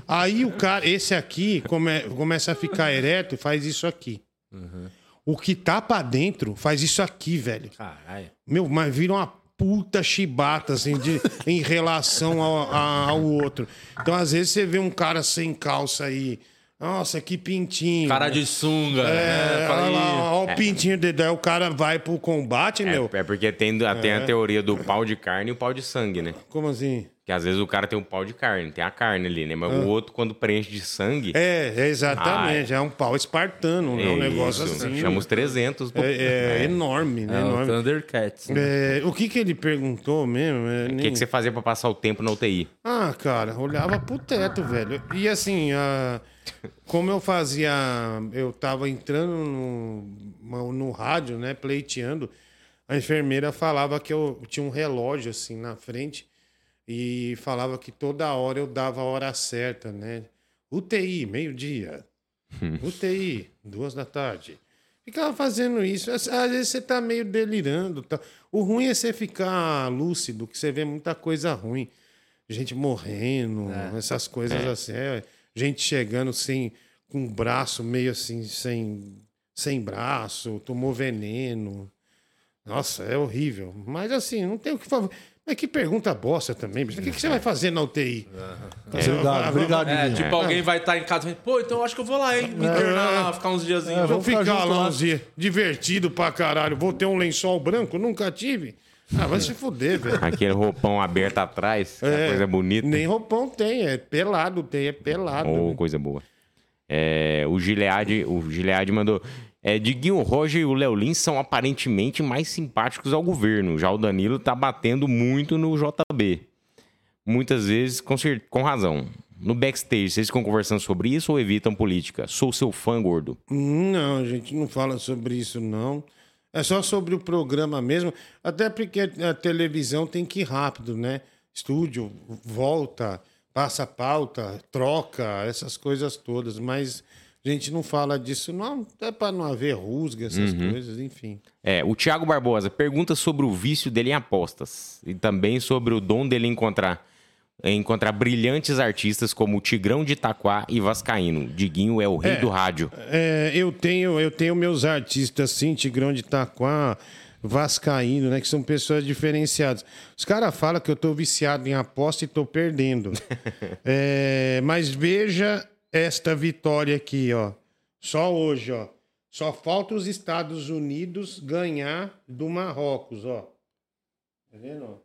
Aí o cara, esse aqui come- começa a ficar ereto e faz isso aqui. O que tá pra dentro faz isso aqui, velho. Caralho. Meu, mas vira uma puta chibata, assim, de, em relação ao, a- ao outro. Então, às vezes, você vê um cara sem calça aí. Nossa, que pintinho. Cara de sunga. É, né? Fala olha lá, olha o pintinho dele. Aí o cara vai pro combate, meu. É porque tem, tem a teoria do pau de carne e o pau de sangue, né? Como assim? Que às vezes o cara tem um pau de carne, tem a carne ali, né? Mas o outro, quando preenche de sangue. É, é exatamente. É um pau espartano, né? Um negócio isso, assim. Chama os 300. pô. É, é enorme, né? É, o enorme. Thundercats. né? É, o que que ele perguntou mesmo? É, O que, nem- que você fazia pra passar o tempo na UTI? Ah, cara, olhava pro teto, velho. E assim, ah, como eu fazia. Eu tava entrando no, no rádio, né? Pleiteando. A enfermeira falava que eu tinha um relógio assim na frente e falava que toda hora eu dava a hora certa, né? UTI, meio-dia. UTI, duas da tarde. Ficava fazendo isso. Às vezes você tá meio delirando. Tá? O ruim é você ficar lúcido, que você vê muita coisa ruim. Gente morrendo, essas coisas assim. é, gente chegando sem, com o braço meio assim, sem, sem braço, tomou veneno. Nossa, é horrível. Mas assim, não tem o que fazer. Mas que pergunta bosta também. bicho. O que, que você vai fazer na UTI? Você vai- Obrigado, obrigado, É, tipo, alguém vai estar em casa e pô, então eu acho que eu vou lá, hein? Me internar lá, ficar uns diazinhos. Vou ficar ficar lá uns dias, divertido pra caralho. Vou ter um lençol branco? Nunca tive. Ah, vai se fuder, velho. Aquele roupão aberto atrás, é É, coisa bonita. Nem roupão tem, é pelado, tem, é pelado. Oh, coisa boa. É, o Gilead, o Gilead mandou. É, Diguinho, Roger e o Léo Lins são aparentemente mais simpáticos ao governo. Já o Danilo tá batendo muito no JB. Muitas vezes com, com razão. No backstage, vocês ficam conversando sobre isso ou evitam política? Sou seu fã, gordo. Não, a gente não fala sobre isso, não. É só sobre o programa mesmo. Até porque a televisão tem que ir rápido, né? Estúdio, volta, passa pauta, troca, essas coisas todas. Mas a gente não fala disso, não. É para não haver rusga, essas coisas, enfim. É, o Thiago Barbosa pergunta sobre o vício dele em apostas e também sobre o dom dele encontrar encontrar brilhantes artistas como o Tigrão de Itaquá e Vascaíno. Diguinho é o rei do rádio. É, eu tenho eu tenho meus artistas assim, Tigrão de Itaquá, Vascaíno, né? Que são pessoas diferenciadas. Os caras falam que eu tô viciado em aposta e tô perdendo. <laughs> É, mas veja esta vitória aqui, ó. Só hoje, ó. Só falta os Estados Unidos ganhar do Marrocos, ó. Tá vendo? ó?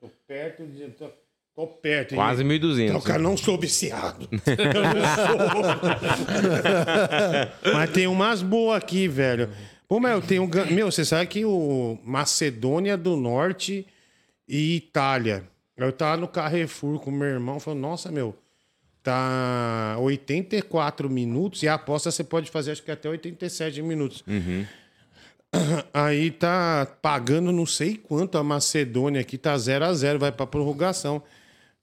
Tô perto de. Tô, tô perto. Quase hein? 1.200. Então, cara, não sou viciado. <laughs> Eu não sou. Mas tem umas boas aqui, velho. Pô, meu, tem um. Meu, você sabe que o Macedônia do Norte e Itália. Eu tava no Carrefour com meu irmão, falando, nossa, meu, tá 84 minutos e a aposta você pode fazer acho que até 87 minutos. <clears throat> Aí tá pagando não sei quanto a Macedônia aqui, tá 0 a 0 vai pra prorrogação.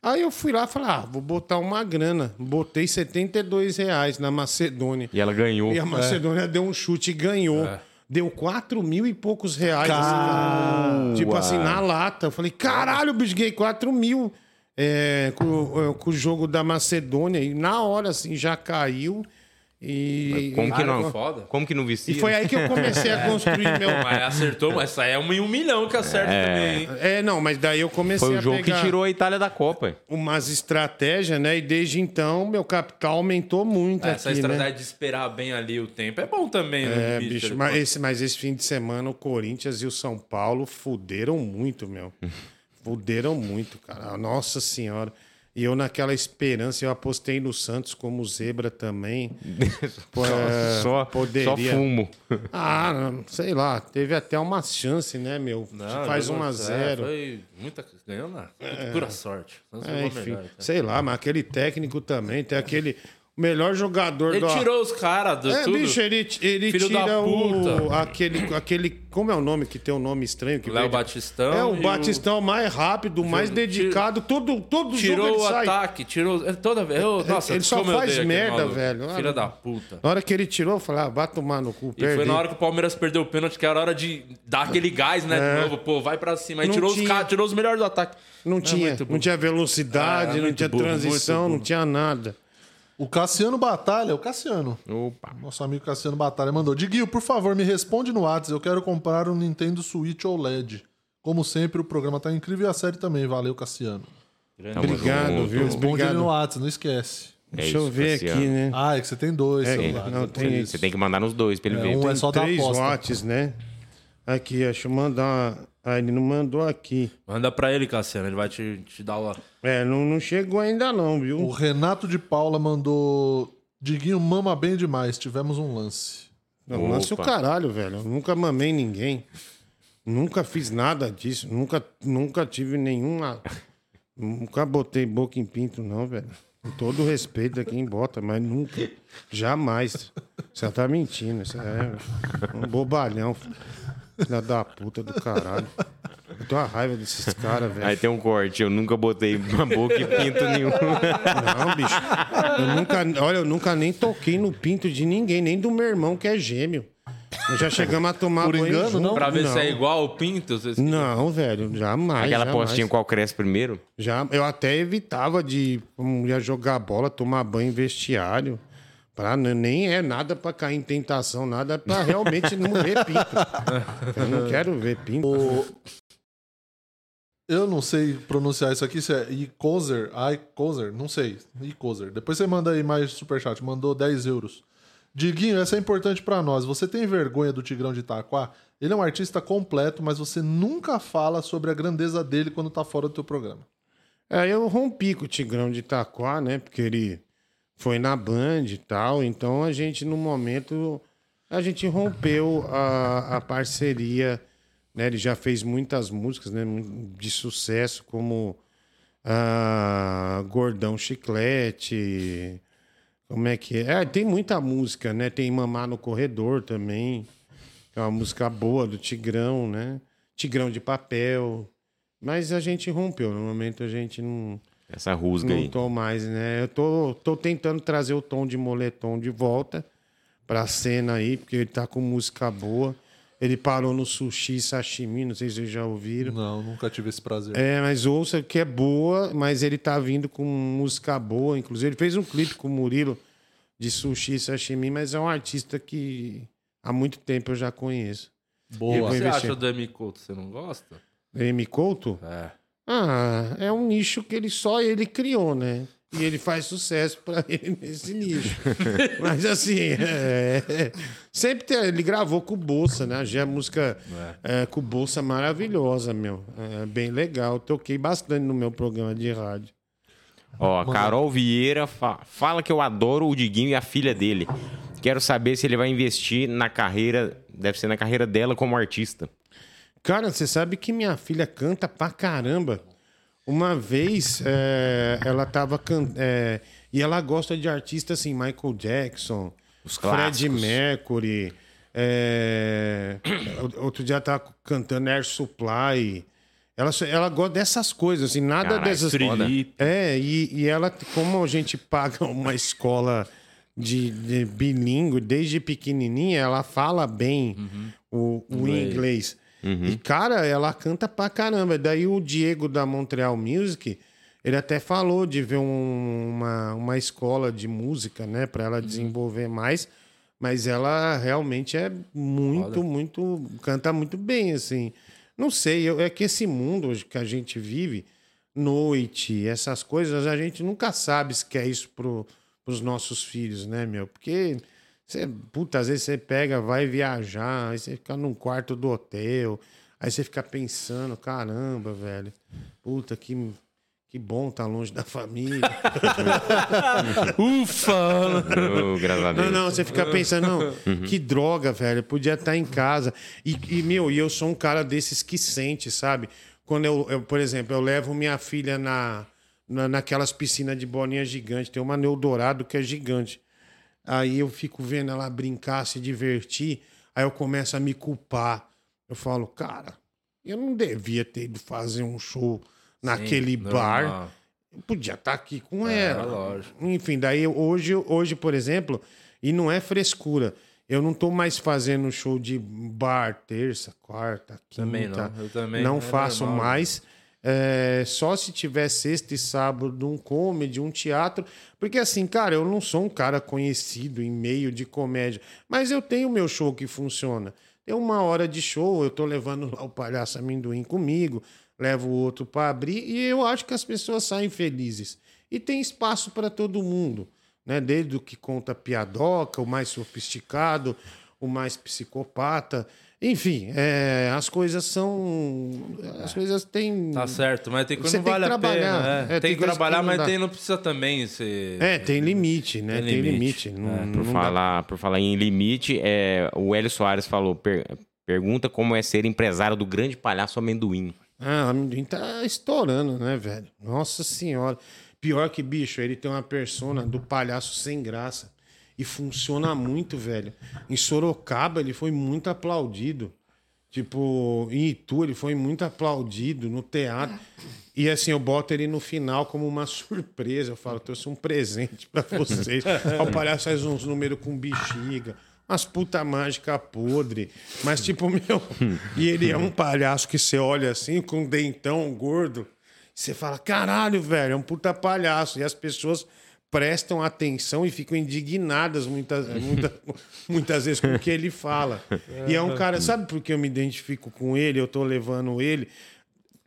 Aí eu fui lá e falei, ah, vou botar uma grana. Botei 72 reais na Macedônia. E ela ganhou. E a Macedônia deu um chute e ganhou. Deu 4 mil e poucos reais. assim, tipo assim, na lata. Eu falei, caralho, bicho, ganhei 4 mil é, com, com o jogo da Macedônia. E na hora, assim, já caiu. E, Como que não? foda. Como que não vicia? e foi aí que eu comecei a construir <laughs> meu. Mas acertou, mas isso aí é um em um milhão que acerta também, hein? É, não, mas daí eu comecei Foi o a jogo pegar que tirou a Itália da Copa. umas estratégias, né? E desde então, meu capital aumentou muito Essa aqui, estratégia né? de esperar bem ali o tempo é bom também, né? É, bicho, mas esse, mas esse fim de semana o Corinthians e o São Paulo fuderam muito, meu. <laughs> fuderam muito, cara. Nossa senhora. E eu, naquela esperança, eu apostei no Santos como zebra também. <laughs> Pô, é, só, poderia- só fumo. Ah, sei lá, teve até uma chance, né, meu? Não, Faz jogou- 1 a 0 É, foi muita. Ganhou na pura sorte. Santos É, enfim, melhor, então. sei lá, mas aquele técnico também, tem aquele melhor jogador Ele do... tirou os caras do É, tudo. bicho, ele, ele Filho da tira o... Aquele, aquele... Como é o nome que tem um nome estranho? Que Léo Batistão. É, o Batistão mais rápido, mais dedicado, todo, todo Tirou jogo ele o sai. ataque, tirou. é, Toda vez. eu- Nossa, ele só faz merda, velho. Filha não. da puta. Na hora que ele tirou, eu falei, ah, vai tomar no cu, E foi perdi. na hora que o Palmeiras perdeu o pênalti, que era hora de dar aquele gás, né? É. De novo, pô, vai pra cima. Aí Não tirou os, tinha- ca- tirou os melhores do ataque. Não tinha, muito não burro. tinha velocidade, Ah, não muito tinha burro, transição, não tinha nada. O Cassiano Batalha, o Cassiano. Opa. Nosso amigo Cassiano Batalha mandou. Diguinho, por favor, me responde no WhatsApp. Eu quero comprar um Nintendo Switch OLED. Como sempre, o programa tá incrível e a série também. Valeu, Cassiano. Tamo Obrigado, junto. viu? Responde ele Obrigado. no WhatsApp, não esquece. É Deixa eu isso, ver Cassiano. aqui, né? Ah, é que você tem dois É, celulares. não, tem isso. Você tem que mandar nos dois pra ele É, ver. um é só Três aposta. watts, né? Aqui, deixa eu mandar. Ah, ele não mandou aqui. Manda pra ele, Cassiano. Ele vai te, te dar o. É, não, não chegou ainda não, O viu? Renato de Paula mandou. Diguinho mama bem demais. Tivemos um lance. Não, lance o caralho, velho. Eu nunca mamei ninguém. Nunca fiz nada disso. Nunca, nunca tive nenhuma. Nunca botei boca em pinto, não, velho. Com todo respeito a quem bota, mas nunca. Jamais. Você tá mentindo. Isso é um bobalhão. Filha da puta do caralho. Eu tenho uma raiva desses caras, velho. Aí tem um corte. Eu nunca botei na boca e pinto nenhum. Não, bicho. Eu nunca, olha, eu nunca nem toquei no pinto de ninguém, nem do meu irmão que é gêmeo. Nós já chegamos a tomar Por banho engano, junto. não? Pra ver se é Não. igual ao Pinto. Vocês... Não, velho, jamais. Aquela jamais. postinha qual cresce primeiro. Já, eu até evitava de como ia jogar bola, tomar banho em vestiário. Pra, nem é nada pra cair em tentação, nada pra realmente não ver pinto. <laughs> Eu não quero ver pinto. Eu não sei pronunciar isso aqui, se é Icozer, Icozer, não sei. Icozer. Depois você manda aí mais superchat, mandou 10 euros. Diguinho, essa é importante pra nós. Você tem vergonha do Tigrão de Itaquá? Ele é um artista completo, mas você nunca fala sobre a grandeza dele quando tá fora do teu programa. É, eu rompi com o Tigrão de Itaquá, né? Porque ele foi na Band e tal. Então a gente, no momento, a gente rompeu a, a parceria. Né? Ele já fez muitas músicas né? de sucesso, como ah, Gordão Chiclete. Como é que é? É, Tem muita música, né? Tem Mamar no Corredor também. É uma música boa do Tigrão, né? Tigrão de Papel. Mas a gente rompeu. No momento a gente não, Essa rusga não aí. tô mais, né? Eu tô, tô tentando trazer o tom de moletom de volta pra cena aí, porque ele tá com música boa. Ele parou no sushi sashimi, não sei se vocês já ouviram. Não, nunca tive esse prazer. É, mas ouça que é boa, mas ele tá vindo com música boa. Inclusive, ele fez um clipe com o Murilo de sushi sashimi, mas é um artista que há muito tempo eu já conheço. O que Boa. você acha do M. Couto? Você não gosta? M. Couto? É. Ah, é um nicho que ele só ele criou, né? E ele faz sucesso pra <laughs> ele nesse nicho. <laughs> Mas assim, é, sempre tem- ele gravou com Bolsa, né? Já a música é, com o Bolsa maravilhosa, meu. É bem legal. Toquei bastante no meu programa de rádio. Ó, a Carol Vieira fa- fala que eu adoro o Diguinho e a filha dele. Quero saber se ele vai investir na carreira, deve ser na carreira dela como artista. Cara, você sabe que minha filha canta pra caramba. Uma vez é, ela tava cantando. e ela gosta de artistas assim, Michael Jackson, Os Fred. Mercury. é, outro dia ela tava cantando Air Supply. Ela, ela gosta dessas coisas, assim, nada Caralho, dessas. Felipe. É, e, e ela, como a gente <laughs> paga uma escola de, de bilíngue desde pequenininha, ela fala bem o, o inglês. E, cara, ela canta pra caramba. Daí o Diego da Montreal Music, ele até falou de ver um- uma, uma escola de música, né, pra ela desenvolver mais. Mas ela realmente é muito, muito. canta muito bem, assim. Não sei, eu- é que esse mundo que a gente vive, noite, essas coisas, a gente nunca sabe se quer isso pro, pros nossos filhos, né, meu? Porque, você, puta, às vezes você pega, vai viajar, aí você fica num quarto do hotel, aí você fica pensando, caramba, velho, puta, que, Que bom tá longe da família. <laughs> Ufa! Oh, Não, não, você fica pensando, não, que droga, velho. Podia estar em casa. E, e, meu, e eu sou um cara desses que sente, sabe? Quando eu, eu, por exemplo, eu levo minha filha na, na, naquelas piscinas de bolinha gigante. Tem uma no Eldorado que é gigante. Aí eu fico vendo ela brincar, se divertir. Aí eu começo a me culpar. Eu falo, cara, eu não devia ter ido fazer um show naquele bar. normal. Eu podia estar aqui com É, ela. lógico. Enfim, daí hoje, hoje, por exemplo, e não é frescura. Eu não tô mais fazendo show de bar terça, quarta, quinta. Também não, eu também, Não é faço normal. mais. É, só se tiver sexta e sábado um comedy, um teatro. Porque assim, cara, eu não sou um cara conhecido em meio de comédia. Mas eu tenho meu show que funciona. Tem uma hora de show, eu tô levando lá o palhaço amendoim comigo, levo o outro para abrir e eu acho que as pessoas saem felizes. E tem espaço para todo mundo, né? Desde o que conta piadoca, o mais sofisticado, o mais psicopata. Enfim, é, as coisas são. As coisas têm. Tá certo, mas tem coisa que não que vale a pena. trabalhar. é. É, tem, tem que que trabalhar, não mas dá. tem, não precisa também ser. É, tem limite, né? Tem Tem limite. limite. Não, Por não dá- falar, por falar em limite, é, o Hélio Soares falou: per- pergunta como é ser empresário do grande palhaço amendoim. Ah, o amendoim tá estourando, né, velho? Nossa senhora. Pior que, bicho, ele tem uma persona do palhaço sem graça. E funciona muito, velho. Em Sorocaba, ele foi muito aplaudido. Tipo, em Itu, ele foi muito aplaudido no teatro. E assim, eu boto ele no final como uma surpresa. Eu falo, trouxe um presente pra vocês. <laughs> O palhaço faz uns números com bexiga. Umas puta mágica podre. Mas, tipo, meu. E ele é um palhaço que você olha assim, com um dentão gordo. Você fala, caralho, velho, é um puta palhaço. E as pessoas prestam atenção e ficam indignadas muitas, muitas, <laughs> muitas vezes com o que ele fala. E é um cara, sabe por que eu me identifico com ele? Eu tô levando ele.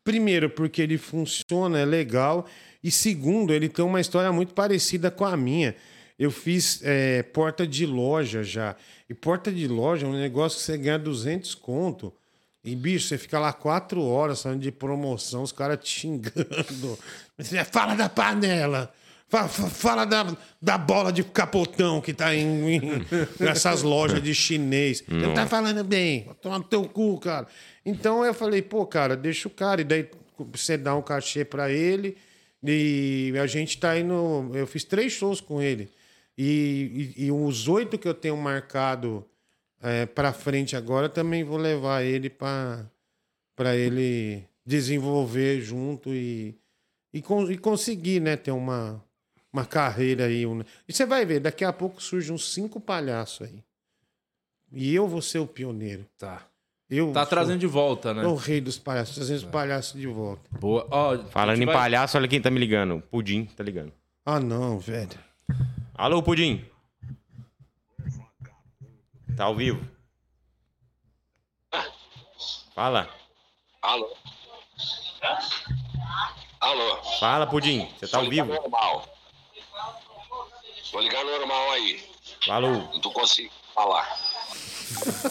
Primeiro, porque ele funciona, é legal. E segundo, ele tem uma história muito parecida com a minha. Eu fiz é, porta de loja já. E porta de loja é um negócio que você ganha 200 conto. E, bicho, você fica lá quatro horas falando de promoção, os caras te xingando. <laughs> Você fala da panela. Fa- fa- Fala da, da bola de capotão que tá em, em- <laughs> nessas lojas de chinês. Não tá falando bem. Vai Tomar no teu cu, cara. Então eu falei, pô, cara, deixa o cara. E daí você dá um cachê pra ele. E a gente tá indo. Eu fiz três shows com ele. E, e- e os oito que eu tenho marcado é, para frente agora, também vou levar ele para ele desenvolver junto e, e, con- e conseguir né, ter uma, uma carreira aí. um- E você vai ver, daqui a pouco surgem uns cinco palhaços aí. E eu vou ser o pioneiro. Tá. Eu Tá sou trazendo de volta, né? o rei dos palhaços, trazendo os palhaços de volta. Boa. A Falando em vai- palhaço, olha quem tá me ligando. Pudim tá ligando. Ah, não, velho. Alô, Pudim. Tá ao vivo? Fala. Alô? Alô? Fala, Pudim. Você tá ao vivo? normal. Vou ligar normal aí. Falou. Não tô conseguindo falar.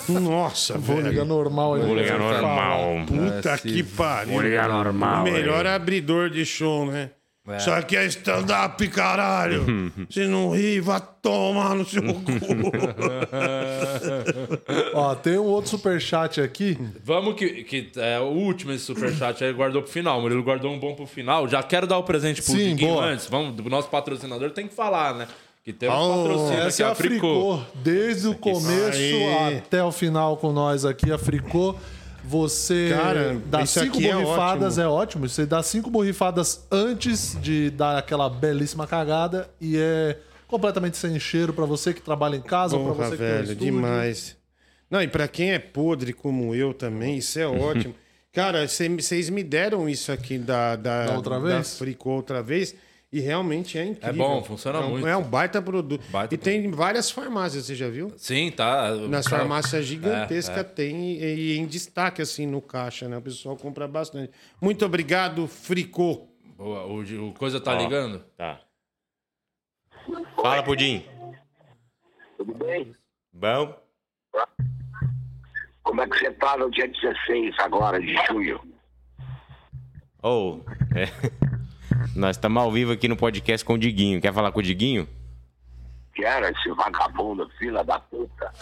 Nossa, Vou velho. ligar normal aí. Vou ligar normal. Puta É, que pariu. Vou ligar normal. O melhor abridor de show, né? É. Só que é stand-up, caralho. <laughs> Se não rir, vai tomar no seu cu. <laughs> Ó, tem um outro superchat aqui. Vamos que, que é o último esse superchat aí guardou pro final. O Murilo guardou um bom pro final. Já quero dar o presente pro Sim, Diguinho boa. antes. Vamos, do nosso patrocinador tem que falar, né? Que temos Oh, patrocínio Essa é aqui, a a Fricô. Desde o começo até o final com nós aqui, a Fricô. Você Cara, dá cinco é borrifadas, ótimo. é ótimo. Você dá cinco borrifadas antes de dar aquela belíssima cagada e é completamente sem cheiro pra você que trabalha em casa ou pra Porra, você que tem um velho, demais. Não, e pra quem é podre como eu também, isso é ótimo. <laughs> Cara, cê- vocês me deram isso aqui da, da, Da outra da vez? Fricô outra vez. E realmente é incrível. É bom, funciona É um- muito. É um baita produto. Baita e tem em várias farmácias, você já viu? Sim, tá. Nas farmácias gigantescas é, é. tem e, e em destaque assim no caixa, né? O pessoal compra bastante. Muito obrigado, Fricô. Boa, o, o coisa tá Ó. ligando? Tá. Fala, Pudim. Tudo bem? Bom? Como é que você tá no dia 16 agora de junho? Ou. é. <laughs> Nós estamos ao vivo aqui no podcast com o Diguinho. Quer falar com o Diguinho? Quero esse vagabundo, filha da puta.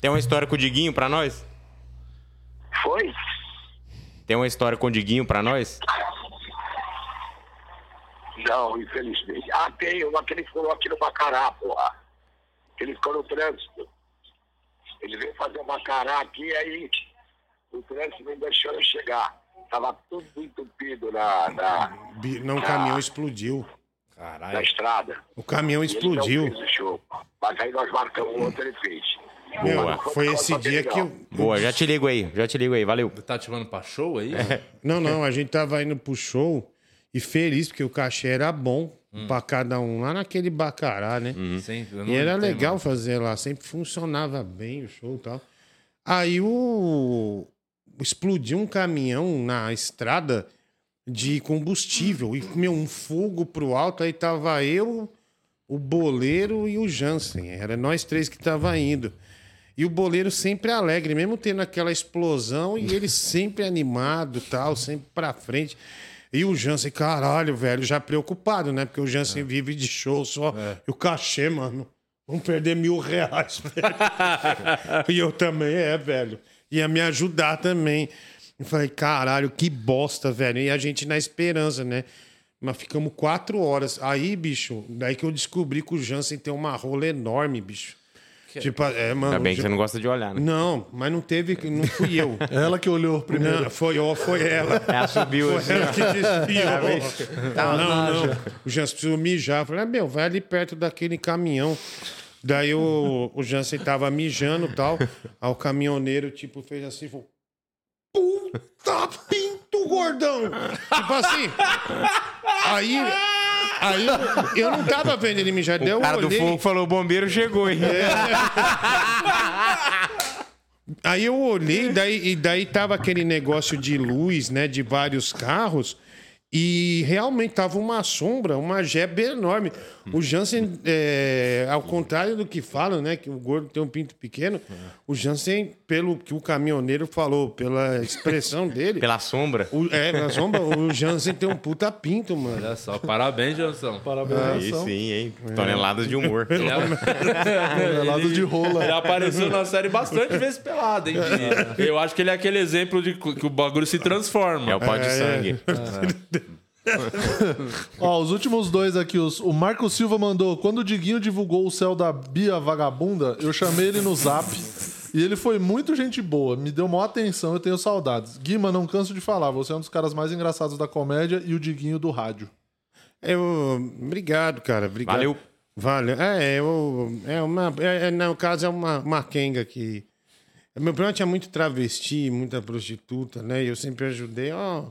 Tem uma história com o Diguinho pra nós? Foi? Tem uma história com o Diguinho pra nós? Não, infelizmente. Ah, tem uma que ele ficou aqui no Bacará, porra. Que ele ficou no trânsito. Ele veio fazer um Bacará aqui, aí o trânsito não deixou eu chegar. Tava tudo entupido na, na, Não, o na- caminhão explodiu. na estrada. O caminhão E ele explodiu. não fez o show. Mas aí nós marcamos o outro, ele fez. Meu, Mas foi esse dia que não. eu. Boa, já te ligo aí. Já te ligo aí. Valeu. Tá te chamando pra show aí? Não, não, a gente tava indo pro show e feliz, porque o cachê era bom pra cada um lá naquele bacará, né? Não E era legal mano. fazer lá, sempre funcionava bem o show e tal. Aí o. Explodiu um caminhão na estrada de combustível. E, meu, um fogo pro alto. Aí tava eu, o boleiro e o Jansen. Era nós três que tava indo. E o boleiro sempre alegre, mesmo tendo aquela explosão, e ele <laughs> sempre animado tal, sempre pra frente. E o Jansen, caralho, velho, já preocupado, né? Porque o Jansen vive de show só. E o cachê, mano, vamos perder mil reais, velho. <laughs> e eu também, é, velho. Ia me ajudar também. Eu falei, caralho, que bosta, velho. E a gente na esperança, né? Mas ficamos quatro horas. Aí, bicho, daí que eu descobri que o Jansen tem uma rola enorme, bicho. Tipo, é, mano. Ainda bem que o você Jan- não gosta de olhar, né? Não, mas não teve, não fui eu. <laughs> Ela que olhou primeiro. Não, foi, ó, foi ela. Ela subiu Foi assim. ela que Tá desviou. não, não. O Jansen precisou mijar. Eu falei, ah, meu, vai ali perto daquele caminhão. Daí o, o Jansen tava mijando e tal. Aí o caminhoneiro, tipo, fez assim, falou, puta pinto, gordão. Tipo assim. Aí... Aí eu, não tava vendo ele mijar. O cara do olhei- fogo falou: o bombeiro chegou, hein? Aí eu olhei, daí, e daí tava aquele negócio de luz, né, de vários carros, e realmente tava uma sombra, uma jeba enorme. O Jansen, é, ao contrário do que falam, né, que o gordo tem um pinto pequeno, o Jansen, pelo que o caminhoneiro falou, pela expressão dele... Pela sombra. O, é, pela sombra, o Jansen tem um puta pinto, mano. Olha só, parabéns, Jansão. Parabéns, Aí Jansão. sim, hein? Toneladas de humor. Toneladas de rola. Ele apareceu na série bastante vezes pelado, hein? E Eu acho que ele é aquele exemplo de que o bagulho se transforma. É o pau de sangue. <laughs> Ó, os últimos dois aqui, os, o Marco Silva mandou. Quando o Diguinho divulgou o céu da Bia Vagabunda, eu chamei ele no zap. E ele foi muito gente boa, me deu maior atenção, eu tenho saudades. Guima, não canso de falar, você é um dos caras mais engraçados da comédia e o Diguinho do rádio. Eu, obrigado, cara. Obrigado. Valeu. Valeu. É, eu, é uma. É, é, no caso, é uma, uma quenga que. Meu problema tinha muito travesti, muita prostituta, né? E eu sempre ajudei, ó.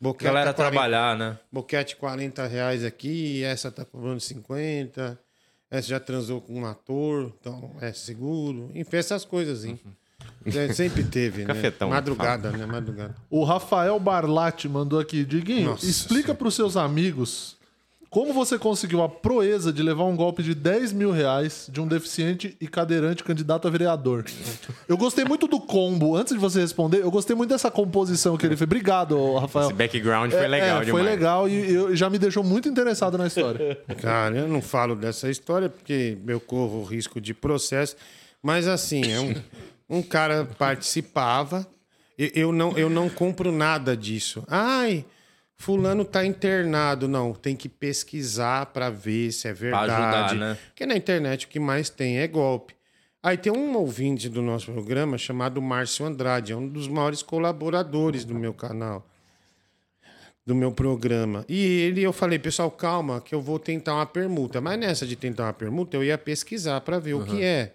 Boquete Galera 40 trabalhar, né? Boquete 40 reais aqui, essa tá cobrando 50. Essa já transou com um ator, então é seguro. Enfim, essas coisas, hein? É, sempre teve, <laughs> né? Cafetão, Madrugada, né? Madrugada. O Rafael Barlatti mandou aqui. Diguinho, Nossa explica para os seus amigos como você conseguiu a proeza de levar um golpe de 10 mil reais de um deficiente e cadeirante candidato a vereador. Eu gostei muito do combo. Antes de você responder, eu gostei muito dessa composição que ele fez. Obrigado, Rafael. Esse background foi É, legal é, demais. Foi legal e eu, já me deixou muito interessado na história. Cara, eu não falo dessa história porque eu corro risco de processo. Mas assim, é um, um cara participava. Eu, eu não, eu não compro nada disso. Ai, fulano tá internado. Não, tem que pesquisar para ver se é verdade. ajudar, né? Porque na internet o que mais tem é golpe. Aí tem um ouvinte do nosso programa chamado Márcio Andrade, é um dos maiores colaboradores do meu canal do meu programa. E ele, eu falei, pessoal, calma, que eu vou tentar uma permuta. Mas nessa de tentar uma permuta, eu ia pesquisar para ver o que é.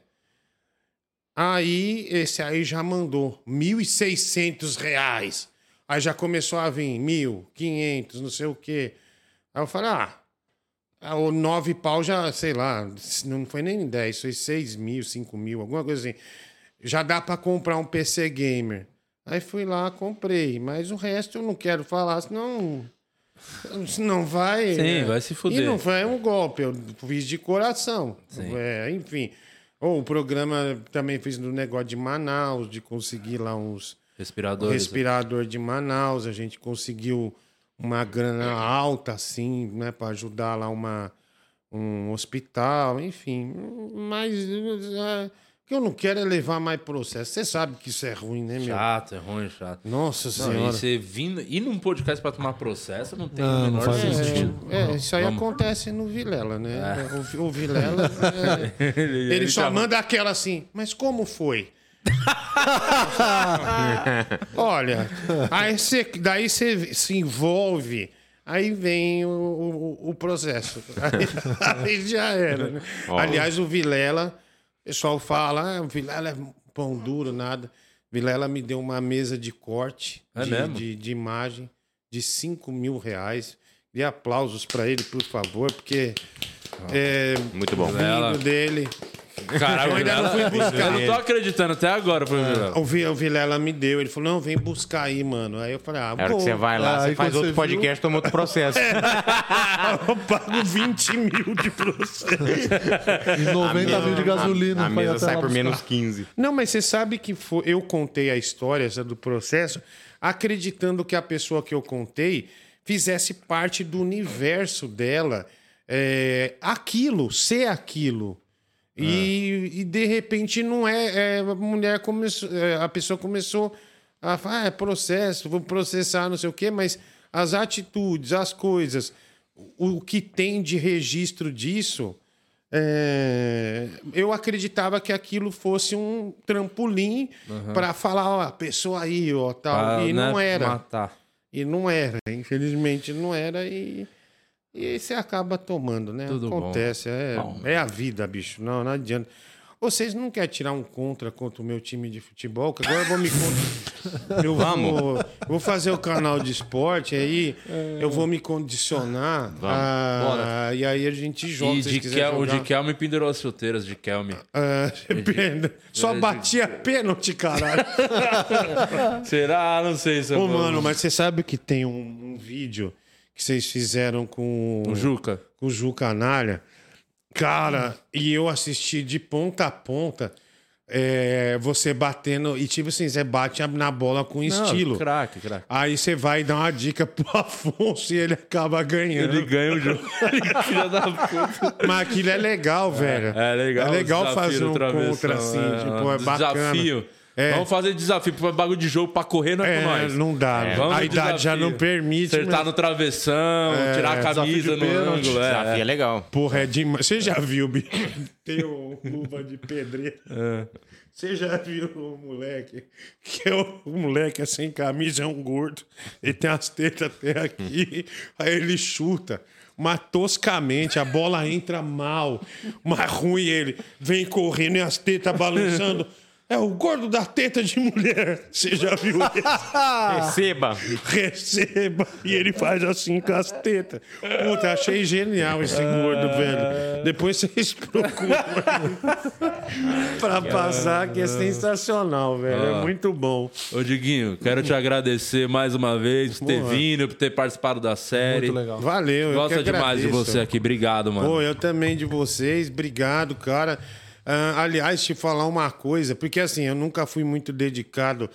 Aí, esse aí já mandou 1.600 reais. Aí já começou a vir mil, quinhentos, não sei o quê. Aí eu falei, ah, ah, o nove pau já, sei lá, não foi nem 10, foi 6 mil, 5 mil, alguma coisa assim. Já dá para comprar um PC Gamer. Aí fui lá, comprei. Mas o resto eu não quero falar, senão. Senão vai. Sim, é, vai se fuder. E não foi um golpe, eu fiz de coração. É, enfim. Ou o programa também fiz no negócio de Manaus, de conseguir lá uns. Respiradores. respirador de Manaus, a gente conseguiu uma grana alta, assim, né, para ajudar lá uma, um hospital, enfim. Mas é, o que eu não quero é levar mais processo. Você sabe que isso é ruim, né, meu? Chato, é ruim, chato. Nossa Não, Senhora. e você vindo, ir num podcast pra tomar processo não tem Não, o não menor faz sentido. É, isso aí Vamos. acontece no Vilela, né? O, Vi- o Vilela. <laughs> é, Ele- ele, ele só manda aquela assim, mas como foi? <laughs> Olha, aí cê, daí você se envolve, aí vem o, o, o processo. <laughs> Aí, aí já era, né? Aliás, o Vilela, o pessoal fala, ah, o Vilela é pão duro, nada. Vilela me deu uma mesa de corte É de, de, de imagem de 5 mil reais. E aplausos pra ele, por favor, porque é, Muito bom. o Vilela. lindo dele. Caralho, Eu ainda não fui buscar. Eu não tô acreditando até agora, foi Vilela. O, Vi- o Vilela me deu, ele falou: não, vem buscar aí, mano. Aí eu falei: ah, A hora que vou. você vai lá, Ah, você aí faz quando outro você podcast, toma outro processo. <laughs> Eu pago 20 mil de processo. E 90 mil de gasolina. A, a pra ir mesa até sai lá por buscar. menos 15. Não, mas você sabe que foi, eu contei a história essa do processo acreditando que a pessoa que eu contei fizesse parte do universo dela, é, aquilo, ser aquilo. E, e de repente não é, é, a mulher começou, é, a pessoa começou a falar, ah, é processo, vou processar, não sei o quê, mas as atitudes, as coisas, o que tem de registro disso, é, eu acreditava que aquilo fosse um trampolim para falar, ó, a pessoa aí, ó, tal. Pra, e né, não era. Matar. E não era, infelizmente não era. E, e aí você acaba tomando, né? Tudo bom. Acontece, é, Bom. é a vida, bicho. Não, não adianta. Vocês não querem tirar um contra contra o meu time de futebol? Que agora eu vou me. con- <laughs> Eu vou, eu vou fazer o canal de esporte, aí eu vou me condicionar. a- e aí a gente joga. E de Kel, o de Kelme pendurou as chuteiras de Kelme. Ah, <laughs> pena. Só batia pênalti, caralho. <laughs> Será? Não sei se é Ô, bom. mano, mas você sabe que tem um, um vídeo que vocês fizeram com O Juca. com o Ju Canalha. Cara, e eu assisti de ponta a ponta. é, você batendo. E tipo assim, você bate na bola com estilo. Craque, craque. Aí você vai dar uma dica pro <laughs> Afonso e ele acaba ganhando. Ele ganha o jogo. <laughs> Filha da puta. Mas aquilo é legal, velho. É legal. É legal o desafio fazer um contra assim. tipo, é bacana. Desafio. É. Vamos fazer desafio. Bagulho de jogo pra correr não é, É, com nós. não dá. Vamos A idade já desafio. não permite. Acertar mas- no travessão, tirar a camisa de no pênalti. ângulo. É, Desafio é é. legal. Porra, é demais. Você já viu, bicho? <laughs> Tem o luva de pedreiro. É. Você já viu o moleque? Que é o, o moleque é sem camisa, é um gordo. Ele tem as tetas até aqui. Aí ele chuta. Mas toscamente, a bola entra mal. Mas ruim ele. Vem correndo e as tetas balançando. É o gordo da teta de mulher. <laughs> Você já viu esse? Receba. receba. E ele faz assim com as tetas. Puta, achei genial esse gordo, velho. Depois vocês <laughs> procuram pra passar, que é sensacional, velho. É muito bom. Ô, Diguinho, quero te agradecer mais uma vez por ter Porra. vindo, por ter participado da série. Muito legal. Valeu, eu Gosta que demais de agradeço. você aqui. Obrigado, mano. Pô, eu também de vocês. Obrigado, cara. Ah, aliás, te falar uma coisa, porque assim, eu nunca fui muito dedicado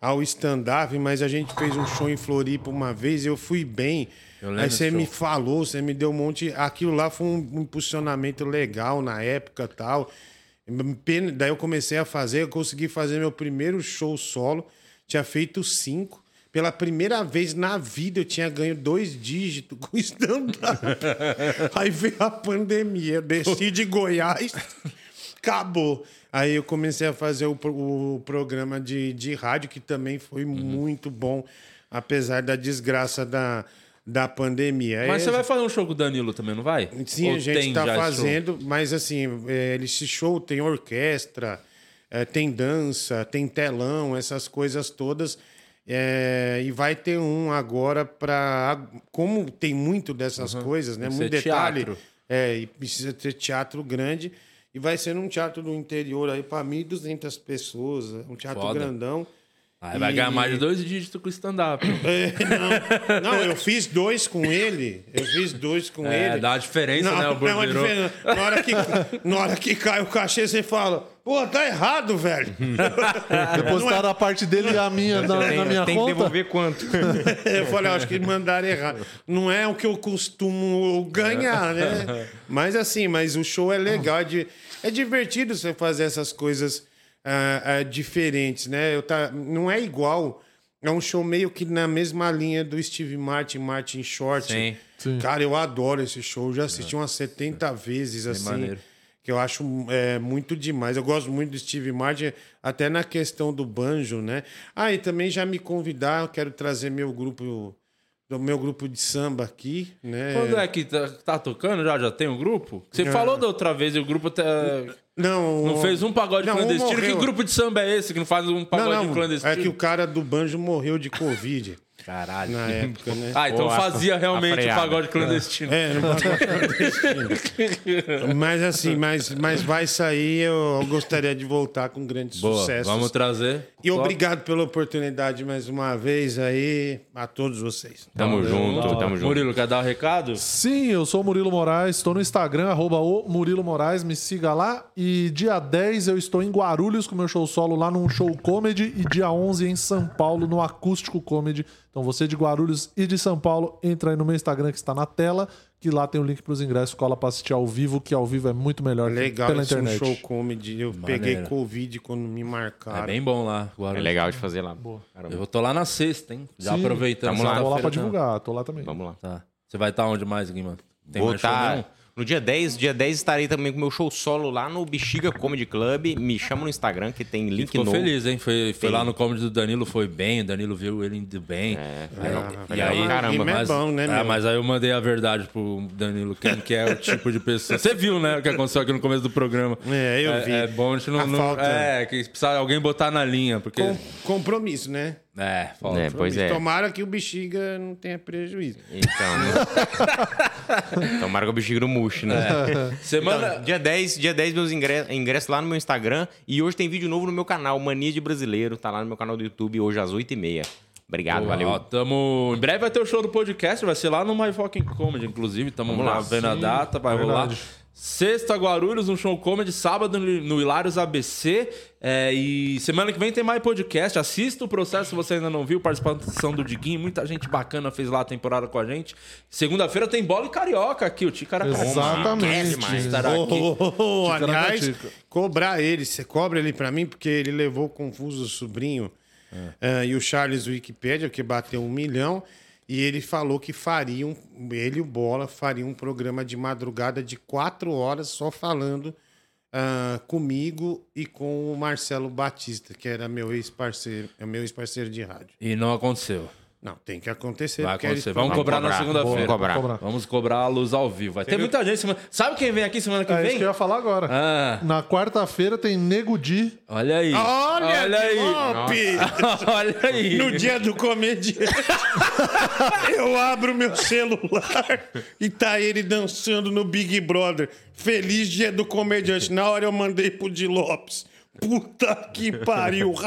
ao stand-up, mas a gente fez um show em Floripa uma vez eu fui bem. Eu Aí você me falou, você me deu um monte. Aquilo lá foi um impulsionamento legal na época e tal. Daí eu comecei a fazer, eu consegui fazer meu primeiro show solo. Tinha feito cinco. Pela primeira vez na vida eu tinha ganho dois dígitos com <laughs> stand-up. <laughs> Aí veio a pandemia. Eu desci de Goiás, acabou. Aí eu comecei a fazer o, o programa de, de rádio, que também foi Uhum. muito bom, apesar da desgraça da, da pandemia. Mas É, você vai fazer um show com o Danilo também, não vai? Sim, Ou a gente está show? fazendo, mas assim, é, esse show tem orquestra, é, tem dança, tem telão, essas coisas todas. É, e vai ter um agora para. Como tem muito dessas coisas, né? Muito detalhe. teatro. É, e precisa ter teatro grande. E vai ser num teatro do interior aí para 1.200 pessoas. é Um teatro Foda. grandão. Aí vai E- ganhar mais de dois dígitos com o stand-up. <laughs> É, não, não, eu fiz dois com ele. Eu fiz dois com É, ele. dá uma diferença, não, né, o é uma borderô? diferença. Na hora, que, na hora que cai o cachê, você fala: pô, tá errado, velho. <laughs> Depositaram a parte dele e a minha na, Tem, na minha tem que conta. devolver quanto? <laughs> Eu falei, acho que mandaram errado. Não é o que eu costumo ganhar, né? Mas assim, mas o show é legal, é, di- é divertido você fazer essas coisas ah, ah, diferentes, né? Eu tá, não é igual. É um show meio que na mesma linha do Steve Martin, Martin Short. Sim. Sim. Cara, eu adoro esse show. Eu já assisti umas 70 vezes, assim. maneiro. Que eu acho é, muito demais. Eu gosto muito do Steve Martin, até na questão do banjo, né? Ah, e também já me convidar, eu quero trazer meu grupo, do meu grupo de samba aqui, né? Quando é que tá, tá tocando já? Já tem um grupo? Você falou da outra vez e o grupo tá- Não, não fez um pagode Não, um clandestino. Que morreu. grupo de samba é esse que não faz um Não, pagode não, clandestino? é que o cara do banjo morreu de Covid Caralho. na época, né? Ah, então Pô, fazia a realmente o pagode clandestino. É, no pagode clandestino. Mas assim, mas, mas vai sair, eu gostaria de voltar com grandes Boa, sucessos. vamos trazer. E obrigado pela oportunidade mais uma vez aí a todos vocês. Tamo junto, tamo junto. Murilo, quer dar o recado? Sim, eu sou o Murilo Moraes, estou no Instagram, arroba o Murilo Moraes, me siga lá. E dia 10 eu estou em Guarulhos com meu show solo lá num show comedy e dia 11 em São Paulo no Acústico Comedy. Então você de Guarulhos e de São Paulo, entra aí no meu Instagram que está na tela, que lá tem o link para os ingressos, cola para assistir ao vivo, que ao vivo é muito melhor que Legal pela esse um internet. show comedy. Eu peguei Covid quando me É marcaram. bem bom lá. É Guarulhos. legal de fazer lá. Eu tô lá na sexta, hein? Já Sim, aproveitando. tamo lá. Vou lá para divulgar, tô lá também. Vamos lá. Tá. Você vai estar onde mais aqui, mano? Tem Vou mais show tá-? No dia 10, dia 10 estarei também com meu show solo lá no Bexiga Comedy Club. Me chama no Instagram que tem link Ficou novo. feliz, hein? Foi, foi lá no comedy do Danilo, foi bem. O Danilo viu ele indo bem. É, legal, e legal aí, caramba. Rima é mas, bom, né, é, meu? mas aí eu mandei a verdade pro Danilo, quem que é o tipo de pessoa. Você viu, né, o que aconteceu aqui no começo do programa. É, eu vi. É bom a gente não... A não- falta- É, que precisa alguém botar na linha, porque... Com- compromisso, né? É, falta. É, pois é. Tomara que o bexiga não tenha prejuízo. Então, né? <laughs> Tomara que o bexiga não murche, né? Semana... Então, dia 10, dia 10 meus ingressos, ingressos lá no meu Instagram. E hoje tem vídeo novo no meu canal, Mania de Brasileiro. Tá lá no meu canal do YouTube, hoje às 8h30. Obrigado, Boa, valeu. ó, tamo... Em breve vai ter o show do podcast, vai ser lá no My Fucking Comedy, inclusive. Estamos Vamos lá lá. vendo a data, vai rolar. Sexta, Guarulhos, um show comedy. Sábado, no Hilários ABC. É, e semana que vem tem mais podcast. Assista o processo se você ainda não viu. Participação do Diguinho. Muita gente bacana fez lá a temporada com a gente. Segunda-feira tem bola e carioca aqui. O Ticara Exatamente. estará aqui. Oh, oh, oh, aliás, Ticaracatica. cobrar ele. Você cobra ele pra mim, porque ele levou o Confuso Sobrinho eh, e o Charles Wikipedia, que bateu um milhão. E ele falou que fariam, ele e o Bola fariam um programa de madrugada de quatro horas só falando ah, comigo e com o Marcelo Batista, que era meu ex-parceiro, é meu ex-parceiro de rádio. E não aconteceu. Não, tem que acontecer. Vai acontecer. eles- Vamos cobrar na cobrar. segunda-feira. Vamos cobrar. Vamos cobrar a luz ao vivo. Vai ter muita gente semana. Sabe quem vem aqui semana que É isso vem? que eu ia falar agora. Ah, Na quarta-feira tem Nego Di. olha aí. Olha, olha aí. Golpe! <laughs> olha aí. No dia do comediante, <laughs> eu abro meu celular e tá ele dançando no Big Brother. Feliz dia do comediante. Na hora eu mandei pro Di Lopes. Puta que pariu. <laughs>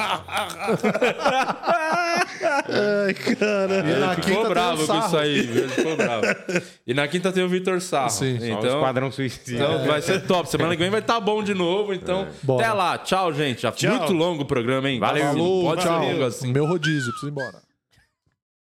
Ai, cara. E na Ele ficou bravo com isso aí? Ele ficou bravo. E na quinta tem o Vitor Sarro. Sim. Só o então, Esquadrão Suicida. então vai ser top. Semana que vem vai estar bom de novo. Então, Bora. até lá. Tchau, gente. Já Tchau. muito longo o programa, hein? Valeu. Falou, pode ser tchau. longo assim. Meu rodízio, preciso ir embora.